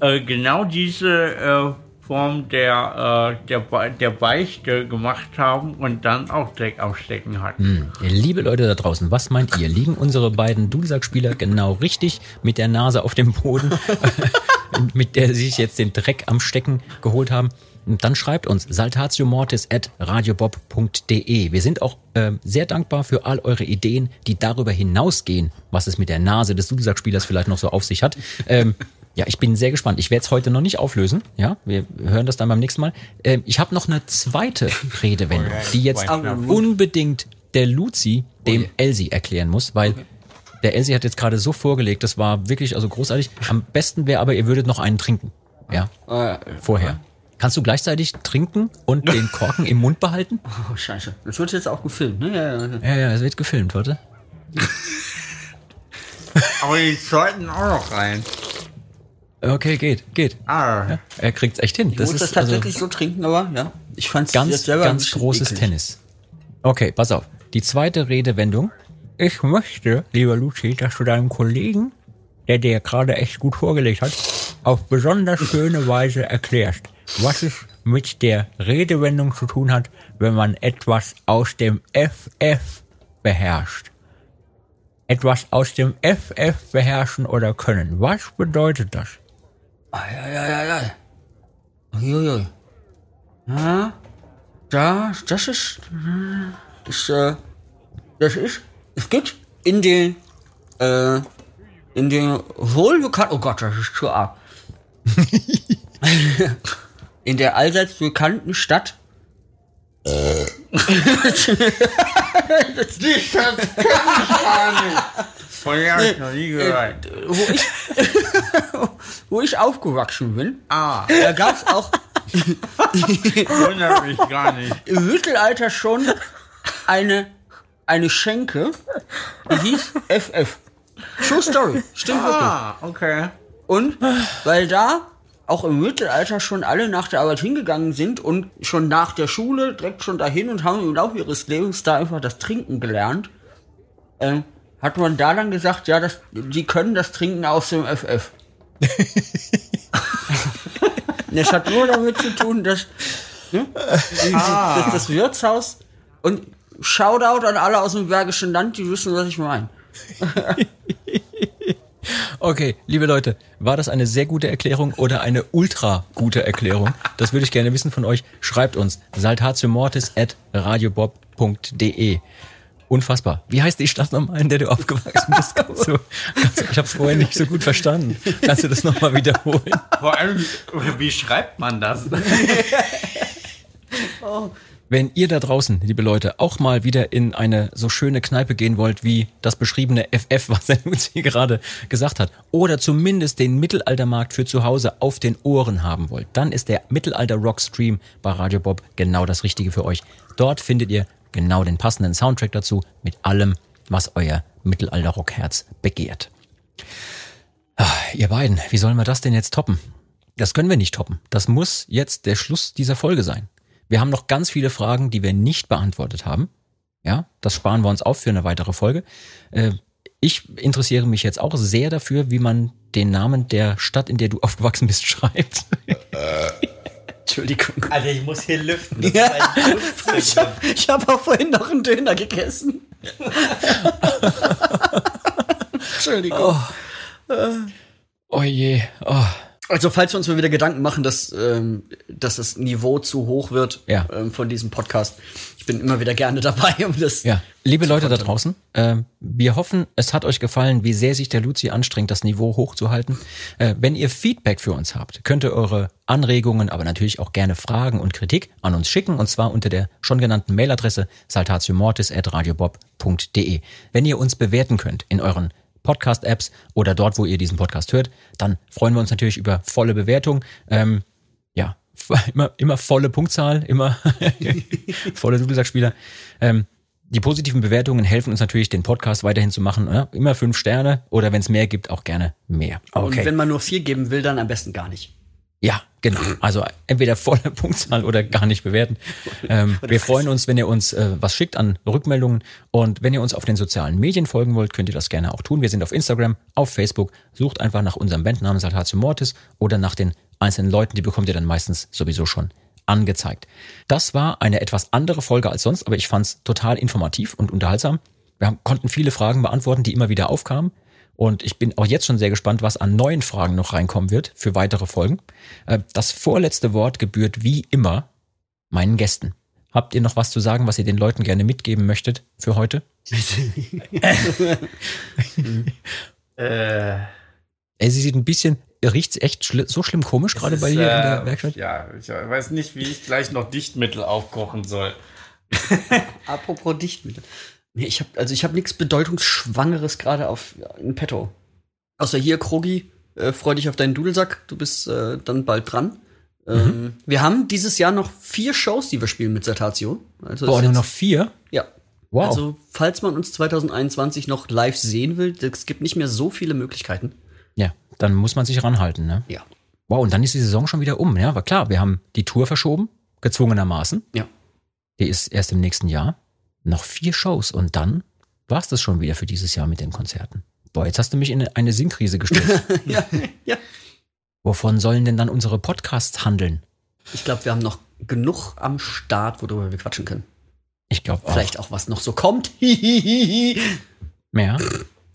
äh, genau diese äh, Form der, äh, der, der Beichte gemacht haben und dann auch Dreck am Stecken hatten. Liebe Leute da draußen, was meint ihr? Liegen unsere beiden Dudelsack-Spieler genau richtig mit der Nase auf dem Boden, <laughs> <laughs> mit der sie sich jetzt den Dreck am Stecken geholt haben? Dann schreibt uns saltatiomortis at radiobob.de. Wir sind auch ähm, sehr dankbar für all eure Ideen, die darüber hinausgehen, was es mit der Nase des Dudelsack-Spielers vielleicht noch so auf sich hat. Ähm, ja, ich bin sehr gespannt. Ich werde es heute noch nicht auflösen. Ja, wir hören das dann beim nächsten Mal. Ähm, ich habe noch eine zweite Redewendung, die jetzt unbedingt der Luzi dem Elsie erklären muss, weil der Elsie hat jetzt gerade so vorgelegt, das war wirklich also großartig. Am besten wäre aber, ihr würdet noch einen trinken. Ja, Äh, vorher. Kannst du gleichzeitig trinken und <laughs> den Korken im Mund behalten? oh, scheiße. Das wird jetzt auch gefilmt, ne? Ja, ja, ja. Ja, ja, es wird gefilmt, warte. <laughs> Aber die sollten auch noch rein. Okay, geht, geht. Ah, Er kriegt's echt hin. Ich Das muss das ist also tatsächlich so trinken, aber ja. Ich fand's ganz, jetzt selber ein ganz großes eklig. Tennis. Okay, pass auf. Die zweite Redewendung. Ich möchte, lieber Luci, dass du deinem Kollegen, der dir gerade echt gut vorgelegt hat, auf besonders schöne Weise erklärst, was es mit der Redewendung zu tun hat, wenn man etwas aus dem FF beherrscht. Etwas aus dem FF beherrschen oder können. Was bedeutet das? Ja. Uiuiui. Ja, da, das ist, ist, äh, das ist, es gibt in den, äh, in den wohlbekannten, oh Gott, das ist zu arg. <laughs> <laughs> in der allseits bekannten Stadt, <laughs> von der hab ich noch nie gehört. wo ich, <laughs> wo ich aufgewachsen bin, Ah, da gab's auch <laughs> wundert mich gar nicht. im Mittelalter schon eine eine Schenke, die hieß FF. True Story. Stimmt wirklich. Ah, okay. Und weil da auch im Mittelalter schon alle nach der Arbeit hingegangen sind und schon nach der Schule direkt schon dahin und haben im Laufe ihres Lebens da einfach das Trinken gelernt, ähm, hat man da dann gesagt, ja, das, die können das Trinken aus dem FF. <laughs> das hat nur damit zu tun, dass, ne, dass das Wirtshaus und Shoutout an alle aus dem Bergischen Land, die wissen, was ich meine. <laughs> Okay, liebe Leute, war das eine sehr gute Erklärung oder eine ultra gute Erklärung? Das würde ich gerne wissen von euch. Schreibt uns saltatiomortis at radiobob.de. Unfassbar. Wie heißt die Stadt nochmal, in der du aufgewachsen bist? <laughs> Kannst du, kannst du, ich habe es vorher nicht so gut verstanden. Kannst du das nochmal wiederholen? Vor allem, wie schreibt man das? <laughs> Wenn ihr da draußen, liebe Leute, auch mal wieder in eine so schöne Kneipe gehen wollt, wie das beschriebene FF, was er uns hier gerade gesagt hat, oder zumindest den Mittelaltermarkt für zu Hause auf den Ohren haben wollt, dann ist der Mittelalter Rock Stream bei Radio Bob genau das Richtige für euch. Dort findet ihr genau den passenden Soundtrack dazu mit allem, was euer Mittelalter Rockherz begehrt. Ah, ihr beiden, wie sollen wir das denn jetzt toppen? Das können wir nicht toppen. Das muss jetzt der Schluss dieser Folge sein. Wir haben noch ganz viele Fragen, die wir nicht beantwortet haben. Ja, das sparen wir uns auf für eine weitere Folge. Äh, Ich interessiere mich jetzt auch sehr dafür, wie man den Namen der Stadt, in der du <laughs> aufgewachsen bist, schreibt. <laughs> Entschuldigung. Alter, ich muss hier lüften. Ja. <laughs> Ich habe hab auch vorhin noch einen Döner gegessen. Entschuldigung. Oh je. Oh. Also falls wir uns mal wieder Gedanken machen, dass, ähm, dass das Niveau zu hoch wird Ja. ähm, von diesem Podcast, ich bin immer wieder gerne <laughs> dabei, um das. Ja, liebe Leute da draußen, ähm, wir hoffen, es hat euch gefallen, wie sehr sich der Luzi anstrengt, das Niveau hochzuhalten. Äh, wenn ihr Feedback für uns habt, könnt ihr eure Anregungen, aber natürlich auch gerne Fragen und Kritik an uns schicken, und zwar unter der schon genannten Mailadresse saltatiomortis.radiobob.de. Wenn ihr uns bewerten könnt in euren Podcast-Apps oder dort, wo ihr diesen Podcast hört, dann freuen wir uns natürlich über volle Bewertung. Ähm, ja, <laughs> immer, immer volle Punktzahl, immer <laughs> volle Dudelsackspieler. Ähm, die positiven Bewertungen helfen uns natürlich, den Podcast weiterhin zu machen. Ja? Immer fünf Sterne oder wenn es mehr gibt, auch gerne mehr. Und wenn man nur vier geben will, dann am besten gar nicht. Ja, genau. Also entweder volle Punktzahl oder gar nicht bewerten. Ähm, wir freuen uns, wenn ihr uns äh, was schickt an Rückmeldungen. Und wenn ihr uns auf den sozialen Medien folgen wollt, könnt ihr das gerne auch tun. Wir sind auf Instagram, auf Facebook. Sucht einfach nach unserem Bandnamen Saltatio Mortis oder nach den einzelnen Leuten. Die bekommt ihr dann meistens sowieso schon angezeigt. Das war eine etwas andere Folge als sonst, aber ich fand es total informativ und unterhaltsam. Wir haben, konnten viele Fragen beantworten, die immer wieder aufkamen. Und ich bin auch jetzt schon sehr gespannt, was an neuen Fragen noch reinkommen wird für weitere Folgen. Äh, Das vorletzte Wort gebührt wie immer meinen Gästen. Habt ihr noch was zu sagen, was ihr den Leuten gerne mitgeben möchtet für heute? <laughs> Äh, Ey, sie sieht ein bisschen, riecht's echt schli so schlimm komisch gerade es bei ist, dir in äh, der Werkstatt? Ja, ich weiß nicht, wie ich gleich noch Dichtmittel aufkochen soll. <laughs> Apropos Dichtmittel. Nee, ich habe also ich habe nichts bedeutungsschwangeres gerade auf in petto. Außer hier Krogi, äh, freu dich auf deinen Dudelsack, du bist äh, dann bald dran. Ähm, wir haben dieses Jahr noch vier Shows, die wir spielen mit Sertatio. Also Boah, nur noch vier? Ja. Wow. Also, falls man uns 2021 noch live sehen will, es gibt nicht mehr so viele Möglichkeiten. ja, dann muss man sich ranhalten, ne? Ja. Wow, und dann ist die Saison schon wieder um, ja? War klar, wir haben die Tour verschoben, gezwungenermaßen. Ja. Die ist erst im nächsten Jahr. Noch vier Shows und dann war's das schon wieder für dieses Jahr mit den Konzerten. Boah, jetzt hast du mich in eine Sinnkrise gestellt. <laughs> ja, ja. Wovon sollen denn dann unsere Podcasts handeln? Ich glaube, wir haben noch genug am Start, worüber wir quatschen können. Ich glaube auch. Vielleicht auch, was noch so kommt. <laughs> Ja.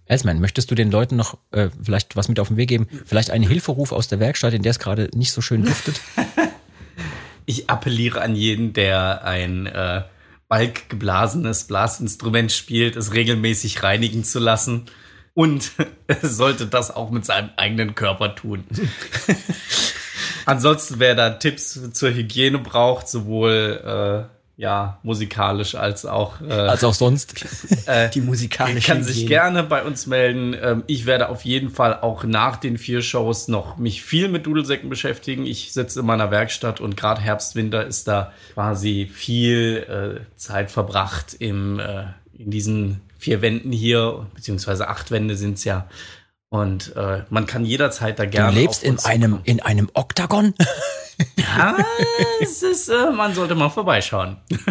Elsman, möchtest du den Leuten noch äh, vielleicht was mit auf den Weg geben? Vielleicht einen Hilferuf aus der Werkstatt, in der es gerade nicht so schön duftet? <laughs> Ich appelliere an jeden, der ein äh, balkgeblasenes Blasinstrument spielt, es regelmäßig reinigen zu lassen. Und <laughs> sollte das auch mit seinem eigenen Körper tun. <laughs> Ansonsten, wer da Tipps zur Hygiene braucht, sowohl äh, ja, musikalisch als auch äh, Als auch sonst. <laughs> Die musikalische kann sich Hygiene. gerne bei uns melden. Ähm, Ich werde auf jeden Fall auch nach den vier Shows noch mich viel mit Dudelsäcken beschäftigen. Ich sitze in meiner Werkstatt und gerade Herbst, Winter ist da quasi viel äh, Zeit verbracht im äh, in diesen vier Wänden hier, beziehungsweise acht Wände sind es ja. Und äh, man kann jederzeit da Du gerne. lebst auf in einem, zukommen. in einem Oktagon? Ja, es ist, äh, man sollte mal vorbeischauen. <laughs>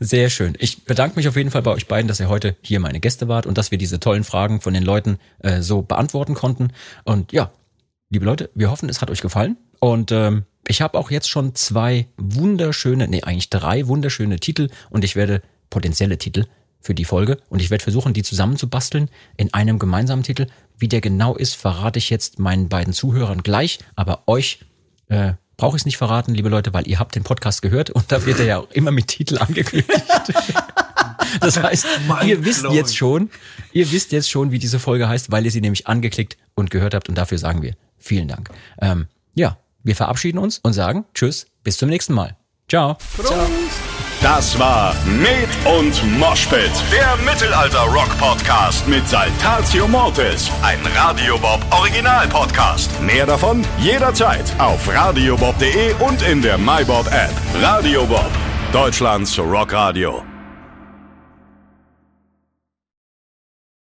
Sehr schön. Ich bedanke mich auf jeden Fall bei euch beiden, dass ihr heute hier meine Gäste wart und dass wir diese tollen Fragen von den Leuten äh, so beantworten konnten. Und ja, liebe Leute, wir hoffen, es hat euch gefallen. Und ähm, ich habe auch jetzt schon zwei wunderschöne, nee, eigentlich drei wunderschöne Titel und ich werde potenzielle Titel für die Folge und ich werde versuchen, die zusammenzubasteln in einem gemeinsamen Titel. Wie der genau ist, verrate ich jetzt meinen beiden Zuhörern gleich, aber euch äh, brauche ich es nicht verraten, liebe Leute, weil ihr habt den Podcast gehört und da wird er ja auch immer mit Titel <laughs> angekündigt. <laughs> Das heißt, ihr wisst Mindblowing. jetzt schon, ihr wisst jetzt schon, wie diese Folge heißt, weil ihr sie nämlich angeklickt und gehört habt und dafür sagen wir vielen Dank. Ähm, ja, wir verabschieden uns und sagen Tschüss, bis zum nächsten Mal. Ciao. Das war Med und Moshpit, der Mittelalter-Rock-Podcast mit Saltatio Mortis, ein Radio Bob Original-Podcast. Mehr davon jederzeit auf radiobob.de und in der MyBob-App. Radio Bob, Deutschlands Rockradio.